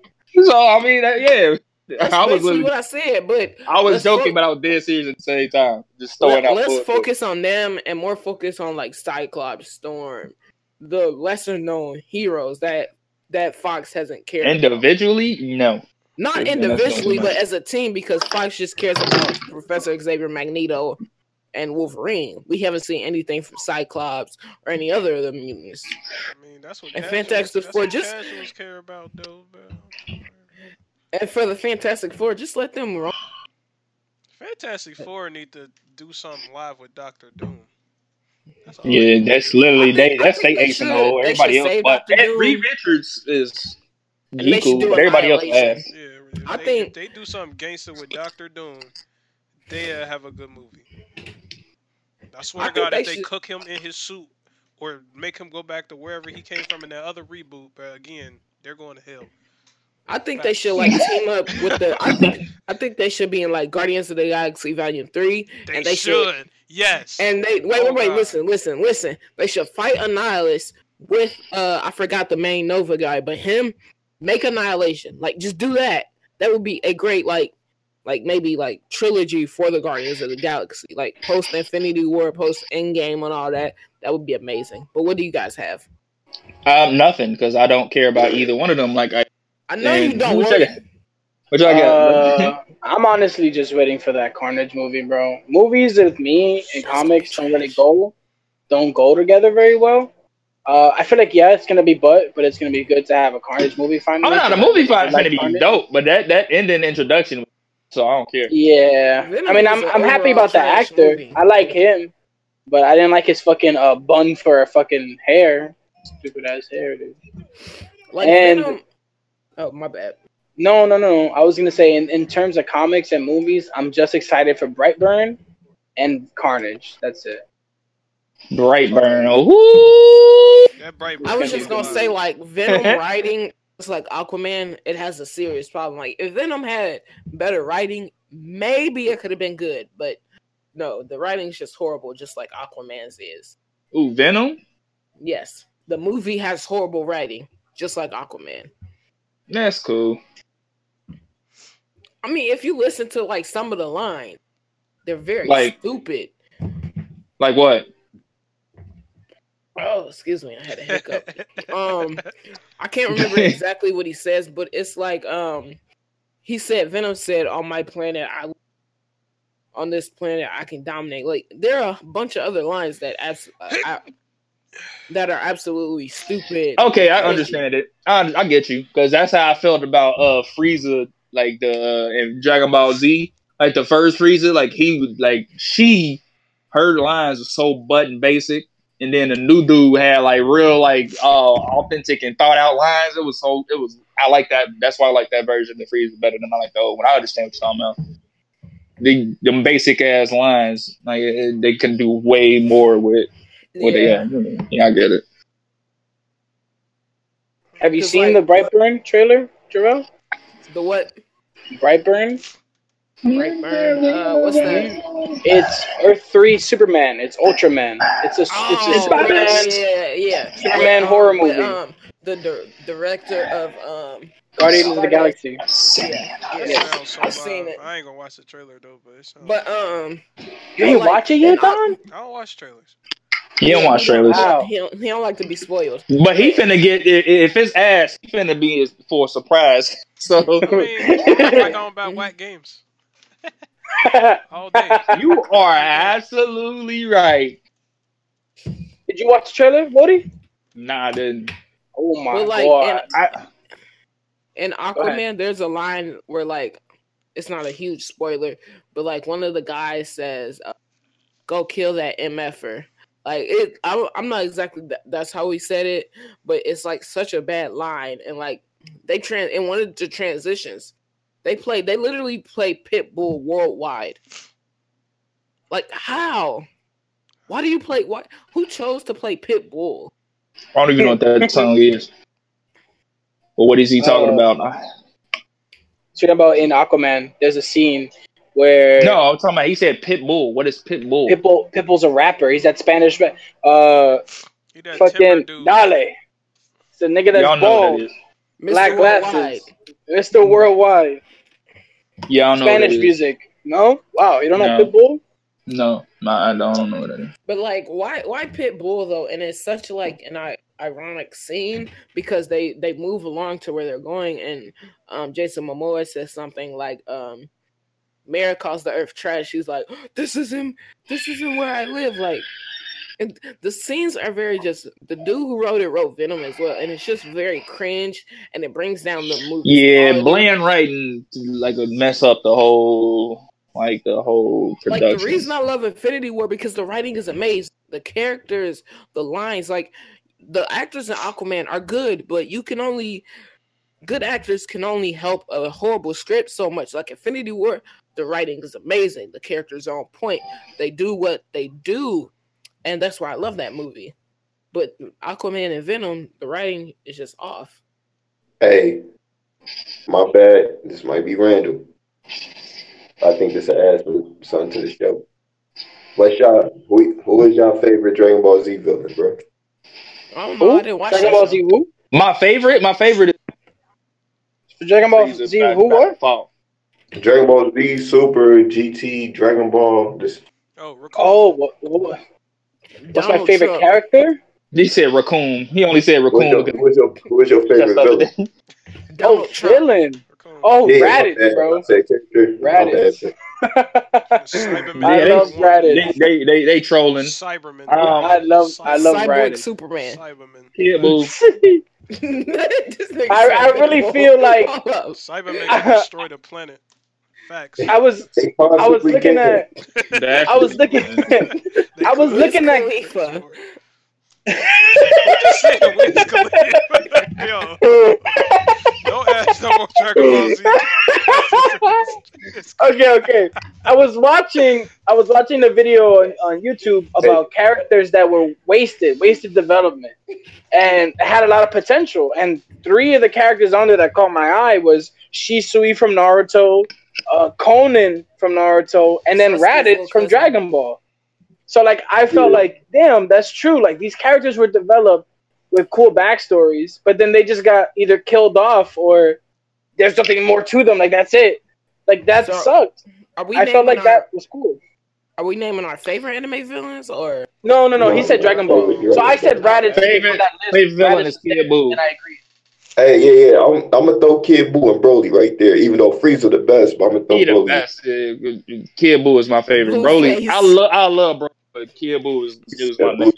So I mean, that, yeah. That's I was basically what I said. But I was joking, fo- but I was dead serious at the same time. Just throwing let, out. us bullshit. focus on them and more focus on like Cyclops, Storm, the lesser known heroes that that Fox hasn't cared. about. individually. No, Not Yeah, individually, but as a team because Fox just cares about Professor Xavier, Magneto, and Wolverine. We haven't seen anything from Cyclops or any other of the mutants. I mean, that's what And casuals, Fantastic Four just- care about, though, bro. And for the Fantastic Four, just let them run. Fantastic Four need to do something live with Doctor Doom. That's yeah, they that's literally I they. think- That's they think they ace and should- hole. Everybody else, save but Dr. Ed Reed Richards is And he they should cool, do but everybody else ass. Yeah, if I they, think- if they do something gangster with Doctor Doom, they uh, have a good movie. I swear I to think God, they if they should- cook him in his suit or make him go back to wherever he came from in that other reboot, but again, they're going to hell. I think they should like team up with the. I think I think they should be in like Guardians of the Galaxy Volume Three, They, and they should. should. Yes. And they wait, Oh, wait, wait. God. Listen, listen, listen. They should fight Annihilus with uh, I forgot the main Nova guy, but him make Annihilation. Like, just do that. That would be a great like, like maybe like trilogy for the Guardians of the Galaxy, like post Infinity War, post Endgame, and all that. That would be amazing. But what do you guys have? Um, nothing because I don't care about either one of them. Like I, I know And you don't who's want that? it. what y'all got? Uh, I'm honestly just waiting for that Carnage movie, bro. Movies with me and comics don't really go, don't go together very well. Uh, I feel like yeah, it's gonna be butt, but it's gonna be good to have a Carnage movie finally. oh no, the movie I fight like gonna be Carnage. dope, but that that ending introduction, so I don't care. Yeah, I mean, I'm I'm happy about the actor. movie. I like him, but I didn't like his fucking uh bun for a fucking hair. Stupid ass hair, dude. Like And- Venom. Oh my bad. No, no, no. I was gonna say in, in terms of comics and movies, I'm just excited for Brightburn and Carnage. That's it. Brightburn, oh, That bright. I was just gonna say like Venom <laughs> writing. It's like Aquaman. It has a serious problem. Like if Venom had better writing, maybe it could have been good. But no, the writing's just horrible, just like Aquaman's is. ooh, Venom. Yes, the movie has horrible writing, just like Aquaman. That's cool. I mean, if you listen to like some of the lines, they're very Like- stupid. Like what? Oh, excuse me, I had a hiccup. <laughs> um, I can't remember <laughs> exactly what he says, but it's like um, he said Venom said on my planet, I on this planet I can dominate. Like there are a bunch of other lines that abs- uh, I, that are absolutely stupid. Okay, I understand it. I, I get you because that's how I felt about uh Frieza, like the uh, in Dragon Ball Z, like the first Frieza, like he would like she, her lines were so button basic, and then the new dude had like real like uh authentic and thought out lines. It was so it was I like that. That's why I like that version of Frieza better than I like the old one. I understand what you're talking about. The them basic ass lines, like they can do way more with with yeah. it. Yeah, yeah, I get it. Have you seen like- the Brightburn trailer, Jarrell? The what? Brightburn. Brightburn. Uh, what's that? It's Earth Three Superman. It's Ultraman. It's a it's a Oh, Superman yeah, yeah. Superman Um, horror with, movie. um, the dir- director of um, Guardians of the Galaxy. yeah, That yeah. so I've seen it. I ain't gonna watch the trailer though, but it sounds. But um, You ain't like, watch it yet, and I- Don? I don't watch trailers. You don't watch trailers. Wow. He don't, he don't like to be spoiled. But he finna get i- if it's ass, he finna be for a surprise. <laughs> So I mean, like on about whack games <laughs> all day. you are absolutely right. Did you watch the trailer, Woody? Nah, I didn't. Oh my But, like, god! I, In Aquaman, there's a line where like it's not a huge spoiler, but like one of the guys says, uh, "Go kill that mf'er." Like it, I, I'm not exactly th- that's how he said it, but it's like such a bad line, and like they trans and one of the transitions, they play they literally play Pitbull worldwide. Like how? Why do you play? What? Who chose to play Pitbull? I don't even know what that song is. But what is he talking Uh, about? I- Talking about in Aquaman, there's a scene where No, I'm talking about. He said Pitbull. What is Pitbull? Pitbull Pitbull's a rapper. He's that Spanish. ra- Uh, He that fucking dude. Dale. It's the nigga that's Y'all bald, what that is. Mr. black Worldwide. glasses, Mr. Worldwide, Yeah, I don't know. what Spanish music. No, wow, you don't know No. Pitbull? No, nah, I don't know what that is. But like, why why Pitbull though? And it's such like an I- ironic scene because they they move along to where they're going, and um Jason Momoa says something like um. Mara calls the earth trash. She's like, <gasps> "This isn't. This isn't where I live." Like, and the scenes are very just. The dude who wrote it wrote Venom as well, and it's just very cringe, and it brings down the movie. Yeah, bland writing like would mess up the whole like the whole Like the reason I love Infinity War because the writing is amazing. The characters, the lines, like the actors in Aquaman are good, but you can only good actors can only help a horrible script so much. Like Infinity War, the writing is amazing. The characters are on point. They do what they do, and that's why I love that movie. But Aquaman and Venom, the writing is just off. Hey, my bad. This might be random. I think this will add some something to the show. What's y'all? Who, who is y'all favorite Dragon Ball Z villain, bro? I don't know. Who? I didn't watch Dragon Ball. Z who? My favorite, my favorite is Dragon Ball Z who back what? Fall. Dragon Ball Z, Super, GT, Dragon Ball. This Oh, Raccoon. Oh, what, what, what's my favorite Trump. character? He said raccoon. He only said what's raccoon. your, what's your, what's your favorite just the other villain? <laughs> Oh, Donald villain. Raccoon. Oh, Yeah, my Raditz, bad, bro. I said character. My Raditz. bad. Cyberman. I love they- Raditz. They, they, they, they trolling. Cyberman. Um, I love, I love Cyborg Raditz. Superman. Cyberman. Kid Buu. <laughs> I- I really <laughs> feel like- Cyberman can destroy the planet. Facts. I was, I was looking at, I was looking I was looking at- Khalifa. Just saying, Wiz Khalifa. Yo, <laughs> don't ask no more Dragon Ball Z. It's- okay, okay. I was watching, I was watching a video on, on YouTube about characters that were wasted, wasted development, and had a lot of potential. And three of the characters on there that caught my eye was Shisui from Naruto, uh, Konan from Naruto, and then Sasuke's Raditz from. Dragon Ball. So like, I felt Yeah. like, damn, that's true. Like these characters were developed with cool backstories, but then they just got either killed off or there's nothing more to them. Like that's it. Like that So, sucked. Are we I felt naming like our, that was cool. Are we naming our favorite anime villains or? No, no, no. He said Dragon Ball. So I said Raditz. Favorite- on that list. favorite villain Raditz is Kid there, Buu. And I agree. Hey, yeah, yeah. I'm, I'm gonna throw Kid Buu and Broly right there. Even though Frieza the best, but I'm gonna throw He the best. Uh, Kid Buu is my favorite. Blueface. Broly, I love, I love Broly, but Kid Buu is, is my name.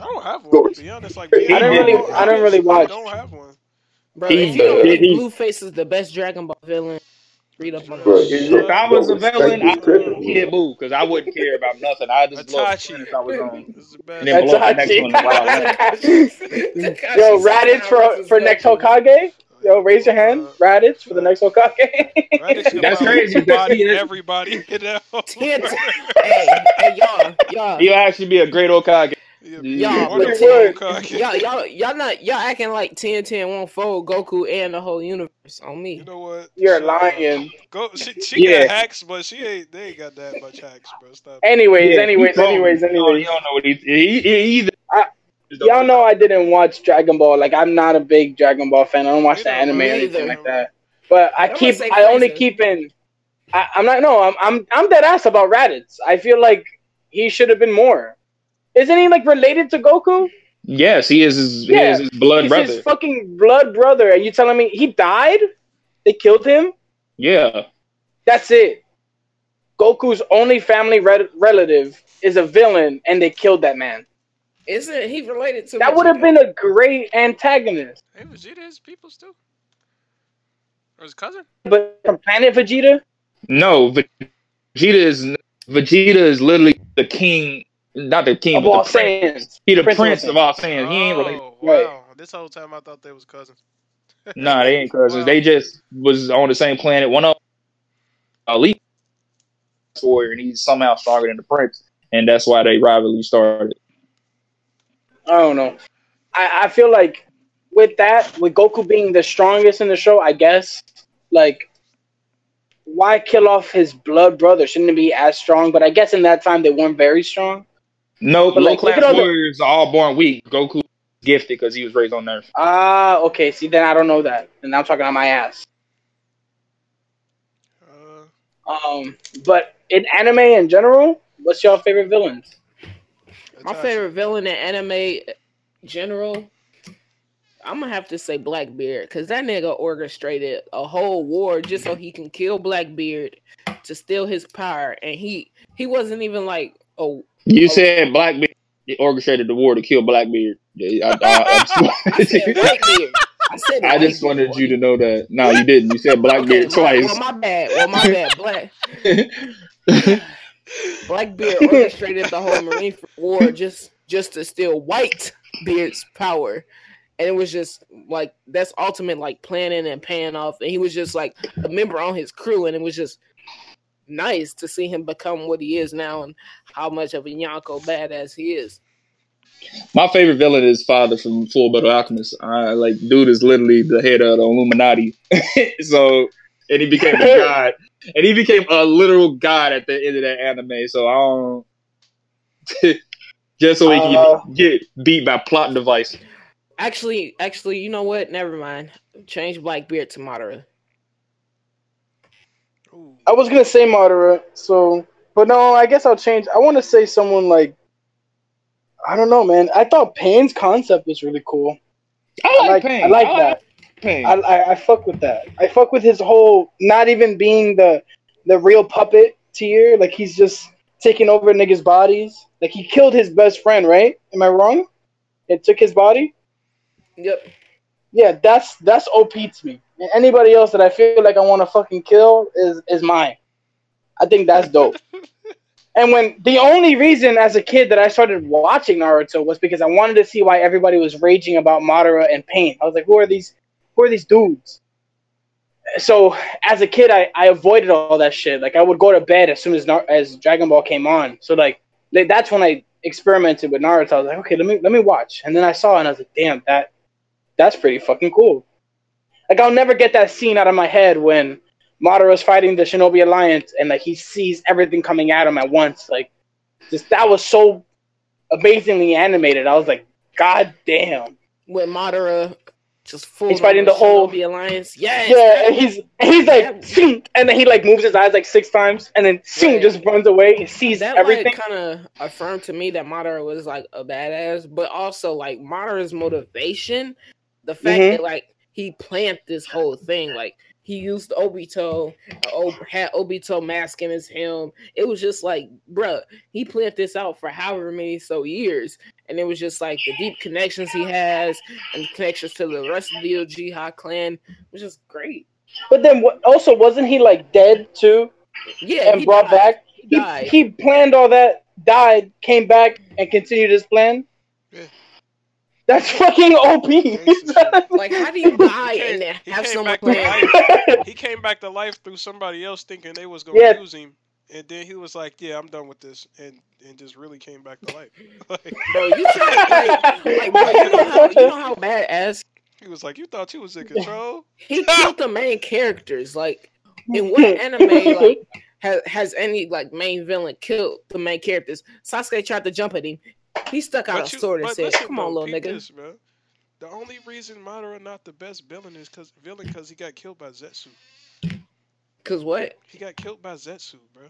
I don't have one. To be honest, like I don't really- I don't really watch. don't have one. Bro, He- if you don't think Blueface is the best Dragon Ball villain, read up on Bro. If I was a villain, I would Tripping. be Kid because I wouldn't care about nothing. I just love the I was on. <laughs> This is the best. And then below the next one, Wild Land. Yo, Raditz for for next Hokage. Yo, raise your hand. Uh, Raditz for the next Hokage. <laughs> That's crazy, Body <laughs> everybody. You know? Hey, hey, y'all, y'all, He'll actually be a great Okage. Yeah, Y'all, but- Hokage. y'all, y'all, y'all not y'all acting like 10 10 won't fold Goku and the whole universe on You me. know what? You're lying. Go. She, she Yeah. got hacks, but she ain't. They ain't got that much hacks, bro. Stop. Anyways, Yeah, anyways, he anyways, wrong. anyways. You don't know what he, he, he either. I- Y'all know I didn't watch Dragon Ball. Like I'm not a big Dragon Ball fan. I don't watch the Me anime or anything like that. But I I'm keep. I only Frieza. keep in. I, I'm not. No, I'm. I'm. I'm dead ass about Raditz. I feel like he should have been more. Isn't he like related to Goku? Yes, he is his, he Yeah, is his blood He's brother. his fucking blood brother, and you telling me he died? They killed him. yeah. That's it. Goku's only family re- relative is a villain, and they killed that man. Isn't he related to That would have been a great antagonist. Hey, Vegeta is people's too. Or his cousin? But from Planet Vegeta, No, Vegeta is Vegeta is literally the king, not the king, of but all the prince. He the Prince of prince all of all Saiyans. He ain't related. Oh, Right. wow. This whole time I thought they was cousins. <laughs> Nah, they ain't cousins. Wow. They just was on the same planet. One of elite warrior, and he's somehow stronger than the prince, and that's why they rivalry started. I don't know. I, I feel like with that, with Goku being the strongest in the show, I guess, like, why kill off his blood brother? Shouldn't it be as strong? But I guess in that time they weren't very strong. No, But, low like, class at all the- warriors are all born weak. Goku gifted because he was raised on Earth. Ah, okay. See, then I don't know that, and I'm talking on my ass. Uh, Um, but in anime in general, what's your favorite villains? My favorite villain in anime general, I'm gonna have to say Blackbeard because that nigga orchestrated a whole war just so he can kill Blackbeard to steal his power, and he he wasn't even like oh You said Blackbeard orchestrated the war to kill Blackbeard. I, I, <laughs> I said I, Whitebeard. I said I just wanted you to know that. No, you didn't. You said Blackbeard Okay, twice. Well, my bad. Well, my bad. Black Blackbeard orchestrated the whole Marine War just just to steal Whitebeard's power, and it was just like that's ultimate like planning and paying off. And he was just like a member on his crew, and it was just nice to see him become what he is now, and how much of a Yonko badass he is. My favorite villain is Father from Full Metal Alchemist. I like dude is literally the head of the Illuminati. <laughs> so and he became a <laughs> god. And he became a literal god at the end of that anime. So I don't <laughs> just so he can Uh, get beat by plot device. Actually, actually, you know what? Never mind. Change Blackbeard to Madara. Ooh. I was gonna say Madara, so but no, I guess I'll change. I want to say someone like I don't know, man. I thought Pain's concept was really cool. I like, I like, Pain. I like that. Pain. I, I I fuck with that. I fuck with his whole not even being the the real puppet tier. Like he's just taking over niggas' bodies. Like he killed his best friend, right? Am I wrong? It took his body. Yep. Yeah, that's that's OP to me. And anybody else that I feel like I want to fucking kill is is mine. I think that's dope. <laughs> and when the only reason as a kid that I started watching Naruto was because I wanted to see why everybody was raging about Madara and Pain. I was like, who are these who are these dudes? So as a kid, I, I avoided all that shit. Like I would go to bed as soon as Nar- as Dragon Ball came on. So like like, that's when I experimented with Naruto. I was like, okay, let me let me watch. And then I saw it and I was like, damn, that that's pretty fucking cool. Like I'll never get that scene out of my head when Madara's fighting the Shinobi Alliance and like he sees everything coming at him at once. Like just that was so amazingly animated. I was like, God damn. With Madara just full. He's fighting the whole- the alliance. Yes. Yeah, and he's and he's like, and then he like moves his eyes like six times, and then sing just runs away and sees that everything. like kind of affirmed to me that Madara was like a badass, but also like Madara's motivation, the fact Mhm. that like he planned this whole thing, like he used Obito, Ob- had Obito mask in his helm. It was just like, bruh, he planned this out for however many so years, and it was just like the deep connections he has and connections to the rest of the Uchiha clan was just great. But then also wasn't he like dead too Yeah, and he brought died. back? He He, died. he planned all that, died, came back, and continued his plan. Yeah. That's fucking OP. Like, how do you die <laughs> He and then have came someone back to life. <laughs> He came back to life through somebody else thinking they was gonna Yeah. use him, and then he was like, "Yeah, I'm done with this," and and just really came back to life. <laughs> like, Bro, you try like, like bro, you know how you know how badass he was like, "You thought you was in control?" he killed the main characters. Like in what anime like has has any like main villain killed the main characters? Sasuke tried to jump at him. He stuck out But a you- sword and said, listen, "Come on, little nigga." this, man. The only reason Madara not the best villain is because villain because he got killed by Zetsu. Cause what? He got killed by Zetsu, bro.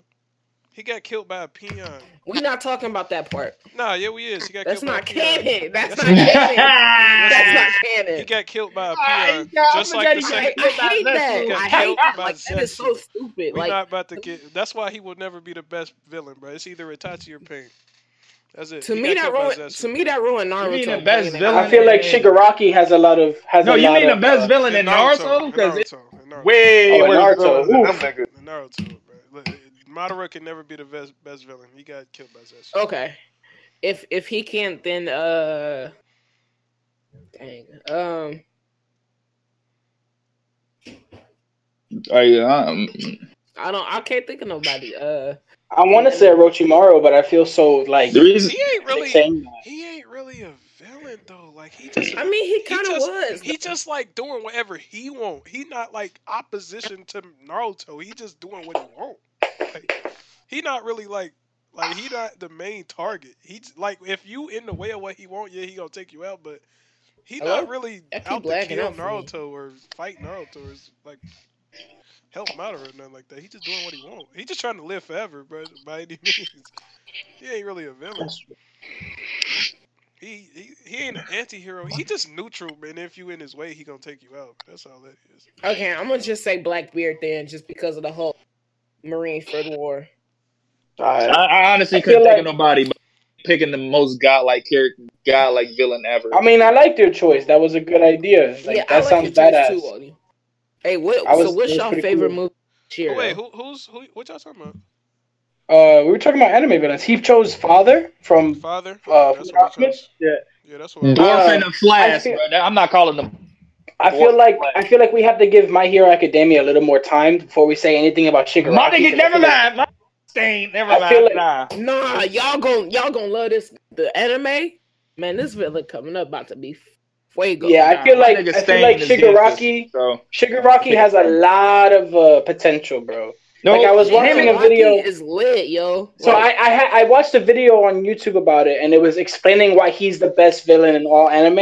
He got killed by a peon. We not talking about that part. Nah, yeah, we is. He got That's killed by not a peon. canon. That's not Yes, canon. That's not canon. He got killed by a peon, yeah, just like the second. killed I hate that. I hate that. by Like that is so stupid. We're Like not about to get. That's why he will never be the best villain, bro. It's either Itachi or Pain. That's it. to He me that killed ruined. To me that ruined Naruto. mean the best playing villain? I feel like Shigaraki has a lot of has No, a you lot mean the best uh, villain in Naruto? in Because Naruto, in Naruto, way Oh, in worse Naruto. than them Oof. niggas. in Naruto, bro. Look, Madara can never be the best best villain. He got killed by Zetsu. Okay. If if he can't, then uh, dang. Um, I, um, I don't. I can't think of nobody. Uh, I want to say Orochimaru, but I feel so like the reason He ain't really. saying that. He ain't really a villain though. Like he just. I mean, he kind of was. He just like doing whatever he want. He not like opposition to Naruto. He just doing what he want. Like, he not really like like he not the main target. He's like if you in the way of what he want, yeah, he gonna take you out. But he Hello? not really I keep out to kill out for me. Naruto or fight Naruto or like help him out or nothing like that. He's just doing what he wants. He's just trying to live forever, bro. By any <laughs> means, he ain't really a villain. He, he he ain't an anti-hero. He just neutral, man. If you in his way, he gonna take you out. That's all that is. Okay, I'm gonna just say Blackbeard then, just because of the whole Marineford War. I, I honestly I couldn't feel think of nobody, but picking the most godlike character, godlike villain ever. I mean, I liked your choice. That was a good idea. Like, yeah, that I like sounds your choice badass. too, Odie. Hey, what? Was- so what's it was your favorite cool. movie? this year, Oh, wait, who who's who? What y'all talking about? Uh, we were talking about anime villains. He chose father from Father. uh, that's from what chose. Yeah. Yeah, that's what. I Dwarf Uh, and the Flash, I feel- bro. I'm not calling them. I feel like I feel like we have to give My Hero Academia a little more time before we say anything about Shigaraki. My nigga, I never mind. My stain, never mind. like- nah. Nah, y'all gon' y'all gonna love this the anime. Man, this villain coming up about to be fuego. Yeah, I feel like nigga I feel like Shigaraki. So Shigaraki has a lot of uh, potential, bro. no, Like, I was watching and- a video- is lit, yo. So I I, ha- I watched a video on YouTube about it, and it was explaining why he's the best villain in all anime,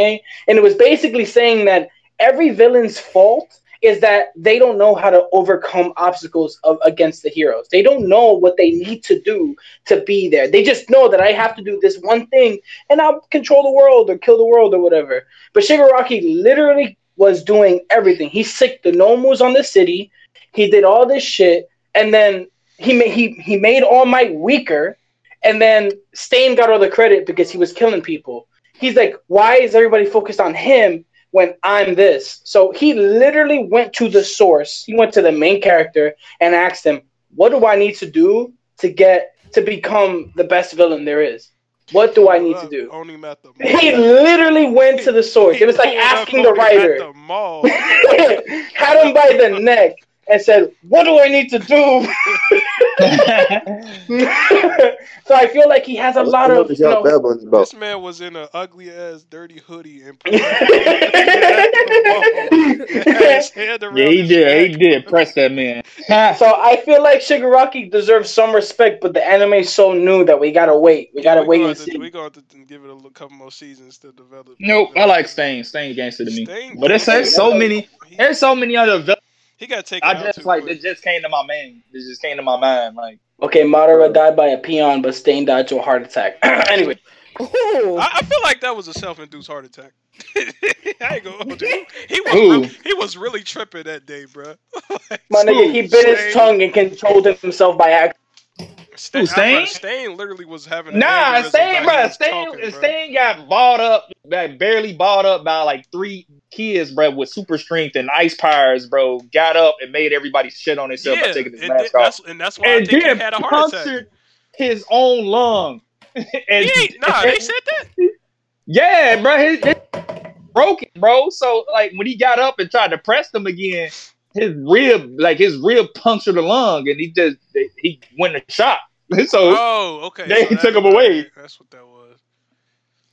and it was basically saying that every villain's fault is that they don't know how to overcome obstacles of, against the heroes. They don't know what they need to do to be there. They just know that I have to do this one thing and I'll control the world or kill the world or whatever. But Shigaraki literally was doing everything. He sicked the Nomus on the city. He did all this shit, and then he made he he made All Might weaker, and then Stain got all the credit because he was killing people. He's like, why is everybody focused on him when I'm this? So he literally went to the source. He went to the main character and asked him, "What do I need to do to get to become the best villain there is? What do I need to do?" Own him at the mall. He literally went to the source. It was like He pulled up asking the on him At writer, the mall. <laughs> <laughs> had him by the neck, and said, "What do I need to do?" <laughs> <laughs> so I feel like he has a lot of, you know, Babylon's. This man was in an ugly ass dirty hoodie and pulled up at the mall. Had his hand around yeah, he his did. He did. Press that man. <laughs> So I feel like Shigaraki deserves some respect, but the anime's so new that we gotta wait. We gotta we wait and to- see. We gonna have to give it a little, couple more seasons to develop. Nope, I like Stain. Stain gangster to me. Stain But it's gangster. there's so many. There's so many other. Villains. he got taken I out just too like quick. it just came to my mind. It just came to my mind. Like Okay, Madara died by a peon, but Stain died to a heart attack. <clears throat> anyway, I, I feel like that was a self-induced heart attack. <laughs> I ain't gonna hold you. He was Who? he was really tripping that day, bro. <laughs> my nigga, he bit his tongue and controlled himself by accident. Stain, Who, Stain? Stain literally was having nah, Stain, bro. Stain, talking, bruh. Stain got bought up, like barely bought up by like three kids, bro, with super strength and ice powers, bro. Got up and made everybody shit on himself by taking his and, mask that- off, that's, and that's why I and think he had a heart attack. his own lung. <laughs> and, He ain't, nah, they said that. Yeah, bro, his, his broken, bro. So like when he got up and tried to press them again, his rib, like his rib punctured the lung, and he just he went and shot. <laughs> So Oh, okay. They so took him away. that- That's what that was.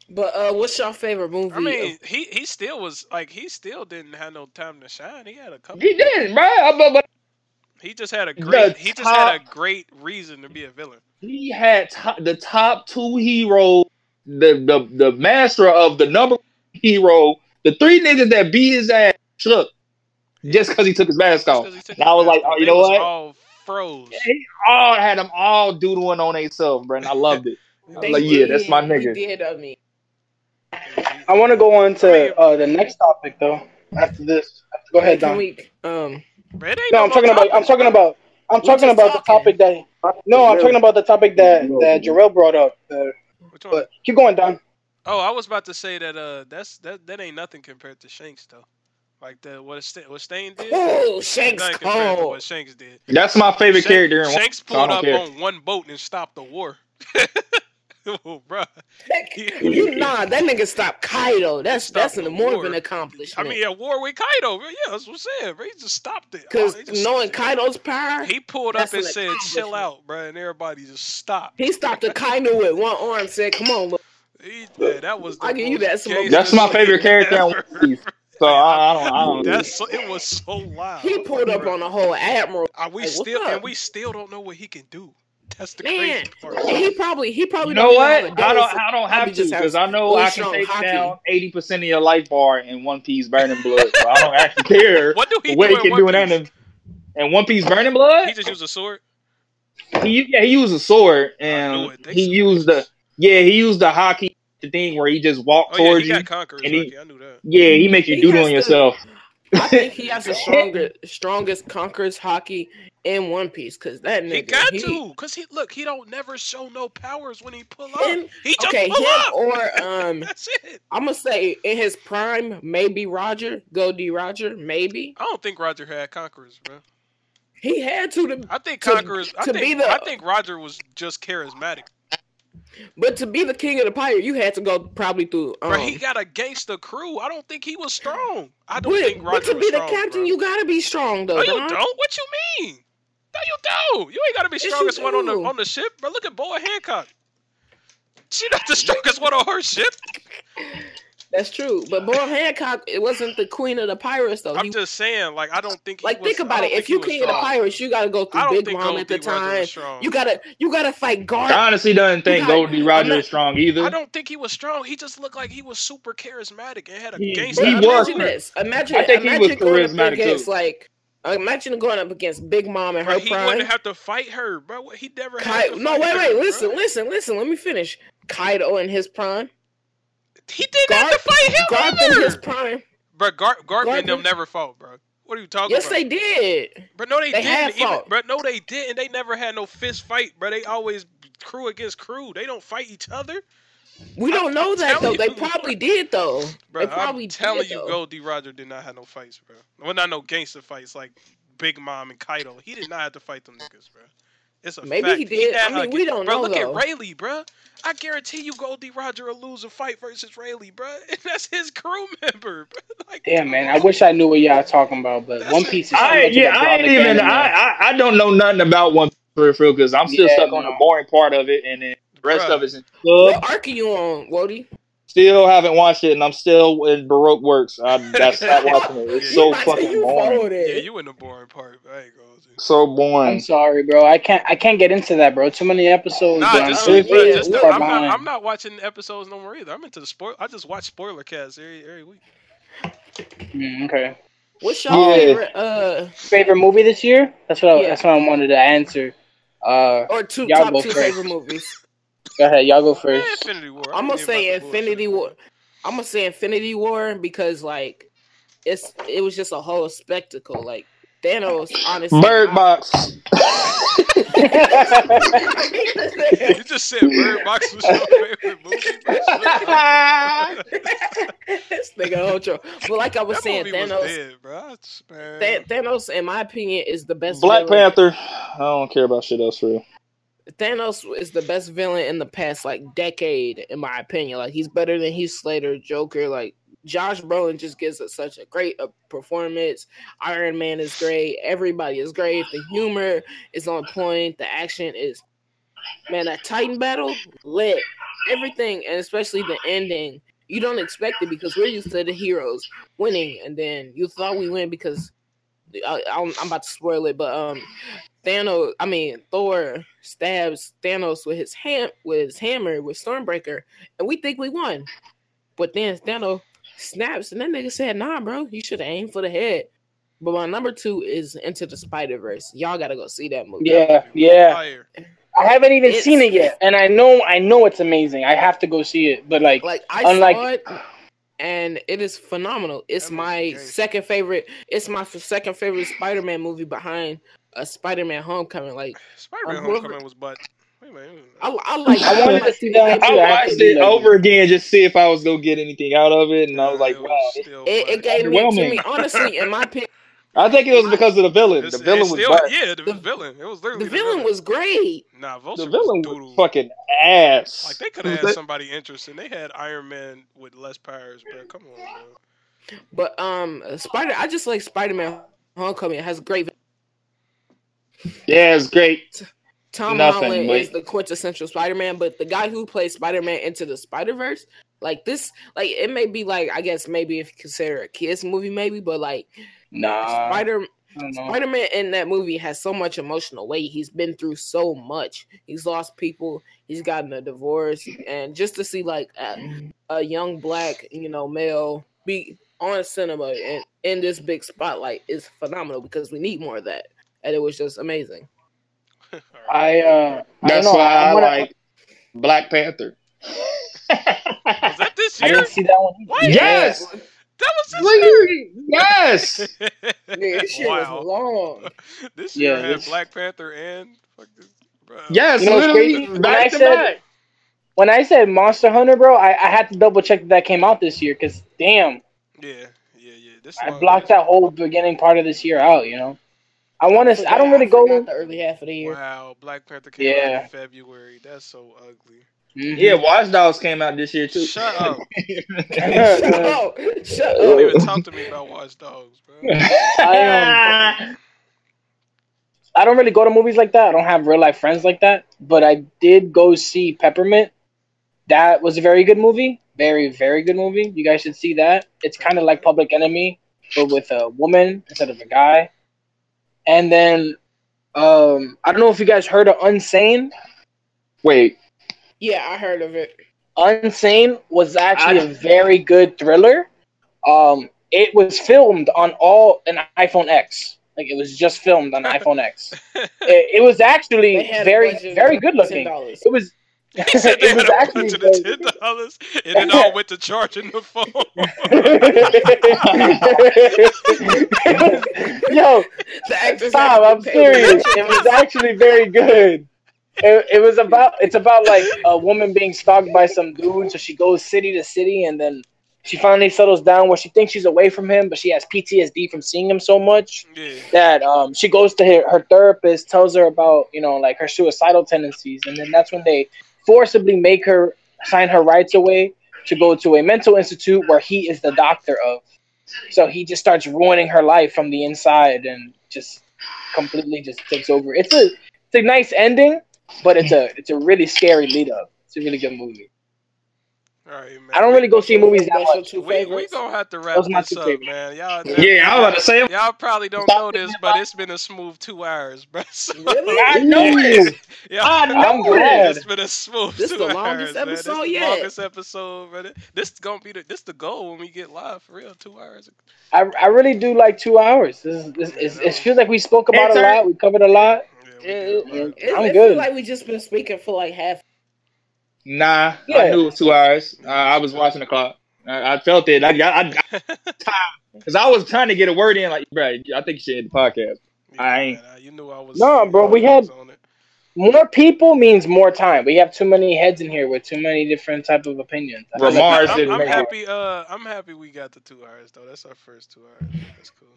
But uh, what's your favorite movie? I mean, he he still was like he still didn't have no time to shine. He had a couple. he didn't, bro. But, but He just had a great. He just had a great reason to be a villain. he had to- the top two heroes, the the the master of the number one hero, the three niggas that beat his ass shook just because he took his mask off. off. 'cause And I was like, oh, you know what? All froze. He all had them all doodling on themselves, bro, and I loved it. <laughs> I was like, yeah, that's my nigga. He did of me. I want to go on to uh, the next topic though. After this, go ahead, Don. we? Um, But it ain't No, no I'm talking about. I'm talking about. I'm talking about the topic that. No, I'm talking about the topic that that Jarrell brought up. Uh, but keep going, Don. Oh, I was about to say that uh, that's that that ain't nothing compared to Shanks though. Like the what St- what Stain did. oh, Shanks nothing compared to cold. what Shanks did. That's my favorite Shanks, character. In Shanks so I pulled don't up care. on one boat and stopped the war. <laughs> oh, bruh. <laughs> you nah, that nigga stopped Kaido. That's Stop that's an more of war. an I mean, a war with Kaido. Yeah, that's what I'm saying. Bro. He just stopped it. Oh, because he just- knowing Kaido's power, he pulled up and said, "Chill out, bro," and everybody just stopped. he stopped the Kaido with one arm. Said, "Come on, look." He, yeah, that was. The I'll give you most that smoke. That's my favorite <laughs> character in ever. One Piece. So I, I don't. I don't. That's so, it was so loud. He pulled up on the whole admiral. Are we Like, still and we still don't know what he can do. That's the Man, crazy part. and he probably he probably You know what? even have a I don't. I don't have to just because I know I can strong take hockey. down eighty percent of your life bar in One Piece Burning Blood. So I don't actually care What do he what do he in can One do in Piece? And One Piece Burning Blood, He just used a sword. he yeah he used a sword and it. He some used the yeah he used the haki the thing where he just walked Oh yeah, towards he you. got conquerors. and he- I knew that. Yeah, he makes you He doodle has on to- yourself. I think he has the <laughs> strongest strongest conquerors haki in One Piece because that nigga He got to, cause he look. He don't never show no powers when he pull up. Him, he just okay, pull him up. or <laughs> um, That's it. I'm gonna say in his prime, maybe Roger, Gol D. Roger, maybe I don't think Roger had conquerors, bro. he had to, to I think To- conquerors. I to think be the- I think Roger was just charismatic. But to be the king of the pirate, you had to go probably through. Um, Bro, he got a gangster crew. I don't think he was strong. I don't but, think but Roger to was be the captain, bro. you gotta be strong though. No, you don't. What you mean? No, you don't. You ain't gotta be strongest one on the on the ship. But look at Boa Hancock. She not the strongest one on her ship. <laughs> That's true. But Boa Hancock, it wasn't the queen of the pirates though. I'm He- just saying, like I don't think. He like was, think about it. think If you was king of the pirates, you gotta go through Big Mom Gold at the D. Roger was time. You gotta you gotta fight Guard. I honestly don't think got- Gol D. Roger I'm is strong either. I don't think he was strong. He just looked like he was super charismatic and had a He- gangster. he But was- imagine this. Imagine, I think he was going up charismatic, against too. like imagine going up against Big Mom and her Bro, he prime. wouldn't have to fight her, bro. He never had to no, fight wait, her, wait, bro. listen, listen, listen. Let me finish. Kaido in his prime. He didn't have to fight him Garp in either. his prime. Bro, Gar- Garp and them never fought, bro. What are you talking Yes, about? Yes, they did. But no, they, They didn't. had Even, fought. bro, no, they didn't. They never had no fist fight, bro. They always crew against crew. They don't fight each other, We don't I'm know that though. telling They you. probably did though. bro. They probably I'm telling did, you, though. Gold D. Roger did not have no fights, bro. Well, not no gangster fights like Big Mom and Kaido. He did not have to fight them niggas, bro. It's a Maybe fact. he did. I mean, a- we don't bro, know, look though. at Rayleigh, bro. I guarantee you, Gol D. Roger will lose a fight versus Rayleigh, bro. And <laughs> that's his crew member, bro. <laughs> Like, Damn, man. I wish I knew what y'all talking about, but That's One. Piece is I much of yeah, I ain't broader even. I. I I don't know nothing about one Piece for real because I'm still Yeah, stuck on the boring part of it, and then the rest Bruh. of it's in What sub. arc are you on, Woody? Still haven't watched it, and I'm still in Baroque Works. I that's not <laughs> watching it. It's Yeah, so you- fucking you boring. it. Yeah, you in the boring part. I ain't gonna. So boring. I'm sorry, bro. I can't. I can't get into that, bro. Too many episodes. Nah, bro. I'm just, Oh, bro, just look, I'm, not. I'm not watching episodes no more either. I'm into the spoil. I just watch spoiler casts every every week. Mm, okay. What's your Yeah. favorite? Uh, Favorite movie this year? That's what. I, Yeah. That's what I wanted to answer. Uh, or two top go two first. favorite movies? Go ahead. Y'all go Man, first. Infinity War. I I'm gonna say about the bullshit. Infinity War. I'm gonna say Infinity War because like it's it was just a whole spectacle. Like Thanos, honestly. Bird I- Box. You just said Bird Box was your favorite movie. this nigga Ocho. But like I was that saying, movie was Thanos. dead, bro. I just- man. Th- Thanos, in my opinion, is the best. Black villain. Panther. I don't care about shit else for real. Thanos is the best villain in the past like decade, in my opinion. Like he's better than Heath Slater, Joker. Like Josh Brolin just gives us such a great uh, performance. Iron Man is great. Everybody is great. The humor is on point. The action is, man, that Titan battle lit. Everything, and especially the ending. You don't expect it because we're used to the heroes winning, and then you thought we win because I, I'm, I'm about to spoil it, but um, Thanos, I mean Thor stabs Thanos with his hand with his hammer with Stormbreaker, and we think we won. But then Thanos snaps, and that nigga said, "Nah, bro, you should have aimed for the head." But my number two is Into the Spider Verse. Y'all gotta go see that movie. Yeah, That movie was yeah. I haven't even It's- seen it yet, and I know. I know it's amazing. I have to go see it. But like, Like I Unlike- saw it, and it is phenomenal. It's my gangsta. second favorite. It's my second favorite Spider-Man movie behind a Spider-Man Homecoming. Like Spider-Man Um, Homecoming was but. Wait a minute. I, I like. I wanted to see that I too. I have to watched it that. over again just see if I was gonna get anything out of it, and I was like, It wow. still It, it butt. gave me to me honestly, in my opinion, <laughs> I think it was because of the villain. It's- The it's villain was still, butt. yeah, the, The- villain. It was literally the villain was great. nah. Vulture The villain was was fucking ass. Like they could have had somebody interesting. They had Iron Man with less powers, but Come on, bro. But um, Spider, I just like Spider-Man Homecoming. It has great. Yeah, it's great. Tom Nothing, Holland but- is the quintessential Spider-Man, but the guy who plays Spider-Man into the Spider-Verse, like this, like it may be like I guess maybe if you consider a kids movie, maybe, but like Nah, Spider I. Spider-Man in that movie has so much emotional weight. He's been through so much. He's lost people. He's gotten a divorce, and just to see like a, a young black, you know, male be on cinema and in this big spotlight is phenomenal because we need more of that. And it was just amazing. <laughs> I uh, I That's know. why I, I, wanna- like Black Panther. was that this <laughs> I didn't see that one. What? yes, That was this Literally, yes. year. <laughs> Nigga, this shit wow. was long. This year Yeah, had this- Black Panther and fucking. Bro. Yes, You know literally crazy? When back I to said- back. When I said Monster Hunter, bro, I, I had to double check that that came out this year because damn, Yeah, yeah, yeah. This I long- blocked that whole beginning part of this year out. You know, I want to. I don't really forgot go. the early half of the year. Wow, Black Panther came out Yeah. in February. That's so ugly. Mhm. Yeah, Watch Dogs came out this year too. Shut up. <laughs> shut up! <laughs> Shut Don't even talk to me about Watch Dogs, bro. <laughs> I, um, I don't really go to movies like that. I don't have real life friends like that. But I did go see Peppermint. That was a very good movie. very very good movie. You guys should see that. It's kind of like Public Enemy, but with a woman instead of a guy. And then um, I don't know if you guys heard of Unsane. Wait, Yeah, I heard of it. Unsane was actually I- a very good thriller. Um, it was filmed on all an iPhone X. Like it was just filmed on <laughs> iPhone X. <laughs> It, it was actually They had a very very good looking. $10. It was. <laughs> He said they it had a actually bunch of the ten dollars, and then all went to charging the phone. <laughs> Yo, The actors stop! I'm serious. It was actually very good. It, it was about it's about like a woman being stalked by some dude, so she goes city to city, and then she finally settles down where she thinks she's away from him, but she has PTSD from seeing him so much yeah, that um, she goes to her, her therapist, tells her about you know like her suicidal tendencies, and then that's when they forcibly make her sign her rights away to go to a mental institute where he is the doctor of. So he just starts ruining her life from the inside and just completely just takes over. It's a it's a nice ending, but it's a it's a really scary lead up. It's a really good movie. All right, man. I don't really go see movies that That's your much. two We, we gonna have to wrap Those are my this up, favorites. man. Y'all, <laughs> yeah, I was about to say. y'all probably don't know this, but it's been a smooth two hours, bro. <laughs> So- Really? <laughs> I know it. Yeah, I know I'm. It's been a smooth This two the hours, longest man. episode this the yet. longest episode, man. This is gonna be the this the goal when we get live for real. Two hours. I, I really do like two hours. This is, this is, it feels like we spoke about It's a lot. We covered a lot. Yeah, we Yeah, good, It, I'm it good. feel like we just been speaking for like half. Nah, Yeah. I knew it was two hours. Uh, I was watching the clock. I, I felt it. I got I, because <laughs> I was trying to get a word in. Like, bro, I think you should end the podcast. Yeah, I ain't- man, you knew I was. No, bro, we had- More people means more time. We have too many heads in here with too many different type of opinions. I feel like- Ramars I'm, didn't I'm happy. Uh, I'm happy we got the two hours though. That's our first two hours. That's cool.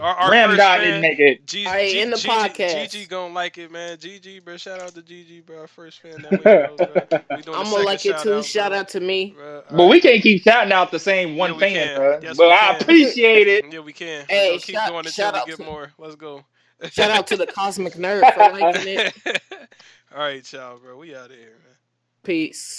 Our, our Ram first God didn't make it. G- Alright, G- in the Gigi- podcast. Gigi gonna like it, man. Gigi, bro. Shout out to Gigi, bro. Our first fan that we know, bro. <laughs> We doing I'm the gonna like it too. Out, Shout out to me. Bro, But we can't keep shouting out the same one Yeah, fan, can. bro. Yes, but I appreciate it. Yeah, we can. Hey, We'll keep shout- doing it shout till out we get to- more. Let's go. Shout out to the Cosmic Nerd for liking it. <laughs> All right, y'all, bro. We out of here, man. Peace.